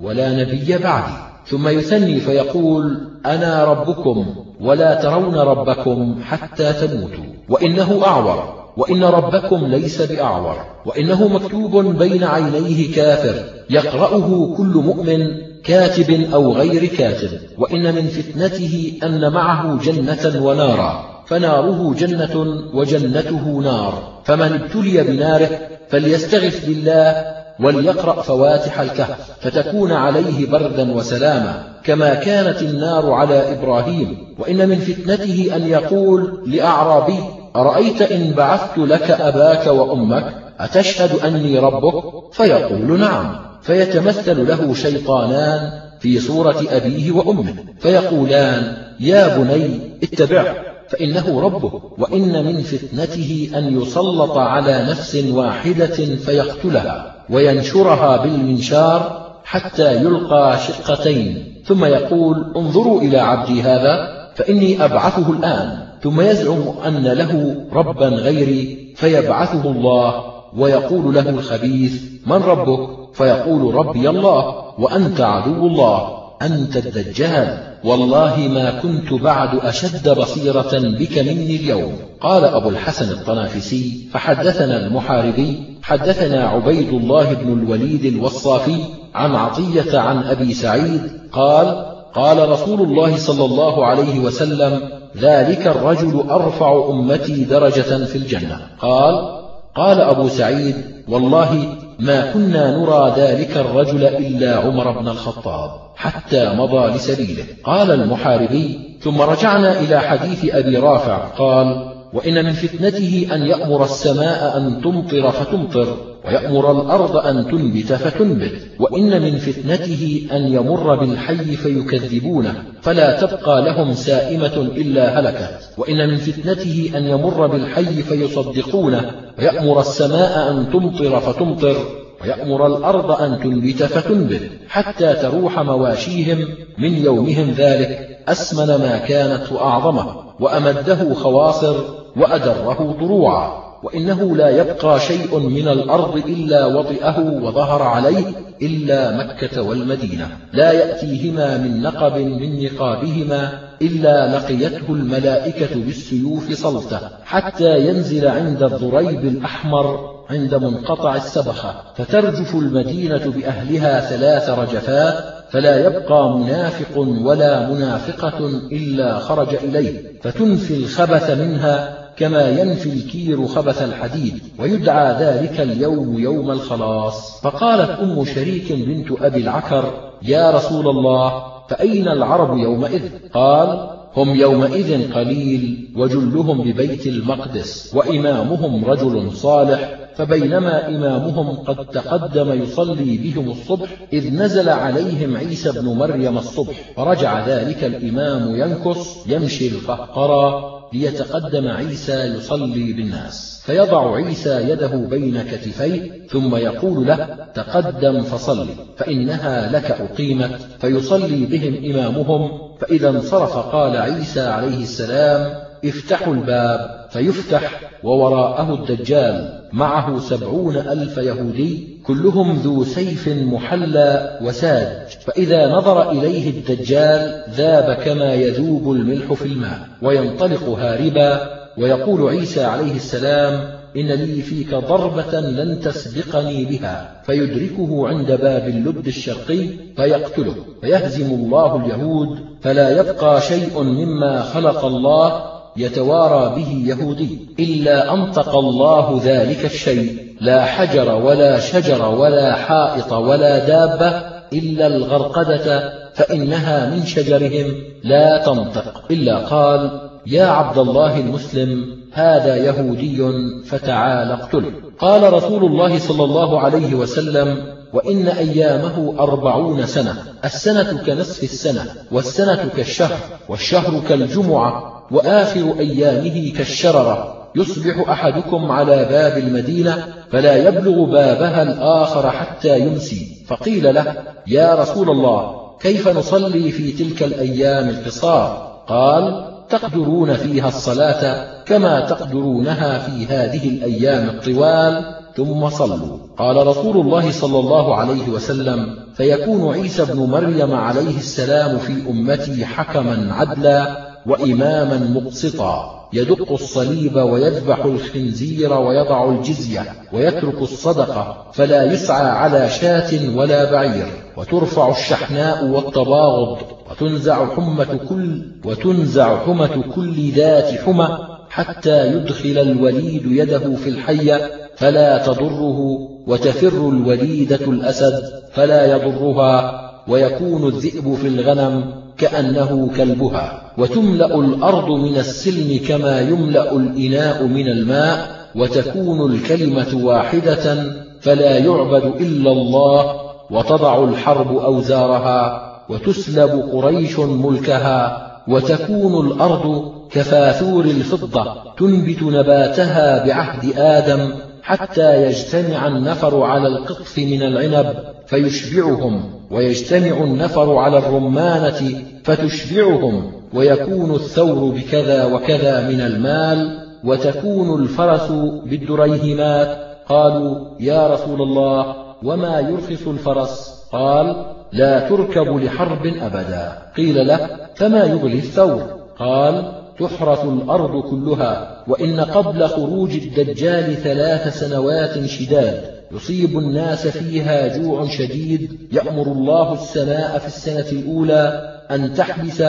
ولا نبي بعدي. ثم يثني فيقول أنا ربكم ولا ترون ربكم حتى تموتوا وإنه أعور وإن ربكم ليس بأعور وإنه مكتوب بين عينيه كافر يقرأه كل مؤمن كاتب أو غير كاتب وإن من فتنته أن معه جنة ونارا فناره جنة وجنته نار فمن ابتلي بناره فليستغف بالله وليقرأ فواتح الكهف فتكون عليه بردا وسلاما كما كانت النار على إبراهيم. وإن من فتنته أن يقول لأعرابي أرأيت إن بعثت لك أباك وأمك؟ أتشهد أني ربك؟ فيقول نعم. فيتمثل له شيطانان في صورة أبيه وأمه فيقولان يا بني اتبعه فإنه ربه وإن من فتنته أن يسلط على نفس واحدة فيقتلها. وينشرها بالمنشار حتى يلقى شقتين. ثم يقول انظروا إلى عبدي هذا فإني أبعثه الآن. ثم يزعم أن له ربا غيري فيبعثه الله ويقول له الخبيث من ربك؟ فيقول ربي الله وأنت عدو الله. أنت الدجال. والله ما كنت بعد أشد بصيرة بك مني اليوم. قال أبو الحسن الطنافسي فحدثنا المحاربي حدثنا عبيد الله بن الوليد الوصافي عن عطية عن أبي سعيد قال قال رسول الله صلى الله عليه وسلم ذلك الرجل أرفع أمتي درجة في الجنة. قال قال أبو سعيد والله ما كنا نرى ذلك الرجل إلا عمر بن الخطاب حتى مضى لسبيله. قال المحاربي ثم رجعنا إلى حديث أبي رافع قال وإن من فتنته أن يأمر السماء أن تمطر فتمطر ويأمر الأرض أن تنبت فتنبت وإن من فتنته أن يمر بالحي فيكذبونه فلا تبقى لهم سائمة إلا هلكت وإن من فتنته أن يمر بالحي فيصدقونه ويأمر السماء أن تمطر فتمطر ويأمر الأرض أن تنبت فتنبت حتى تروح مواشيهم من يومهم ذلك أسمن ما كانت وأعظمه وأمده خواصر وأدره ضروعا وإنه لا يبقى شيء من الأرض إلا وطئه وظهر عليه إلا مكة والمدينة. لا يأتيهما من نقب من نقابهما إلا لقيته الملائكة بالسيوف صلته حتى ينزل عند الضريب الأحمر عند منقطع السبخة. فترجف المدينة بأهلها ثلاث رجفات فلا يبقى منافق ولا منافقة إلا خرج إليه. فتنفي الخبث منها كما ينفي الكير خبث الحديد ويدعى ذلك اليوم يوم الخلاص. فقالت أم شريك بنت أبي العكر يا رسول الله فأين العرب يومئذ؟ قال هم يومئذ قليل وجلهم ببيت المقدس وإمامهم رجل صالح فبينما إمامهم قد تقدم يصلي بهم الصبح إذ نزل عليهم عيسى بن مريم الصبح فرجع ذلك الإمام ينكص يمشي القهقرى ليتقدم عيسى يصلي بالناس. فيضع عيسى يده بين كتفيه ثم يقول له تقدم فصل فإنها لك أقيمت. فيصلي بهم إمامهم. فإذا انصرف قال عيسى عليه السلام افتحوا الباب فيفتح ووراءه الدجال. معه سبعون ألف يهودي كلهم ذو سيف محلى وساج. فإذا نظر إليه الدجال ذاب كما يذوب الملح في الماء وينطلق هاربا ويقول عيسى عليه السلام إن لي فيك ضربة لن تسبقني بها. فيدركه عند باب اللب الشرقي فيقتله. فيهزم الله اليهود فلا يبقى شيء مما خلق الله يتوارى به يهودي. إلا أنطق الله ذلك الشيء. لا حجر ولا شجر ولا حائط ولا دابة إلا الغرقدة فإنها من شجرهم لا تنطق. إلا قال يا عبد الله المسلم هذا يهودي فتعال اقتله قال رسول الله صلى الله عليه وسلم وإن أيامه أربعون سنة. السنة كنصف السنة والسنة كالشهر والشهر كالجمعة. وآخر أيامه كالشررة يصبح أحدكم على باب المدينة فلا يبلغ بابها الآخر حتى يمسي. فقيل له يا رسول الله كيف نصلي في تلك الأيام القصار؟ قال تقدرون فيها الصلاة كما تقدرونها في هذه الأيام الطوال ثم صلوا. قال رسول الله صلى الله عليه وسلم فيكون عيسى بن مريم عليه السلام في أمتي حكما عدلا وإماما مقسطا يدق الصليب ويذبح الخنزير ويضع الجزية ويترك الصدقة فلا يسعى على شاة ولا بعير. وترفع الشحناء والتباغض وتنزع حمة كل وتنزع حمة كل ذات حمى حتى يدخل الوليد يده في الحية فلا تضره وتفر الوليدة الأسد فلا يضرها ويكون الذئب في الغنم. كأنه كلبها. وتملأ الأرض من السلم كما يملأ الإناء من الماء وتكون الكلمة واحدة فلا يعبد إلا الله وتضع الحرب أوزارها وتسلب قريش ملكها وتكون الأرض كفاثور الفضة تنبت نباتها بعهد آدم حتى يجتمع النفر على القطف من العنب فيشبعهم ويجتمع النفر على الرمانة فتشبعهم ويكون الثور بكذا وكذا من المال وتكون الفرس بالدريهمات قالوا يا رسول الله وما يرخص الفرس؟ قال لا تركب لحرب أبدا. قيل له فما يغلي الثور؟ قال تحرث الأرض كلها. وإن قبل خروج الدجال ثلاث سنوات شداد يصيب الناس فيها جوع شديد يأمر الله السماء في السنة الأولى أن تحبس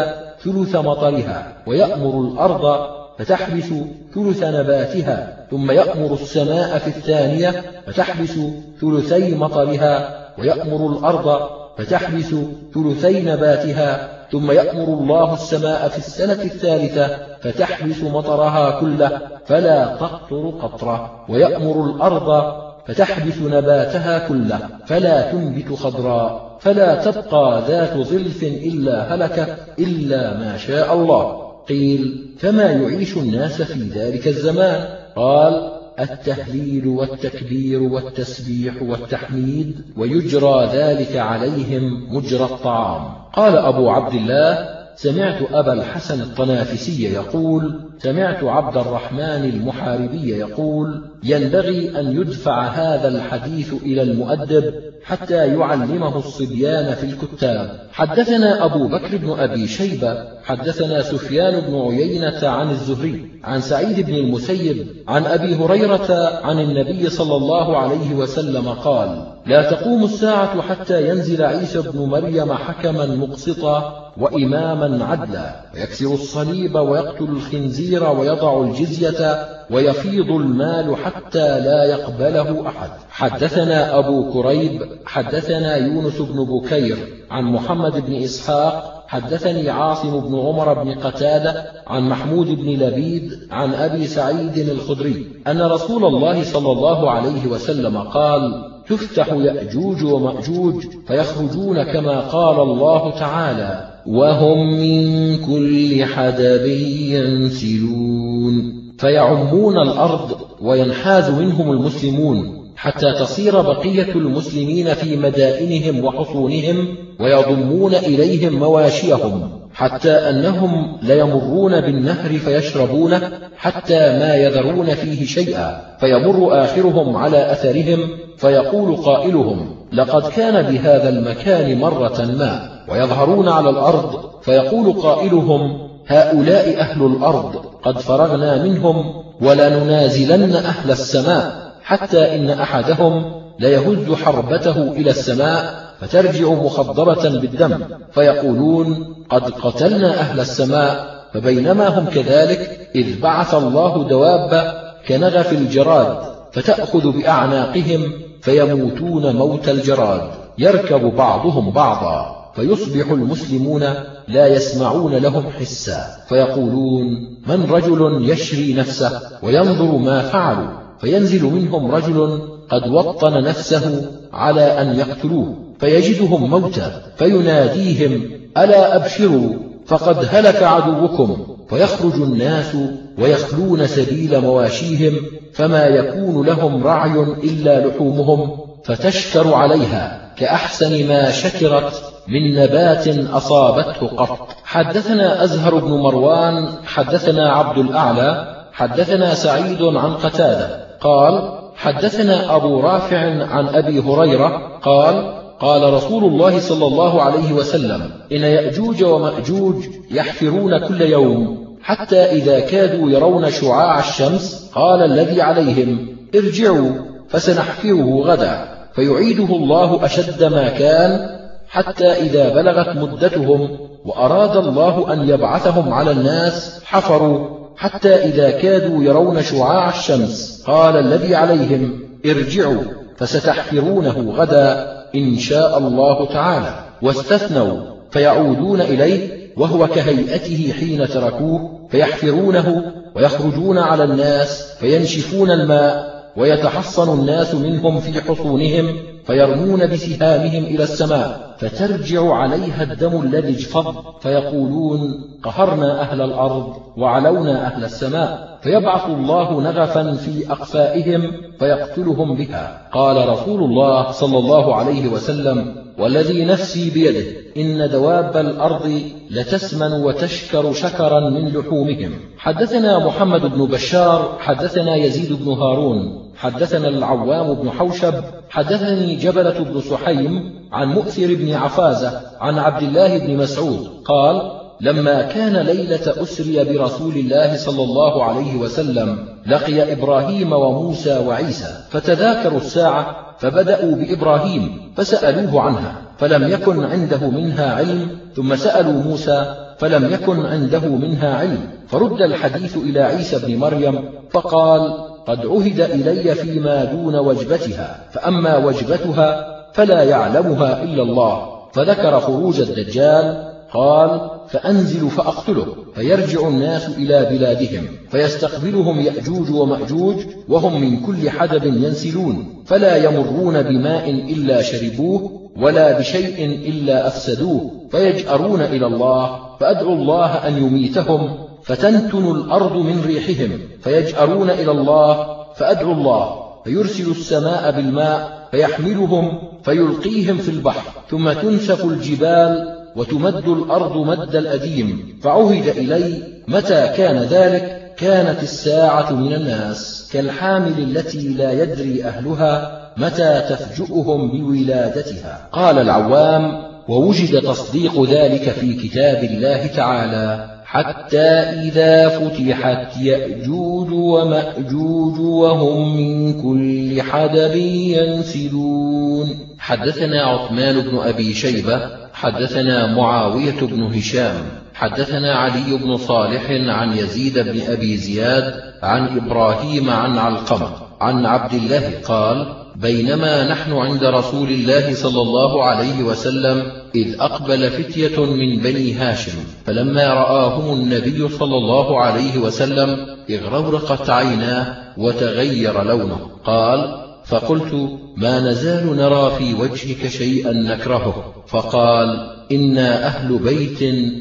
ثلث مطرها ويأمر الأرض فتحبس ثلث نباتها ثم يأمر السماء في الثانية فتحبس ثلثي مطرها ويأمر الأرض فتحبس ثلثي نباتها ثم يأمر الله السماء في السنة الثالثة فتحبس مطرها كله فلا تقطر قطرة ويأمر الأرض فتحبس نباتها كله فلا تنبت خضراء فلا تبقى ذات ظلف إلا هلكت إلا ما شاء الله. قيل فما يعيش الناس في ذلك الزمان؟ قال التهليل والتكبير والتسبيح والتحميد ويجرى ذلك عليهم مجرى الطعام. قال أبو عبد الله سمعت أبا الحسن الطنافسي يقول سمعت عبد الرحمن المحاربي يقول ينبغي أن يدفع هذا الحديث إلى المؤدب حتى يعلمه الصبيان في الكتاب. حدثنا أبو بكر بن أبي شيبة حدثنا سفيان بن عيينة عن الزهري عن سعيد بن المسيب عن أبي هريرة عن النبي صلى الله عليه وسلم قال لا تقوم الساعة حتى ينزل عيسى بن مريم حكما مقسطا وإماما عدلا ويكسر الصليب ويقتل الخنزير ويضع الجزية ويفيض المال حتى لا يقبله أحد. حدثنا أبو كريب حدثنا يونس بن بكير عن محمد بن إسحاق حدثني عاصم بن عمر بن قتادة عن محمود بن لبيد عن أبي سعيد الخدري أن رسول الله صلى الله عليه وسلم قال تفتح يأجوج ومأجوج فيخرجون كما قال الله تعالى. وهم من كل حدب ينسلون. فيعمون الأرض وينحاز منهم المسلمون حتى تصير بقية المسلمين في مدائنهم وحصونهم ويضمون إليهم مواشيهم حتى أنهم ليمرون بالنهر فيشربونه حتى ما يذرون فيه شيئا. فيمر آخرهم على أثرهم فيقول قائلهم لقد كان بهذا المكان مرة ما. ويظهرون على الأرض فيقول قائلهم هؤلاء أهل الأرض قد فرغنا منهم ولننازلن أهل السماء حتى إن أحدهم ليهز حربته إلى السماء فترجع مخضرة بالدم فيقولون قد قتلنا أهل السماء فبينما هم كذلك إذ بعث الله دواب كنغف الجراد فتأخذ بأعناقهم فيموتون موت الجراد يركب بعضهم بعضا. فيصبح المسلمون لا يسمعون لهم حسا فيقولون من رجل يشري نفسه وينظر ما فعلوا؟ فينزل منهم رجل قد وطن نفسه على أن يقتلوه فيجدهم موتى فيناديهم ألا أبشروا؟ فقد هلك عدوكم. فيخرج الناس ويخلون سبيل مواشيهم فما يكون لهم رعي إلا لحومهم فتشكر عليها كأحسن ما شكرت من نبات أصابته قط. حدثنا أزهر بن مروان حدثنا عبد الأعلى حدثنا سعيد عن قتادة. قال حدثنا أبو رافع عن أبي هريرة قال قال رسول الله صلى الله عليه وسلم إن يأجوج ومأجوج يحفرون كل يوم حتى إذا كادوا يرون شعاع الشمس قال الذي عليهم ارجعوا فسنحفره غدا. فيعيده الله أشد ما كان حتى إذا بلغت مدتهم وأراد الله أن يبعثهم على الناس حفروا حتى إذا كادوا يرون شعاع الشمس. قال الذي عليهم ارجعوا فستحفرونه غدا إن شاء الله تعالى. واستثنوا فيعودون إليه وهو كهيئته حين تركوه فيحفرونه ويخرجون على الناس فينشفون الماء ويتحصن الناس منهم في حصونهم فيرمون بسهامهم إلى السماء فترجع عليها الدم الذي اجفض فيقولون قهرنا أهل الأرض وعلونا أهل السماء فيبعث الله نغفا في أقفائهم فيقتلهم بها. قال رسول الله صلى الله عليه وسلم والذي نفسي بيده إن دواب الأرض لتسمن وتشكر شكرا من لحومهم. حدثنا محمد بن بشار حدثنا يزيد بن هارون حدثنا العوام بن حوشب حدثني جبلة بن سحيم عن مؤثر بن عفازة عن عبد الله بن مسعود قال لما كان ليلة أسري برسول الله صلى الله عليه وسلم لقي إبراهيم وموسى وعيسى فتذاكروا الساعة فبدأوا بإبراهيم فسألوه عنها فلم يكن عنده منها علم ثم سألوا موسى فلم يكن عنده منها علم فرد الحديث إلى عيسى بن مريم فقال قد عهد إلي فيما دون وجبتها فأما وجبتها فلا يعلمها إلا الله. فذكر خروج الدجال قال فأنزل فأقتله فيرجع الناس إلى بلادهم فيستقبلهم يأجوج ومأجوج وهم من كل حدب ينسلون فلا يمرون بماء إلا شربوه ولا بشيء إلا أفسدوه فيجأرون إلى الله فأدعو الله أن يميتهم فتنتن الأرض من ريحهم فيجأرون إلى الله فأدعو الله فيرسل السماء بالماء فيحملهم فيلقيهم في البحر ثم تنسف الجبال وتمد الأرض مد الأديم فعهد إلي متى كان ذلك؟ كانت الساعة من الناس كالحامل التي لا يدري أهلها متى تفجؤهم بولادتها؟ قال العوام ووجد تصديق ذلك في كتاب الله تعالى. حتى إذا فتحت يأجوج ومأجوج وهم من كل حدب ينسلون. حدثنا عثمان بن أبي شيبة حدثنا معاوية بن هشام حدثنا علي بن صالح عن يزيد بن أبي زياد عن إبراهيم عن علقمة عن عبد الله قال بينما نحن عند رسول الله صلى الله عليه وسلم إذ أقبل فتية من بني هاشم فلما رآهم النبي صلى الله عليه وسلم اغرورقت عيناه وتغير لونه. قال فقلت ما نزال نرى في وجهك شيئا نكرهه. فقال إنا أهل بيت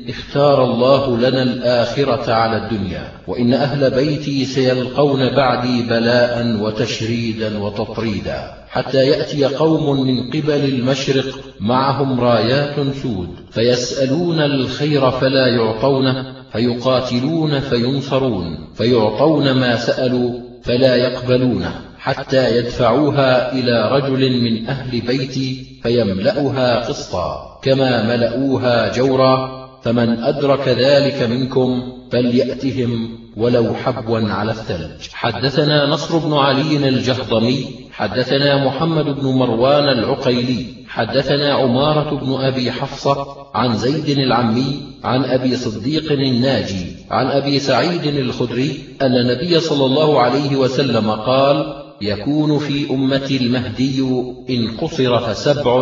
اختار الله لنا الآخرة على الدنيا وإن أهل بيتي سيلقون بعدي بلاء وتشريدا وتطريدا حتى يأتي قوم من قبل المشرق معهم رايات سود فيسألون الخير فلا يعطونه فيقاتلون فينصرون فيعطون ما سألوا فلا يقبلونه. حتى يدفعوها إلى رجل من أهل بيتي فيملأها قسطا كما ملؤوها جورا فمن أدرك ذلك منكم فليأتهم ولو حبوا على الثلج. حدثنا نصر بن علي الجهضمي حدثنا محمد بن مروان العقيلي حدثنا عمارة بن أبي حفصة عن زيد العمي عن أبي صديق الناجي عن أبي سعيد الخدري أن النبي صلى الله عليه وسلم قال يكون في أمتي المهدي إن قصر فسبع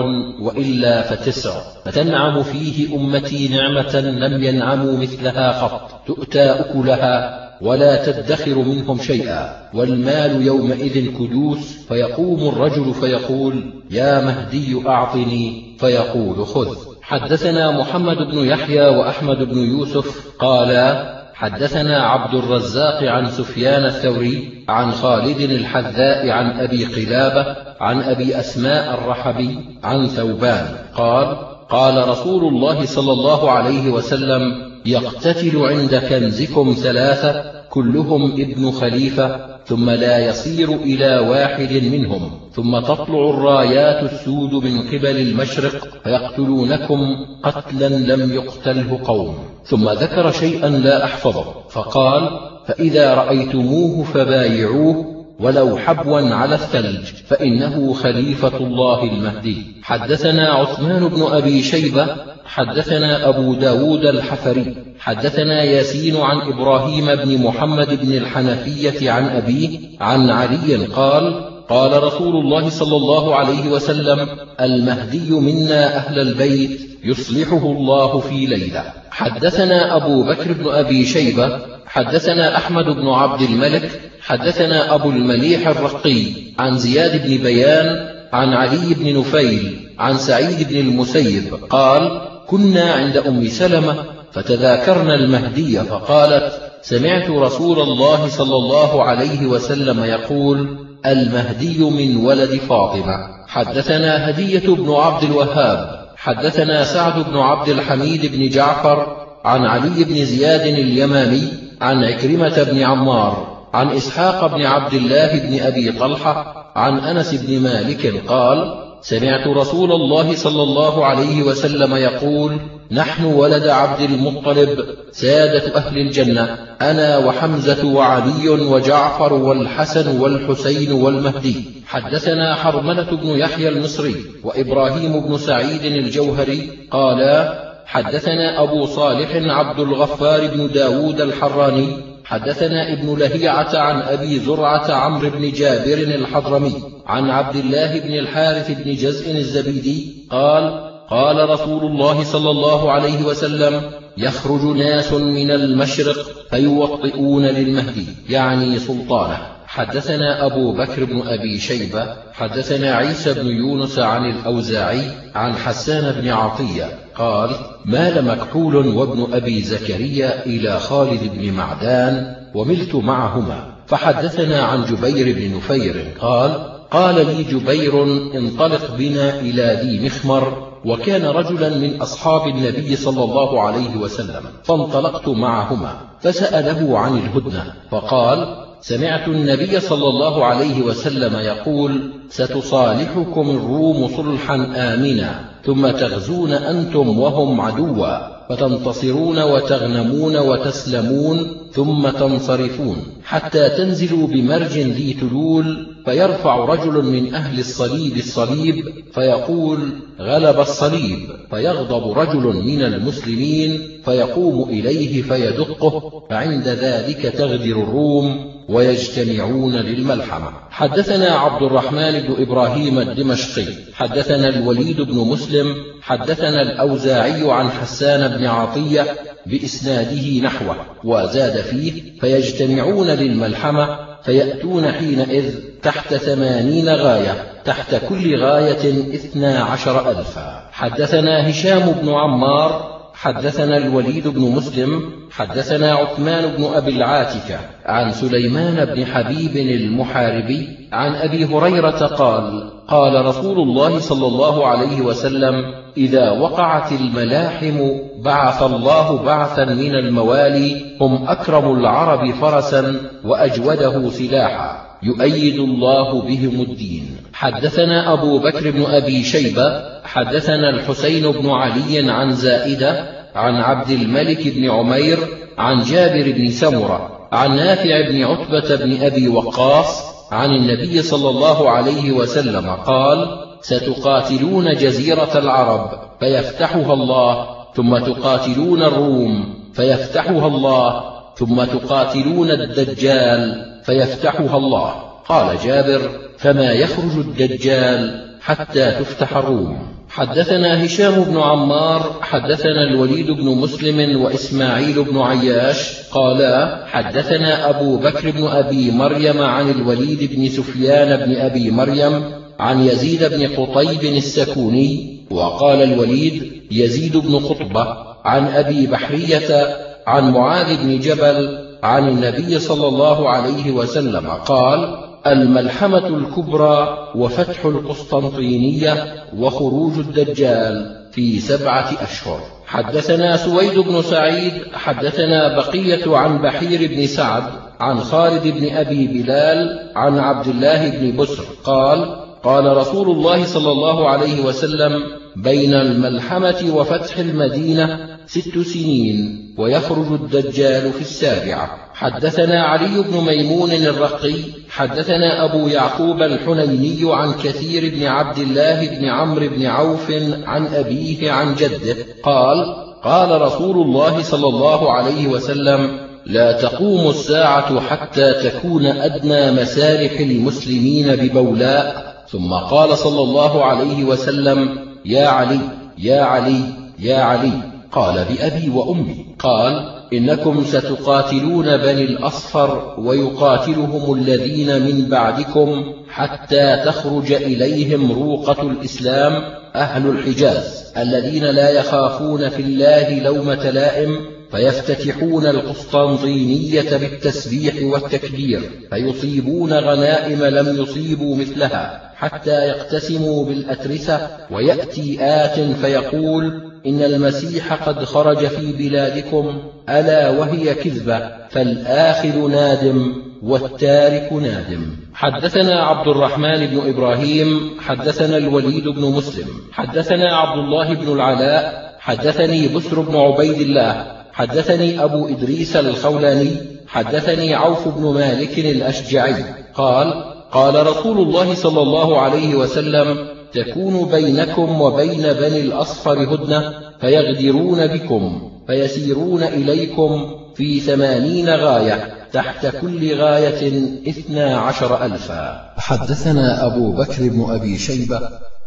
وإلا فتسع. فتنعم فيه أمتي نعمة لم ينعموا مثلها قط تؤتى أكلها ولا تدخر منهم شيئا. والمال يومئذ كدوس. فيقوم الرجل فيقول يا مهدي أعطني. فيقول خذ. حدثنا محمد بن يحيى وأحمد بن يوسف قالا حدثنا عبد الرزاق عن سفيان الثوري عن خالد الحذاء عن أبي قلابة عن أبي أسماء الرحبي عن ثوبان. قال قال رسول الله صلى الله عليه وسلم يقتتل عند كنزكم ثلاثة كلهم ابن خليفة ثم لا يصير إلى واحد منهم. ثم تطلع الرايات السود من قبل المشرق فيقتلونكم قتلا لم يقتله قوم. ثم ذكر شيئا لا أحفظه. فقال فإذا رأيتموه فبايعوه ولو حبوا على الثلج فإنه خليفة الله المهدي. حدثنا عثمان بن أبي شيبة حدثنا أبو داود الحفري حدثنا ياسين عن إبراهيم بن محمد بن الحنفية عن أبيه عن علي قال قال رسول الله صلى الله عليه وسلم المهدي منا أهل البيت يصلحه الله في ليلة. حدثنا أبو بكر بن أبي شيبة حدثنا أحمد بن عبد الملك حدثنا أبو المليح الرقي عن زياد بن بيان عن علي بن نفيل عن سعيد بن المسيب قال كنا عند أم سلمة فتذاكرنا المهدي فقالت سمعت رسول الله صلى الله عليه وسلم يقول المهدي من ولد فاطمة حدثنا هدية بن عبد الوهاب حدثنا سعد بن عبد الحميد بن جعفر عن علي بن زياد اليمامي عن عكرمة بن عمار عن إسحاق بن عبد الله بن أبي طلحة عن أنس بن مالك قال سمعت رسول الله صلى الله عليه وسلم يقول نحن ولد عبد المطلب سادة أهل الجنة أنا وحمزة وعلي وجعفر والحسن والحسين والمهدي. حدثنا حرملة بن يحيى المصري وإبراهيم بن سعيد الجوهري قالا حدثنا أبو صالح عبد الغفار بن داود الحراني حدثنا ابن لهيعة عن أبي زرعة عمرو بن جابر الحضرمي عن عبد الله بن الحارث بن جزء الزبيدي قال قال رسول الله صلى الله عليه وسلم يخرج ناس من المشرق فيوطئون للمهدي يعني سلطانه. حدثنا أبو بكر بن أبي شيبة حدثنا عيسى بن يونس عن الأوزاعي عن حسان بن عطية قال مال مكحول وابن أبي زكريا إلى خالد بن معدان وملت معهما فحدثنا عن جبير بن نفير قال قال لي جبير انطلق بنا إلى ذي مخمر وكان رجلا من أصحاب النبي صلى الله عليه وسلم فانطلقت معهما فسأله عن الهدنة فقال سمعت النبي صلى الله عليه وسلم يقول ستصالحكم الروم صلحا آمنا ثم تغزون أنتم وهم عدوا. فتنتصرون وتغنمون وتسلمون ثم تنصرفون حتى تنزلوا بمرج ذي تلول فيرفع رجل من أهل الصليب الصليب فيقول غلب الصليب فيغضب رجل من المسلمين فيقوم إليه فيدقه فعند ذلك تغدر الروم ويجتمعون للملحمة. حدثنا عبد الرحمن بن إبراهيم الدمشقي حدثنا الوليد بن مسلم حدثنا الأوزاعي عن حسان بن عطية بإسناده نحوه وزاد فيه فيجتمعون للملحمة فيأتون حينئذ تحت ثمانين غاية تحت كل غاية اثنا عشر ألفا. حدثنا هشام بن عمار حدثنا الوليد بن مسلم حدثنا عثمان بن أبي العاتكة عن سليمان بن حبيب المحاربي عن أبي هريرة قال قال رسول الله صلى الله عليه وسلم إذا وقعت الملاحم بعث الله بعثا من الموالي هم أكرم العرب فرسا وأجوده سلاحا. يؤيد الله بهم الدين. حدثنا أبو بكر بن أبي شيبة حدثنا الحسين بن علي عن زائدة عن عبد الملك بن عمير عن جابر بن سمرة عن نافع بن عتبة بن أبي وقاص عن النبي صلى الله عليه وسلم قال ستقاتلون جزيرة العرب فيفتحها الله ثم تقاتلون الروم فيفتحها الله ثم تقاتلون الدجال فيفتحها الله. قال جابر فما يخرج الدجال حتى تفتح الروم. حدثنا هشام بن عمار حدثنا الوليد بن مسلم وإسماعيل بن عياش قالا حدثنا أبو بكر بن أبي مريم عن الوليد بن سفيان بن أبي مريم عن يزيد بن قطيب السكوني وقال الوليد يزيد بن قطبة عن أبي بحرية عن معاذ بن جبل عن النبي صلى الله عليه وسلم قال الملحمة الكبرى وفتح القسطنطينية وخروج الدجال في سبعة أشهر. حدثنا سويد بن سعيد حدثنا بقية عن بحير بن سعد عن خالد بن أبي بلال عن عبد الله بن بسر قال قال رسول الله صلى الله عليه وسلم بين الملحمة وفتح المدينة ست سنين ويخرج الدجال في السابعة. حدثنا علي بن ميمون الرقي حدثنا أبو يعقوب الحنيني عن كثير بن عبد الله بن عمرو بن عوف عن أبيه عن جده قال قال رسول الله صلى الله عليه وسلم لا تقوم الساعة حتى تكون أدنى مسارح المسلمين ببولاء. ثم قال صلى الله عليه وسلم يا علي يا علي يا علي. قال بأبي وأمي. قال إنكم ستقاتلون بني الأصفر ويقاتلهم الذين من بعدكم حتى تخرج إليهم روقة الإسلام أهل الحجاز الذين لا يخافون في الله لومة لائم فيفتتحون القسطنطينية بالتسبيح والتكبير فيصيبون غنائم لم يصيبوا مثلها حتى يقتسموا بالأترسة ويأتي آت فيقول إن المسيح قد خرج في بلادكم ألا وهي كذبة فالآخر نادم والتارك نادم. حدثنا عبد الرحمن بن إبراهيم حدثنا الوليد بن مسلم حدثنا عبد الله بن العلاء حدثني بسر بن عبيد الله حدثني أبو إدريس الخولاني حدثني عوف بن مالك الأشجعي. قال قال رسول الله صلى الله عليه وسلم تكون بينكم وبين بني الأصفر هدنة فيغدرون بكم فيسيرون إليكم في ثمانين غاية تحت كل غاية اثنا عشر ألفا. حدثنا أبو بكر بن أبي شيبة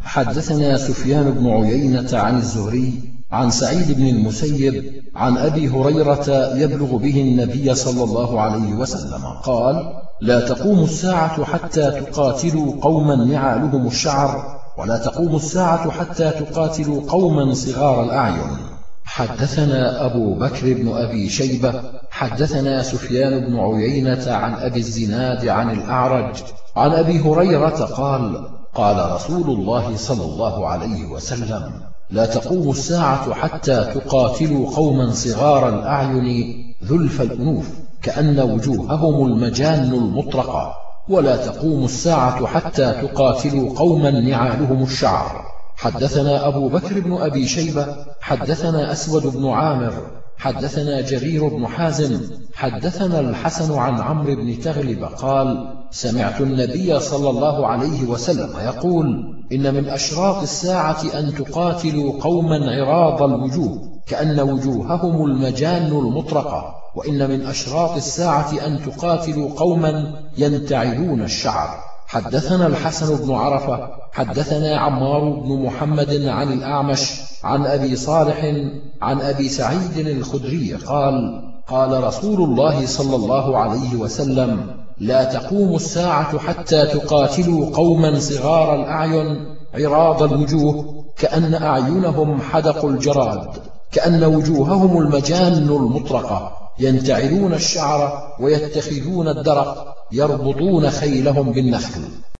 حدثنا سفيان بن عيينة عن الزهري عن سعيد بن المسيب عن أبي هريرة يبلغ به النبي صلى الله عليه وسلم قال لا تقوم الساعة حتى تقاتلوا قوما نعالهم الشعر ولا تقوم الساعة حتى تقاتلوا قوما صغار الأعين. حدثنا أبو بكر بن أبي شيبة حدثنا سفيان بن عيينة عن أبي الزناد عن الأعرج عن أبي هريرة قال قال رسول الله صلى الله عليه وسلم لا تقوم الساعة حتى تقاتلوا قوما صغار الأعين ذلف الأنوف كأن وجوههم المجان المطرقة. ولا تقوم الساعة حتى تقاتلوا قوما نعالهم الشعر. حدثنا أبو بكر بن أبي شيبة حدثنا أسود بن عامر حدثنا جرير بن حازم حدثنا الحسن عن عمرو بن تغلب قال سمعت النبي صلى الله عليه وسلم يقول إن من أشراط الساعة أن تقاتلوا قوما عراض الوجوه كأن وجوههم المجان المطرقة وإن من أشراط الساعة أن تقاتلوا قوما ينتعلون الشعر. حدثنا الحسن بن عرفة حدثنا عمار بن محمد عن الأعمش عن أبي صالح عن أبي سعيد الخدري قال قال رسول الله صلى الله عليه وسلم لا تقوم الساعة حتى تقاتلوا قوما صغار الأعين عراض الوجوه كأن أعينهم حدق الجراد كأن وجوههم المجان المطرقة. ينتعلون الشعر ويتخذون الدرق يربطون خيلهم بالنخل.